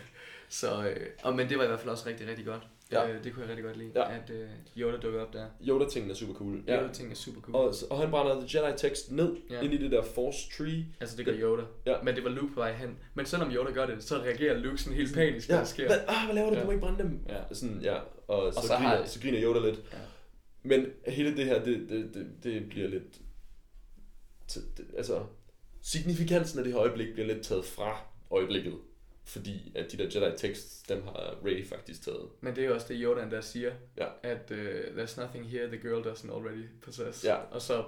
Så, øh, og, men det var i hvert fald også rigtig, rigtig godt. Ja. Øh, det kunne jeg rigtig godt lide, Ja. at øh, Yoda dukkede op der. Yoda-tingen er super cool. Ja. Yoda ting er super cool. Og, og han brænder The Jedi-tekst ned Ja. ind i det der Force Tree. Altså det gør Yoda. Ja. Men det var Luke på vej hen. Men selvom Yoda gør det, så reagerer Luke sådan helt panisk, Ja, det sker. hvad, ah, hvad laver du? Ja. Du må ikke brænde dem. Ja. Sådan, ja. Og, så, så så, griner, har- så griner Yoda lidt. Ja. Men hele det her, det, det, det, det bliver lidt... altså, signifikansen af det her øjeblik bliver lidt taget fra øjeblikket. Fordi at de der Jedi-tekst, dem har Ray faktisk taget. Men det er jo også det Yoda der siger, Ja. at uh, there's nothing here the girl doesn't already possess. Ja. Og så...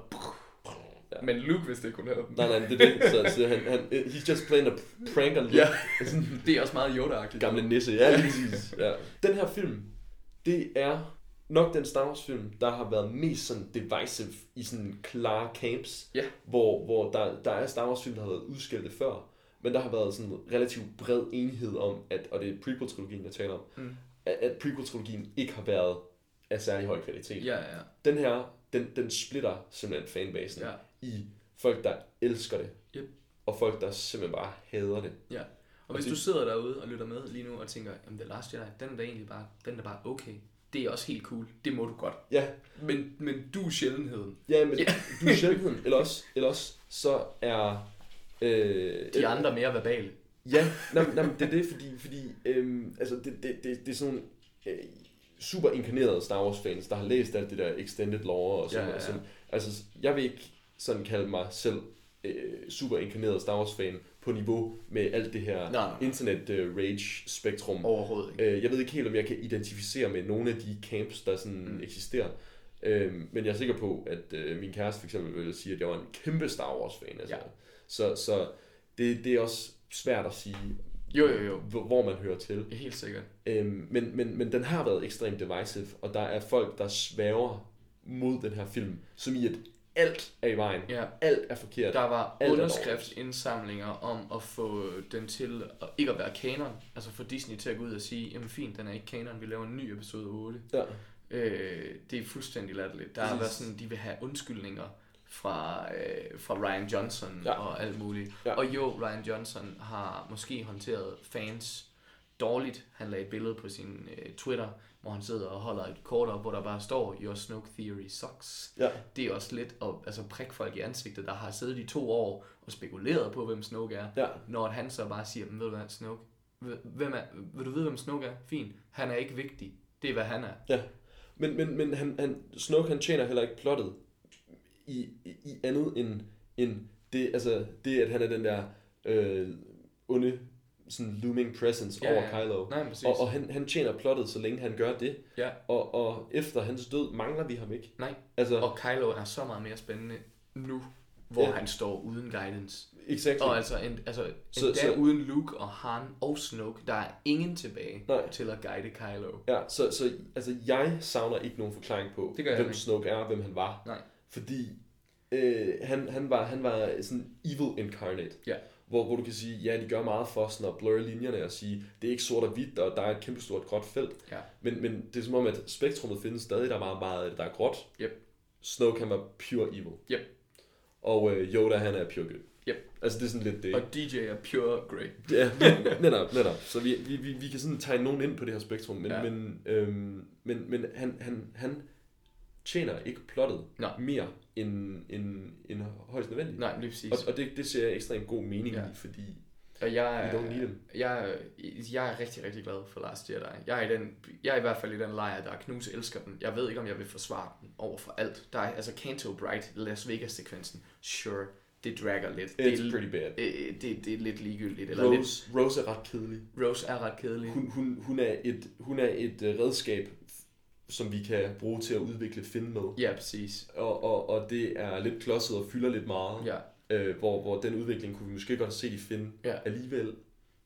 Ja. Men Luke vidste ikke, hun havde den. Nej, nej, det er det. Så, så han, han, he's just playing a prank on Luke. Ja, det er også meget Yoda-agtigt. Gamle nisse, ja, lige præcis. Ja. Den her film, det er nok den Star Wars film, der har været mest sådan divisive i sådan klare camps, Ja. hvor, hvor der, der er Star Wars film, der har været udskilte før, men der har været sådan relativt bred enighed om, at, og det er prequel-trilogien, jeg taler om, Mm. at, at prequel-trilogien ikke har været af særlig høj kvalitet. Ja, ja. Den her, den, den splitter simpelthen fanbasen Ja. i folk, der elsker det, Yep. og folk, der simpelthen bare hader det. Ja. Og Og hvis det- du sidder derude og lytter med lige nu og tænker, jamen The Last Jedi, den er da egentlig bare, den er bare okay. Det er også helt cool. Det må du godt. Ja, Men, men du er sjældenheden. Ja, men Ja. du er sjældenheden. Eller også, eller også så er... Øh, De andre mere verbale. Ja, nej, nej, det er det, fordi, fordi øhm, altså det, det, det, det er sådan øh, super inkarnerede Star Wars fans, der har læst alt det der extended lore og sådan Ja, ja, noget. ja. Sådan, altså, jeg vil ikke sådan kalde mig selv øh, super inkarneret Star Wars fan på niveau med alt det her Nej, nej. internet øh, rage spektrum. Overhovedet ikke. Øh, jeg ved ikke helt, om jeg kan identificere med nogle af de camps, der sådan mm. eksisterer. Øh, men jeg er sikker på, at øh, min kæreste for eksempel vil sige, at jeg var en kæmpe Star Wars fan. Altså. Ja. Så, så det, det er også svært at sige, Jo, jo, jo. hvor man hører til. Helt sikkert. Øhm, men, men, men den har været ekstremt divisive, og der er folk, der sværger mod den her film, som i at alt er i vejen. Ja. Alt er forkert. Der var Alt er underskriftsindsamlinger om at få den til at ikke at være kanon. Altså få Disney til at gå ud og sige, jamen fint, den er ikke kanon, vi laver en ny episode 8. Ja. Øh, det er fuldstændig latterligt. Der har været sådan, de vil have undskyldninger fra, øh, fra Ryan Johnson Ja. og alt muligt. Ja. Og jo, Ryan Johnson har måske håndteret fans dårligt. Han lagde et billede på sin øh, Twitter, hvor han sidder og holder et kort op, hvor der bare står, Your Snoke Theory sucks. Ja. Det er også lidt at altså, prikke folk i ansigtet, der har siddet i to år og spekuleret på, hvem Snoke er. Ja. Når han så bare siger, "Men ved du hvad, Snoke, hvem er, vil du vide, hvem Snoke er? Fint. Han er ikke vigtig. Det er, hvad han er. Ja. Men, men, men han, han, Snoke han tjener heller ikke plottet i, i, i andet end, end det, altså, det, at han er den der øh, onde sådan looming presence Ja, over. Kylo. Nej, præcis. Og, og han, han tjener plottet, så længe han gør det. Ja. Og, og efter hans død mangler vi ham ikke. Nej. Altså, Og Kylo er så meget mere spændende nu, hvor Ja. han står uden guidance. exactly. Og altså, en, altså Så- endda så- uden Luke og Han og Snoke, der er ingen tilbage Nej. til at guide Kylo. Ja, så, så altså, jeg savner ikke nogen forklaring på, Det hvem ikke. Snoke er og hvem han var. Nej. Fordi øh, han, han, var, han var sådan evil incarnate. Ja. Hvor, hvor du kan sige, ja, de gør meget for sådan at blurre linjerne og sige, det er ikke sort og hvidt, og der er et kæmpe stort gråt felt. Ja. Men, men det er som om, at spektrummet findes stadig, der er meget, meget af det, der er gråt. Yep. Snoke, han var pure evil. Yep. Og øh, Yoda, han er pure good. Yep. Altså, det er sådan lidt det. Og DJ er pure grey. Ja, netop, netop. Så vi, vi, vi, vi kan sådan tegne nogen ind på det her spektrum, men. Ja. men, øhm, men, men han, han, han tjener ikke plottet Nej. mere end, end, end højst nødvendigt. Nej, lige præcis. Og, og det, det ser jeg ekstremt god mening ja. I, fordi Og jeg er, don't need them. jeg, er- jeg er rigtig, rigtig glad for Last Jedi. Jeg er, i den, jeg er i hvert fald i den lejr, der knus elsker den. Jeg ved ikke, om jeg vil forsvare den over for alt. Der er altså Canto Bright, Las Vegas-sekvensen. Sure, det dragger lidt. det, It's er, pretty bad. øh, det, det er lidt ligegyldigt. Eller lidt, Rose, Rose er ret kedelig. Rose er ret kedelig. Hun, hun, hun er et, hun er et øh, redskab, som vi kan bruge til at udvikle Finn med. Ja, præcis. Og, og, og det er lidt klodset og fylder lidt meget. Ja, Øh, hvor, hvor den udvikling kunne vi måske godt set i Finn Ja. alligevel.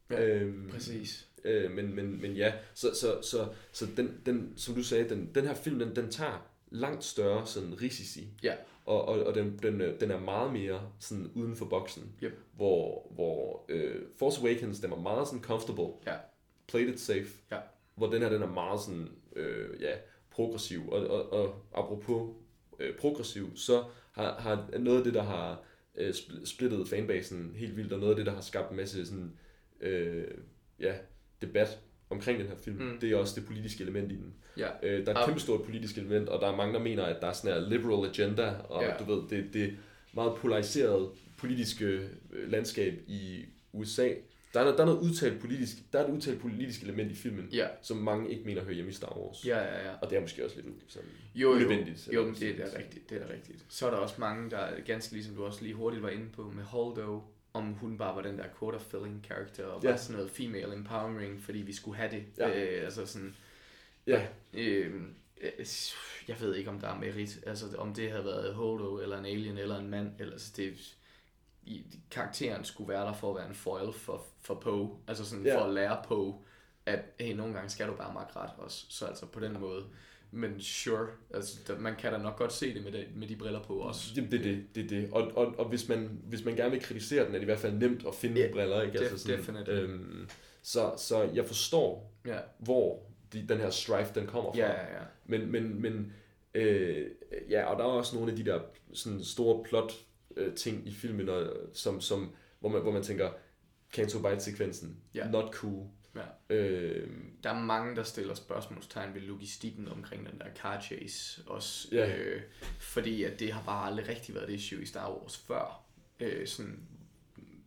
Ja, øhm, præcis. Øh, men, men, men ja, så, så, så, så den, den, som du sagde, den, den her film, den, den tager langt større sådan risici. Ja. Og, og, og den, den, øh, den er meget mere sådan uden for boksen. Yep. Hvor, hvor øh, Force Awakens, den var meget sådan comfortable. Ja. Played it safe. Ja. Hvor den her, den er meget sådan, øh, ja, progressiv. Og, og, og apropos øh, progressiv, så har, har noget af det, der har øh, spl- splittet fanbasen helt vildt, og noget af det, der har skabt en masse sådan, øh, ja, debat omkring den her film, Mm. det er også det politiske element i den. Ja. Øh, der er et kæmpe stort politisk element, og der er mange, der mener, at der er sådan en liberal agenda, og Ja. du ved, det, det meget polariserede politiske øh, landskab i USA. Der er, der er noget udtalt politisk, der er et udtalt politisk element i filmen, Ja, som mange ikke mener hører hjemme i Star Wars. ja, ja. ja. Og det er måske også lidt sådan Jo, jo, unødvendigt. jo, men det er da rigtigt, det er da rigtigt. Så er der også mange, der er ganske ligesom du også lige hurtigt var inde på med Holdo, om hun bare var den der quota filling character, og Ja. bare sådan noget female empowering, fordi vi skulle have det. Ja. Øh, altså sådan, Ja, øh, øh, jeg ved ikke, om der er merit, altså om det havde været Holdo, eller en alien, eller en mand, eller altså det, karakteren skulle være der for at være en foil for, for Poe, altså sådan Ja. for at lære Poe, at hey, nogle gange skal du bare magte ret også, så altså på den måde. Men sure, altså, der, man kan da nok godt se det med, det, med de briller på også. det, det, er det, det, det. Og, og, og hvis, man, hvis man gerne vil kritisere den, er det i hvert fald nemt at finde yeah, briller. Ikke? Altså def- definitely. øhm, så, så jeg forstår, Ja, hvor de, den her strife, den kommer fra. ja, ja. ja. Men, men, men øh, ja, og der er også nogle af de der sådan store plot øh, ting i filmen, og, som, som, hvor, man, hvor man tænker, Canto Bite-sekvensen, Ja. not cool. Ja. Øh, Der er mange, der stiller spørgsmålstegn ved logistikken omkring den der car chase også. Ja. Øh, fordi at det har bare aldrig rigtig været et issue i Star Wars før. Øh, sådan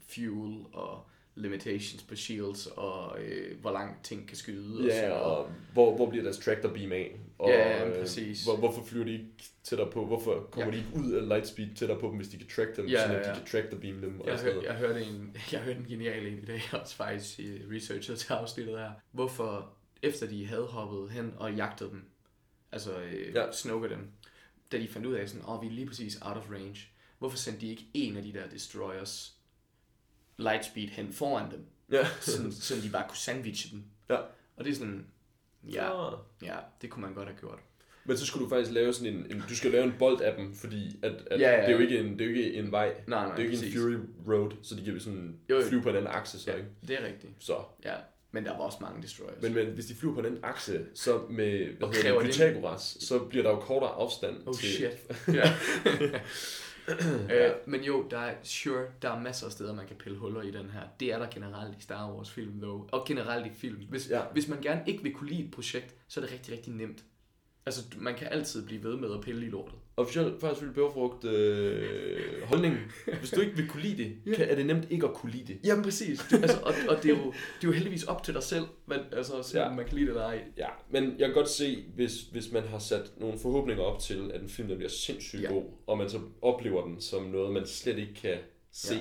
fuel og limitations på shields, og øh, hvor langt ting kan skyde. og Ja, sådan noget. og hvor, hvor bliver deres tractor beam af? Og, Ja, øh, præcis. Hvor, hvorfor flyver de ikke tættere på? Hvorfor kommer Ja. de ikke ud af lightspeed tættere på dem, hvis de kan track dem, Ja, sådan at ja. de kan tractor beam dem? Og Jeg, hør, jeg, hørte en, jeg hørte en genial en i dag, også faktisk i researchet til afsnittet her. Hvorfor, efter de havde hoppet hen og jagtet dem, altså øh, Ja. snukket dem, da de fandt ud af sådan, åh, oh, vi er lige præcis out of range. Hvorfor sendte de ikke en af de der destroyers lightspeed hen foran dem, Ja. sådan, så de bare kunne sandwiche dem? ja. Og det er sådan, ja, Ah. ja, det kunne man godt have gjort. Men så skulle du faktisk lave sådan en, en du skal lave en bold af dem, fordi at, at Ja, ja, det er jo ja. ikke en, det er jo ikke en vej. Nej, nej, det er jo ikke præcis. en Fury Road, så de kan sådan Jo, jo. flyve på en anden akse, så Ja, ikke? det er rigtigt. Så. Ja, men der var også mange destroyers. Men, men hvis de flyver på den akse, så med hvad Og hedder det, det- Pythagoras, så bliver der jo kortere afstand Oh til... shit. ja. øh, men jo, der er, sure, der er masser af steder, man kan pille huller i den her. Det er der generelt i Star Wars film, dog. Og generelt i film. Hvis, Ja. ja. hvis man gerne ikke vil kunne lide et projekt, så er det rigtig, rigtig nemt. Altså, man kan altid blive ved med at pille i lortet. Officielt faktisk vil bæverfrugt øh, holdningen. Hvis du ikke vil kunne lide det, kan, er det nemt ikke at kunne lide det. Jamen præcis. Du, altså, og, og det, er jo, det er jo heldigvis op til dig selv, hvad, altså, så Ja. ja. man kan lide det eller ej. Ja, men jeg kan godt se, hvis, hvis man har sat nogle forhåbninger op til, at en film der bliver sindssygt Ja. god, og man så oplever den som noget, man slet ikke kan se Ja.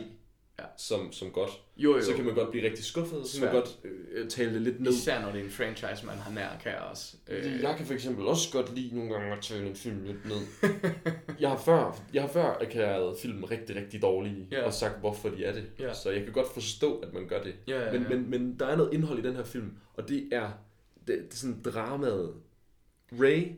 Ja. Som, som godt, Jo, jo. så kan man godt blive rigtig skuffet, så kan man godt øh, tale det lidt ned. Især når det er en franchise, man har nær, kan jeg også. Øh, Jeg kan for eksempel også godt lide nogle gange at tale en film lidt ned. jeg har før, jeg har før erklæret film rigtig, rigtig dårlige, Ja. og sagt, hvorfor de er det. Ja. Så jeg kan godt forstå, at man gør det. Ja, ja, Men, ja. men, men der er noget indhold i den her film, og det er, det, det er sådan dramaet. Ray,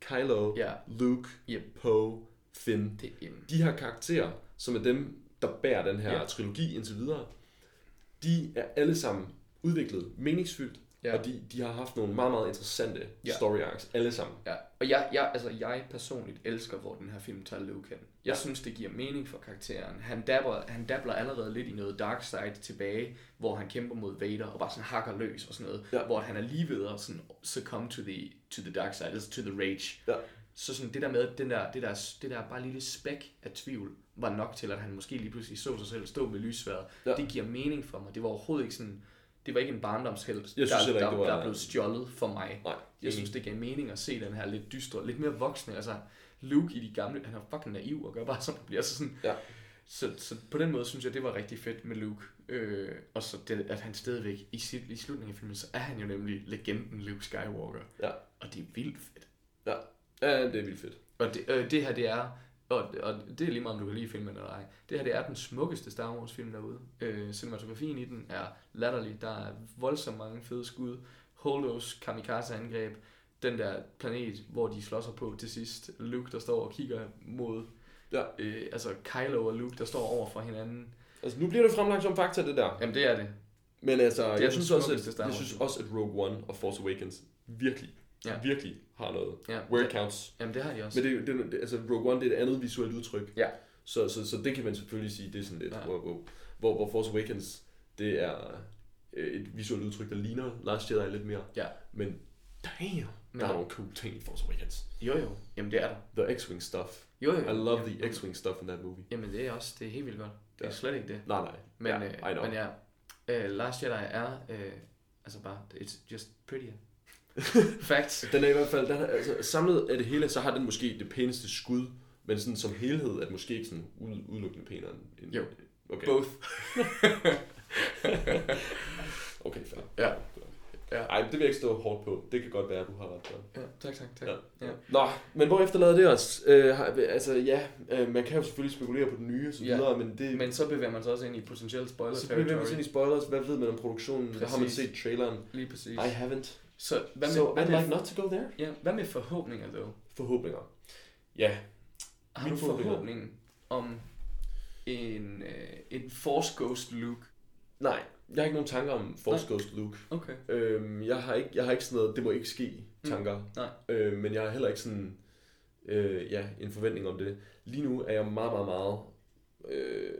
Kylo, Ja. Luke, Yep. Poe, Finn. det, jamen, De her karakterer, som er dem, der bærer den her Ja. trilogi indtil videre, de er alle sammen udviklet meningsfyldt, Ja. og de, de har haft nogle meget, meget interessante Ja. story arcs, alle sammen. Ja, og jeg, jeg, altså jeg personligt elsker, hvor den her film tager Luke hen. Jeg Ja. synes, det giver mening for karakteren. Han dabler, han dabler allerede lidt i noget dark side tilbage, hvor han kæmper mod Vader og bare sådan hakker løs og sådan noget. Ja. Hvor han er lige ved at sådan succumb to the, to the dark side, altså to the rage. Ja. Så sådan det der med, den der, det, der, det der bare lille spæk af tvivl, var nok til, at han måske lige pludselig så sig selv stå med lysværet. Ja. Det giver mening for mig. Det var overhovedet ikke sådan, det var ikke en barndomshelt, synes der, ikke, der, det var- der er blevet stjålet for mig. Nej, Jeg synes, det gav mening at se den her lidt dystre, lidt mere voksne. Altså, Luke i de gamle, han er fucking naiv og gør bare, som han bliver. Så, sådan, Ja. så, så på den måde synes jeg, det var rigtig fedt med Luke. Øh, og så det, at han stadigvæk, i, sit, i slutningen af filmen, så er han jo nemlig legenden Luke Skywalker. Ja. Og det er vildt fedt. Ja, ja det er vildt fedt. Og det, øh, det her, det er, og, og det er lige meget, om du kan lide filmen eller ej. Det her, det er den smukkeste Star Wars film derude. Øh, cinematografien i den er latterlig. Der er voldsomt mange fede skud. Holdos kamikaze-angreb. Den der planet, hvor de slår sig på til sidst. Luke, der står og kigger mod... Ja. Øh, altså Kylo og Luke, der står over for hinanden. Altså, nu bliver det fremlagt som fakta, det der. Jamen, det er det. Men altså, er jeg synes, også, at, jeg synes også, at Rogue One og Force Awakens virkelig, Ja. virkelig har noget. Ja, Where it counts. jamen, det har de også. Men det, det, det, altså Rogue One, det er et andet visuelt udtryk. Ja. Så, så, så det kan man selvfølgelig sige, det er sådan lidt, Ja. wow, wow. Hvor, hvor Force Awakens, det er øh, et visuelt udtryk, der ligner Last Jedi lidt mere. Ja. Men damn, Men- der er nogle cool ting i Force Awakens. Jo, jo. Jamen, det er der. The X-Wing stuff. Jo, jo. I love jamen, the X-Wing stuff in that movie. Jamen, det er også, det er helt vildt godt. Det er Ja. slet ikke det. Nej, nej. Men, ja, know. øh, men ja, øh, Last Jedi er, øh, altså bare, it's just prettier. Facts. Den er i hvert fald, den er, altså, samlet af det hele, så har den måske det pæneste skud, men sådan som helhed er den måske ikke sådan ud, udelukkende pænere end... Jo. Okay. Both. Okay, fair. Ja. Ja. Ej, det vil jeg ikke stå hårdt på. Det kan godt være, at du har ret der. Ja, tak, tak, tak. Ja. Ja. Nå, men hvor efterlader det os? Øh, altså ja, øh, man kan jo selvfølgelig spekulere på den nye og så Ja, videre, men det... Men så bevæger man sig også ind i potentielle spoiler så bevæger vi os ind i spoilers. Hvad ved man om produktionen? Præcis. Har man set traileren? Lige præcis. I haven't. Så hvad med, so hvad, I'd med, like not to go there. ja, hvad med forhåbninger, dog? Forhåbninger. Ja, Har Mine du forhåbning om en, øh, en Force Ghost Luke? nej. Jeg har ikke nogen tanker om Force Ghost Luke. Okay. Øhm, jeg, har ikke, jeg har ikke sådan noget, det må ikke ske, tanker. Mm, nej. Øh, men jeg har heller ikke sådan, øh, ja, en forventning om det. Lige nu er jeg meget, meget, meget øh,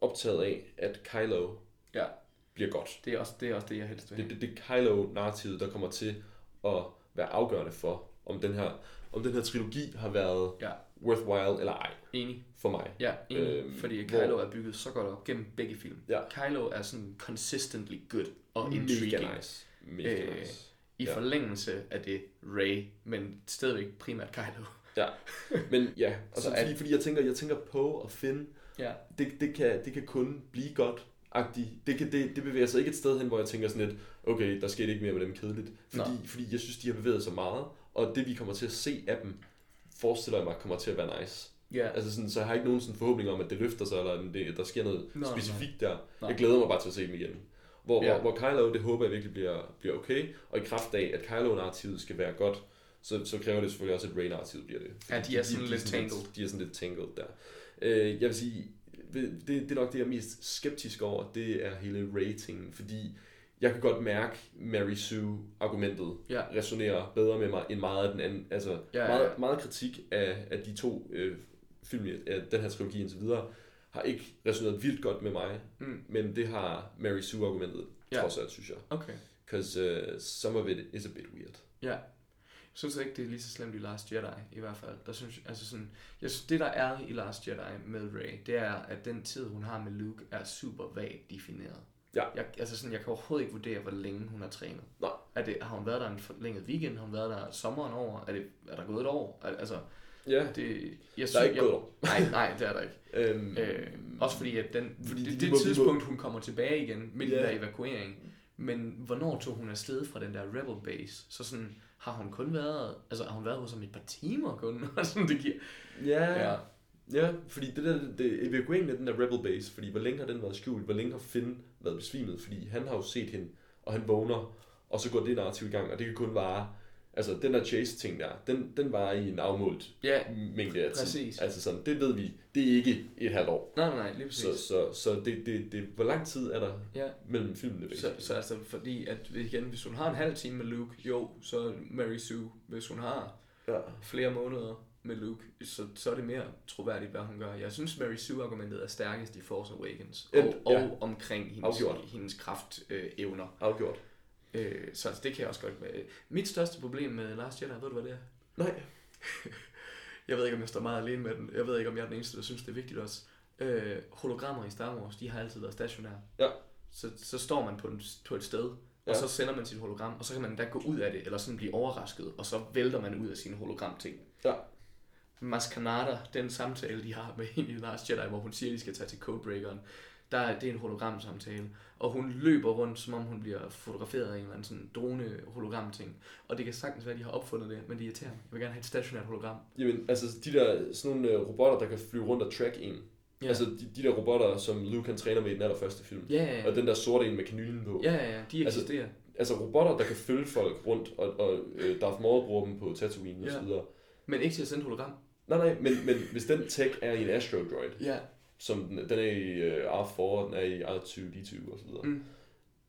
optaget af, at Kylo Ja, bliver godt. det er også det, er også det jeg helst vil Det, det, det er Kylo-narrativet, der kommer til at være afgørende for, om den her, om den her trilogi har været Ja. worthwhile eller ej Enig. for mig. Ja, enig. Øhm, fordi hvor- Kylo er bygget så godt op gennem begge film. Ja. Kylo er sådan consistently good og intriguing. Mega nice. Mega Øh, nice. I Ja. forlængelse af det Ray, men stadigvæk primært Kylo. Ja, men ja, altså, Så fordi, at- fordi jeg tænker, jeg tænker på og Finn, Ja. det, det, kan, det kan kun blive godt. -agtigt. Det, kan, det, det bevæger sig ikke et sted hen, hvor jeg tænker sådan lidt, okay, der skete ikke mere med dem kedeligt. Fordi, Nå. fordi jeg synes, de har bevæget sig meget, og det vi kommer til at se af dem, forestiller jeg mig kommer til at være nice. Ja. Altså sådan, så jeg har ikke nogen sådan forhåbning om, at det løfter sig, eller at det, der sker noget Nå, specifikt der. Nej. Jeg glæder mig bare til at se dem igen. Hvor, Ja. hvor, hvor Kylo, det håber jeg virkelig bliver, bliver okay, og i kraft af, at Kylo-narrativet skal være godt, så, så kræver det selvfølgelig også, at Rey-narrativet bliver det. Ja, de er sådan lidt tangled. De er sådan lidt tangled der. Øh, jeg vil sige, det, det er nok det, jeg er mest skeptisk over, det er hele ratingen, fordi jeg kan godt mærke Mary Sue-argumentet Ja. resonerer bedre med mig, end meget af den anden. Altså, Ja, ja, ja. meget, meget kritik af, af de to øh, film, af den her trilogi indtil videre, har ikke resoneret vildt godt med mig, Mm. men det har Mary Sue-argumentet Ja. trods alt, synes jeg. Okay. Because uh, some of it is a bit weird. Ja. Synes ikke, det er lige så slemt i Last Jedi, i hvert fald. Der synes, altså sådan, jeg synes, det der er i Last Jedi med Rey, det er, at den tid, hun har med Luke, er super vagt defineret. Ja. Jeg, altså sådan, jeg kan overhovedet ikke vurdere, hvor længe hun har trænet. Nej. Er det, har hun været der en forlænget weekend? Har hun været der sommeren over? Er, det, er der gået et år? Al- Altså, Ja, det, jeg der er ikke jeg, gået. Nej, nej, det er der ikke. Øhm, Øh, også fordi, at den, Fordi fordi de- det, de det må- de må- tidspunkt, hun kommer tilbage igen, midt i Ja. der evakuering, men hvornår tog hun afsted fra den der Rebel Base? Så sådan, har hun kun været, altså har hun været hos ham et par timer kun? Og sådan, det giver, ja, ja. ja, fordi det der, det, evakueringen af den der Rebel Base, fordi hvor længe har den været skjult? Hvor længe har Finn været besvimet? Fordi han har jo set hende, og han vågner, og så går det narrativ i gang, og det kan kun vare, altså den der chase-ting der, den, den var i en afmålt ja, mængde af tid. Præcis. Altså sådan, det ved vi, det er ikke et halvt år. nej, nej, lige præcis. Så, så, så det, det, det, hvor lang tid er der ja. mellem filmene? Så, så altså, fordi at igen, hvis hun har en halv time med Luke, jo, så Mary Sue. Hvis hun har ja. flere måneder med Luke, så, så er det mere troværdigt, hvad hun gør. Jeg synes, Mary Sue-argumentet er stærkest i Force Awakens, og, Ja. og omkring hendes, Afgjort. hendes kraftevner. Øh, evner. Afgjort. Øh, så altså, det kan jeg også godt med. Mit største problem med Last Jedi, ved du hvad det er? Nej. Jeg ved ikke, om jeg står meget alene med den. Jeg ved ikke, om jeg er den eneste, der synes, det er vigtigt også. Øh, hologrammer i Star Wars, de har altid været stationære. Ja. Så, så står man på, en, på et sted, Ja. og så sender man sit hologram, og så kan man da gå ud af det, eller sådan blive overrasket, og så vælter man ud af sine hologramting. Ja. Maskanada, den samtale, de har med hende i Last Jedi, hvor hun siger, at de skal tage til Codebreakeren, der er, det er en hologramsamtale, og hun løber rundt, som om hun bliver fotograferet af en eller anden sådan drone hologramting. Og det kan sagtens være, at de har opfundet det, men det irriterer mig. Jeg vil gerne have et stationært hologram. Jamen, altså de der sådan nogle øh, robotter, der kan flyve rundt og track en. Ja. Altså de, de der robotter, som Luke han træner med i den allerførste film. Ja, ja, ja. Og den der sorte en med kanylen på. Ja, ja, ja, de Altså, eksisterer. Altså robotter, der kan følge folk rundt, og, og øh, Darth Maul bruger dem på Tatooine Ja. og så videre. Men ikke til at sende hologram. Nej, nej, men, men hvis den tech er i en Astro Droid, Ja. Som den, er i øh, R4, og den er i R2-D2 og så videre. Mm.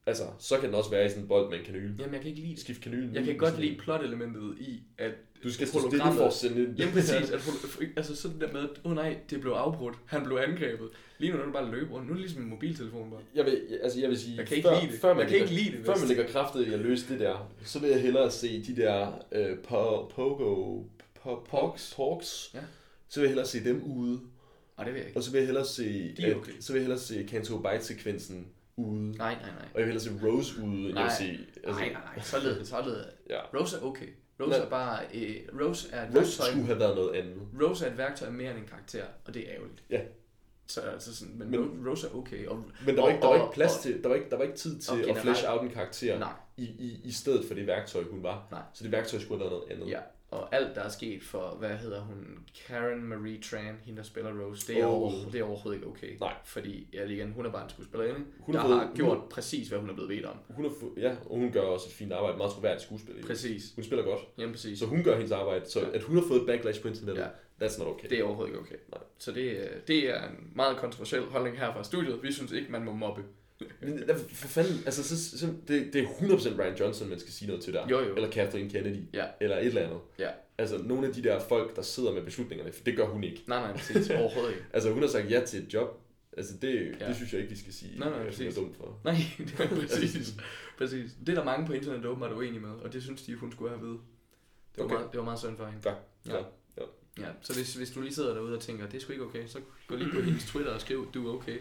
Altså, så kan den også være i sådan en bold med en kanyle. Jamen, jeg kan ikke lide. Skift kanylen. Jeg kan godt lide plot-elementet i, at Du skal stå stille for at sende en... Jamen præcis, at altså sådan der med, at oh, nej, det blev afbrudt, han blev angrebet. Lige nu er det bare løb rundt. Nu er det ligesom en mobiltelefon bare. Jeg vil, altså jeg vil sige, Jeg kan ikke før, lide det. Før man Jeg kan lægger, ikke lide det, Før man lægger kraftet i at løse det der, så vil jeg hellere se de der øh, po, Pogo... Po, Pogs. Pogs. Ja. Så vil jeg hellere se dem ude. Og det vil jeg ikke. Og så vil jeg hellere se... De er okay. Så vil jeg hellere se Canto Bite-sekvensen ude. Nej, nej, nej. Og jeg vil hellere se Rose ude, end jeg vil se... Altså, Nej, nej, nej. Således, således. Ja. Rose er okay. Rose Nej. er bare... Øh, Rose er et Rose værktøj. skulle have været noget andet. Rose er et værktøj mere end en karakter, og det er ærgerligt. Ja. Så altså sådan, men, Men- Rose er okay. Og, Men der var, og- ikke, der var ikke plads og- til, der var ikke, der var ikke tid til at flesh out en karakter Nej, i, i, i stedet for det værktøj, hun var. Nej. Så det værktøj skulle have været noget andet. ja. Og alt, der er sket for, hvad hedder hun, Karen Marie Tran, hende der spiller Rose, det er, Oh. over, det er overhovedet ikke okay. Nej. Fordi, ja, igen, hun er bare en skuespillerinde, Hun der har fået- har hun gjort har- præcis, hvad hun er blevet bedt om. Hun er, ja, og hun gør også et fint arbejde, meget troværdigt skuespil. ikke? Præcis. Hun spiller godt. Jamen præcis. Så hun gør hendes arbejde, så Ja. at hun har fået et backlash på internettet, Ja. that's not okay. Det er overhovedet ikke okay. Nej. Så det, øh, det er en meget kontroversiel holdning her fra studiet. Vi synes ikke, man må mobbe. Men der- for fanden, altså så, så, det, det er 100% Ryan Johnson, man skal sige noget til der. Jo, jo. Eller Kathleen Kennedy. Ja. Eller et eller andet. Ja. Altså nogle af de der folk, der sidder med beslutningerne, for det gør hun ikke. Nej, nej, præcis. overhovedet ikke. Altså hun har sagt ja til et job. Altså det, Ja. det synes jeg ikke, vi skal sige, Nej, nej, præcis. er dum for. Nej, det er præcis. præcis. Det er der mange på internettet åbenbart uenige med, og det synes de, hun skulle have ved. Det var, Okay. meget, det var meget synd for hende. Ja, Ja. ja. ja. Ja, så hvis, hvis du lige sidder derude og tænker, det er sgu ikke okay, så gå lige på hendes Twitter og skriv, du er okay.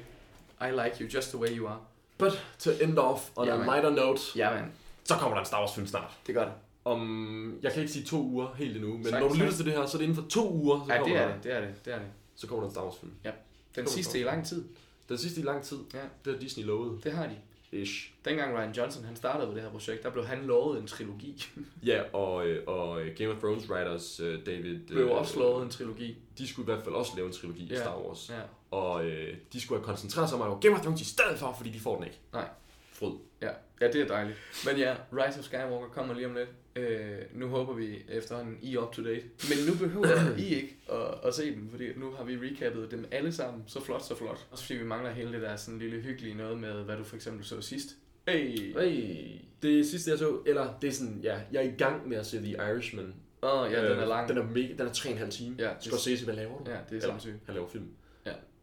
I like you just the way you are. But to end off on Ja, a lighter note, Ja, man. så kommer der en Star Wars film snart. Det gør det. Om, jeg kan ikke sige to uger helt endnu, men Sagtens, når du lytter til det her, så er det inden for to uger, så, Ja, kommer, det er der, det, det er det, det er det. så kommer der en Star Wars film. Den Kommer sidste i lang tid. Den sidste i lang tid, Ja. det har Disney lovet. Det har de. Ish. Dengang Ryan Johnson han startede på det her projekt, der blev han lovet en trilogi. Ja, og, øh, og øh, Game of Thrones writers øh, David... blev også lovet en trilogi. De skulle i hvert fald også lave en trilogi Ja. af Star Wars. Ja. Og øh, de skulle have koncentreret sig om at lave Game of Thrones i stedet for, fordi de får den ikke. Nej. Fryd. Ja, ja, det er dejligt. Men ja, Rise of Skywalker kommer lige om lidt. Øh, nu håber vi efterhånden, I er up to date. Men nu behøver I ikke at, at se dem, fordi nu har vi recappet dem alle sammen. Så flot, så flot. Og så fordi vi mangler hele det der sådan lille hyggelige noget med, hvad du for eksempel så sidst. Hey! Hey. Det sidste jeg så, eller det er sådan, ja, jeg er i gang med at se The Irishman. Åh, oh, ja, den er Øh, lang. Den er mega, den er 3,5 timer. Ja, Scorsese, hvad laver du? Ja, det er sindssygt. Han laver film.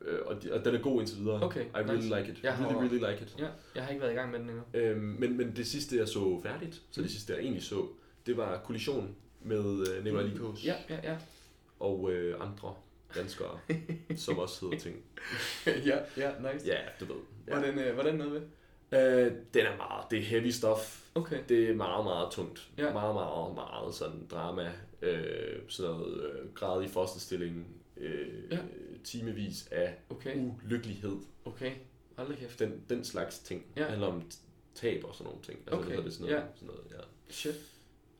Øh, og, de, og den er god indtil videre. Okay, I really nice. like it. Jeg har- really, really like it. Ja, jeg har ikke været i gang med den endnu. Øhm, men, men det sidste, jeg så færdigt, så det sidste, jeg egentlig så, det var Kollision med øh, Nicolai Likos Ja, ja, ja. og øh, andre danskere, som også hedder ting. ja, ja, nice. Ja, du ved. Ja. Hvordan, øh, hvordan noget ved? Øh, den er meget, det er heavy stuff. Okay. Det er meget, meget tungt. Ja. Meget, meget, meget sådan drama. Øh, sådan noget øh, grad i fosterstilling. Øh, Ja. Timevis af Okay, ulykkelighed. okay. Hold kæft. Den, den slags ting. Ja. Det handler om tab og sådan nogle ting. Altså, Okay, det sådan noget, ja. sådan noget, ja. Shit.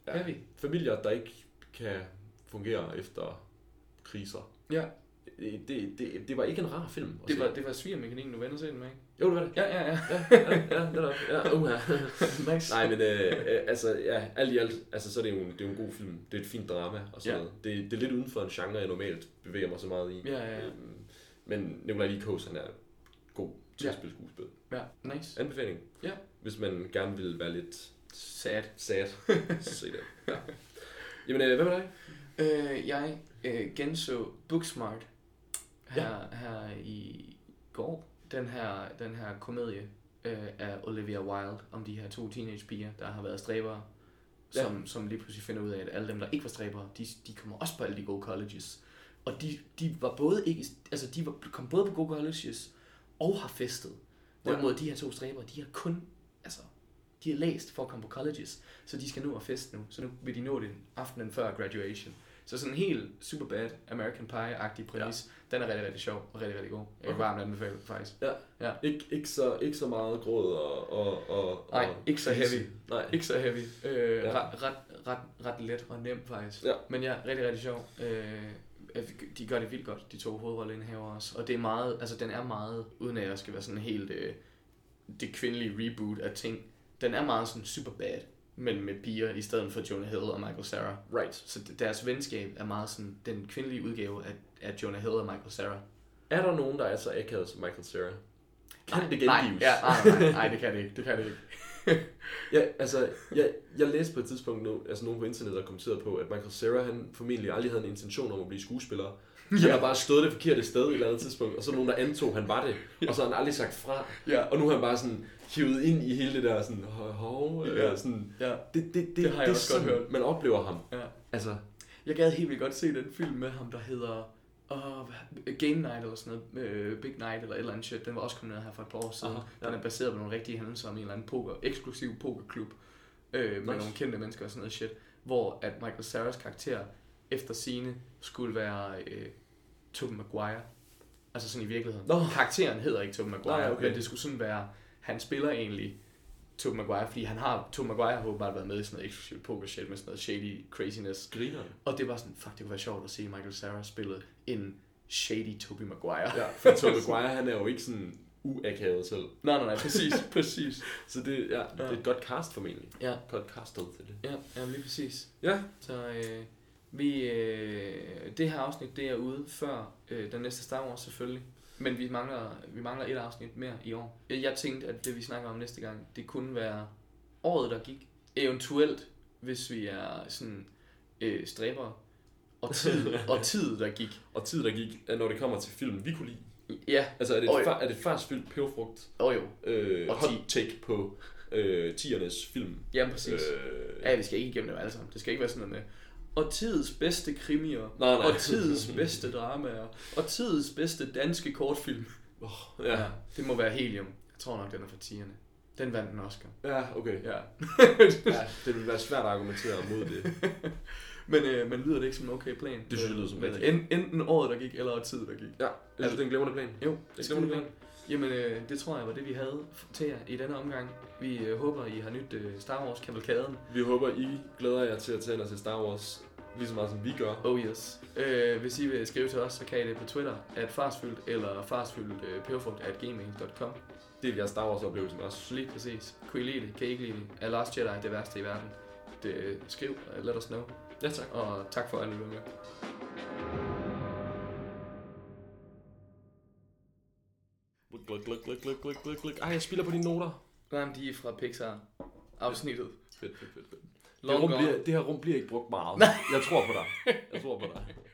Ja. Heavy. Familier, der ikke kan fungere efter kriser. Ja, Det, det, det, det var ikke en rar film. det se. var, det var svigermekanikken, du vender til den med, ikke? Jo, det var det. Ja, ja, ja. Ja, ja, ja, det der. Ja, uh, nice. Nej, men øh, øh, altså, ja, alt i alt, altså, så er det, jo en, det er jo en god film. Det er et fint drama og sådan Ja. noget. Det, det er lidt uden for en genre, jeg normalt bevæger mig så meget i. Ja, ja, ja. Øhm, men Nikolaj Likos, han er god til Ja. at spille skuespil. Ja, nice. Anbefaling. Ja. Hvis man gerne vil være lidt Sad. sad, så se det. Ja. Jamen, øh, hvad med dig? Øh, jeg øh, genså Booksmart her, her i går. Den her, den her komedie øh, af Olivia Wilde om de her to teenagepiger, der har været stræbere, Ja. som, som lige pludselig finder ud af, at alle dem, der ikke var stræbere, de, de kommer også på alle de gode colleges. Og de, de var både ikke, altså de var, kom både på gode colleges og har festet. Hvorimod de her to stræbere, de har kun, altså, de har læst for at komme på colleges, så de skal nå at feste nu. Så nu vil de nå det aftenen før graduation. Så sådan en helt super bad American Pie-agtig præmis, ja. den er rigtig, rigtig sjov og rigtig, rigtig god. Jeg kan Okay. varmt anbefale faktisk. Ja. Ja. Ikke, ikke, så, ikke så meget gråd og... og, og Nej, og ikke så heavy. Nej. Ikke så heavy. Øh, Ja. ret, ret, ret, ret let og nemt faktisk. Ja. Men ja, rigtig, rigtig sjov. Øh, de gør det vildt godt, de to hovedrolleindhaver også. Og det er meget, altså den er meget, uden at jeg skal være sådan helt øh, det kvindelige reboot af ting, den er meget sådan super bad, men med piger i stedet for Jonah Hill og Michael Cera. Right. Så deres venskab er meget sådan den kvindelige udgave af, af Jonah Hill og Michael Cera. Er der nogen, der er så akavet som Michael Cera? Kan det nej, gengives? ja, nej, nej, nej, det kan det ikke. Det kan det ikke. Ja, altså, jeg, jeg læste på et tidspunkt, no, altså nogen på internettet, der kommenterede på, at Michael Cera, han formentlig aldrig havde en intention om at blive skuespiller. Han Ja. har bare stået det forkerte sted i et eller andet tidspunkt, og så er nogen, der antog, han var det, og så har han aldrig sagt fra. Ja. Og nu er han bare sådan hivet ind i hele det der sådan, hov, Ja. ja. sådan, Ja. det, det, det, Det har jeg det også godt sådan, hørt. man oplever ham. ja. Altså, Jeg gad helt vildt godt se den film med ham, der hedder uh, Game Night eller sådan noget, uh, Big Night eller et eller andet shit. Den var også kommet ned her for et par år siden. Aha, ja. Den er baseret på nogle rigtige hændelser om en eller anden poker, eksklusiv pokerklub øh, med Nice. nogle kendte mennesker og sådan noget shit. Hvor at Michael Cera's karakter efter sine skulle være øh, Tobey Maguire. Altså sådan i virkeligheden. Nå. Karakteren hedder ikke Tobey Maguire, Nej, okay. men det skulle sådan være, han spiller egentlig Tobey Maguire, fordi han har, Tobey Maguire har åbenbart været med i sådan noget eksklusivt poker shit med sådan noget shady craziness. griner Og det var sådan, fuck, det kunne være sjovt at se Michael Cera spille en shady Tobey Maguire. Ja, for Tobey Maguire, han er jo ikke sådan uakavet selv. Nej, nej, nej, præcis, præcis. Så det, ja, det er et godt cast formentlig. Ja, Godt castet til det. ja, ja lige præcis. Ja, Så øh, vi, øh, det her afsnit, det er ude før øh, den næste Star Wars selvfølgelig. Men vi mangler, vi mangler et afsnit mere i år. Jeg, jeg tænkte, at det vi snakker om næste gang, det kunne være året, der gik. Eventuelt, hvis vi er sådan øh, stræbere. Og tid, og tid, der gik. og tid der gik, når det kommer til film, vi kunne lide. Ja, Altså er det, et, fa- er det farsfyldt peberfrugt og jo. øh, Og hot take på øh, tiernes film? Ja, præcis. Øh, Ja, vi skal ikke igennem dem alle sammen. Det skal ikke være sådan noget med, og tidets bedste krimier, Nej, nej. og tidets bedste dramaer, og tidets bedste danske kortfilm. Oh, ja. det må være Helium. Jeg tror nok, den er fra tierne. Den vandt en Oscar. ja, okay. Ja. Ja, det vil være svært at argumentere mod det. men, øh, men lyder det ikke som en okay plan? Det synes jeg lyder som rigtig. en, Enten året, der gik, eller tid, der gik. Ja, altså, det er en glimrende plan. Jo, Det er en glimrende plan. Jamen, øh, det tror jeg var det, vi havde til jer i denne omgang. Vi øh, håber, I har nyt øh, Star Wars kavalkaden. Vi håber, I glæder jer til at tage ind og se Star Wars lige så meget, som vi gør. Oh yes. Øh, hvis I vil skrive til os, så kan I det på Twitter, at farsfyldt eller farsfyldt øh, peberfrugt at gmail.com. Del jeres Star Wars-oplevelsen også. Lige præcis. Kunne I lide det? Kan I ikke lide det? Er Last Jedi det værste i verden? Det, øh, skriv, uh, let us know. Ja, tak. Og tak for at I var med. Gluk, gluk, gluk, gluk, gluk, gluk, gluk. Ej, jeg spiller på dine noter. Jamen, de er fra Pixar. Afsnittet. Fedt, fedt, fedt. fedt. Det, Long rum gone. bliver, det her rum bliver ikke brugt meget. Jeg tror på dig. Jeg tror på dig.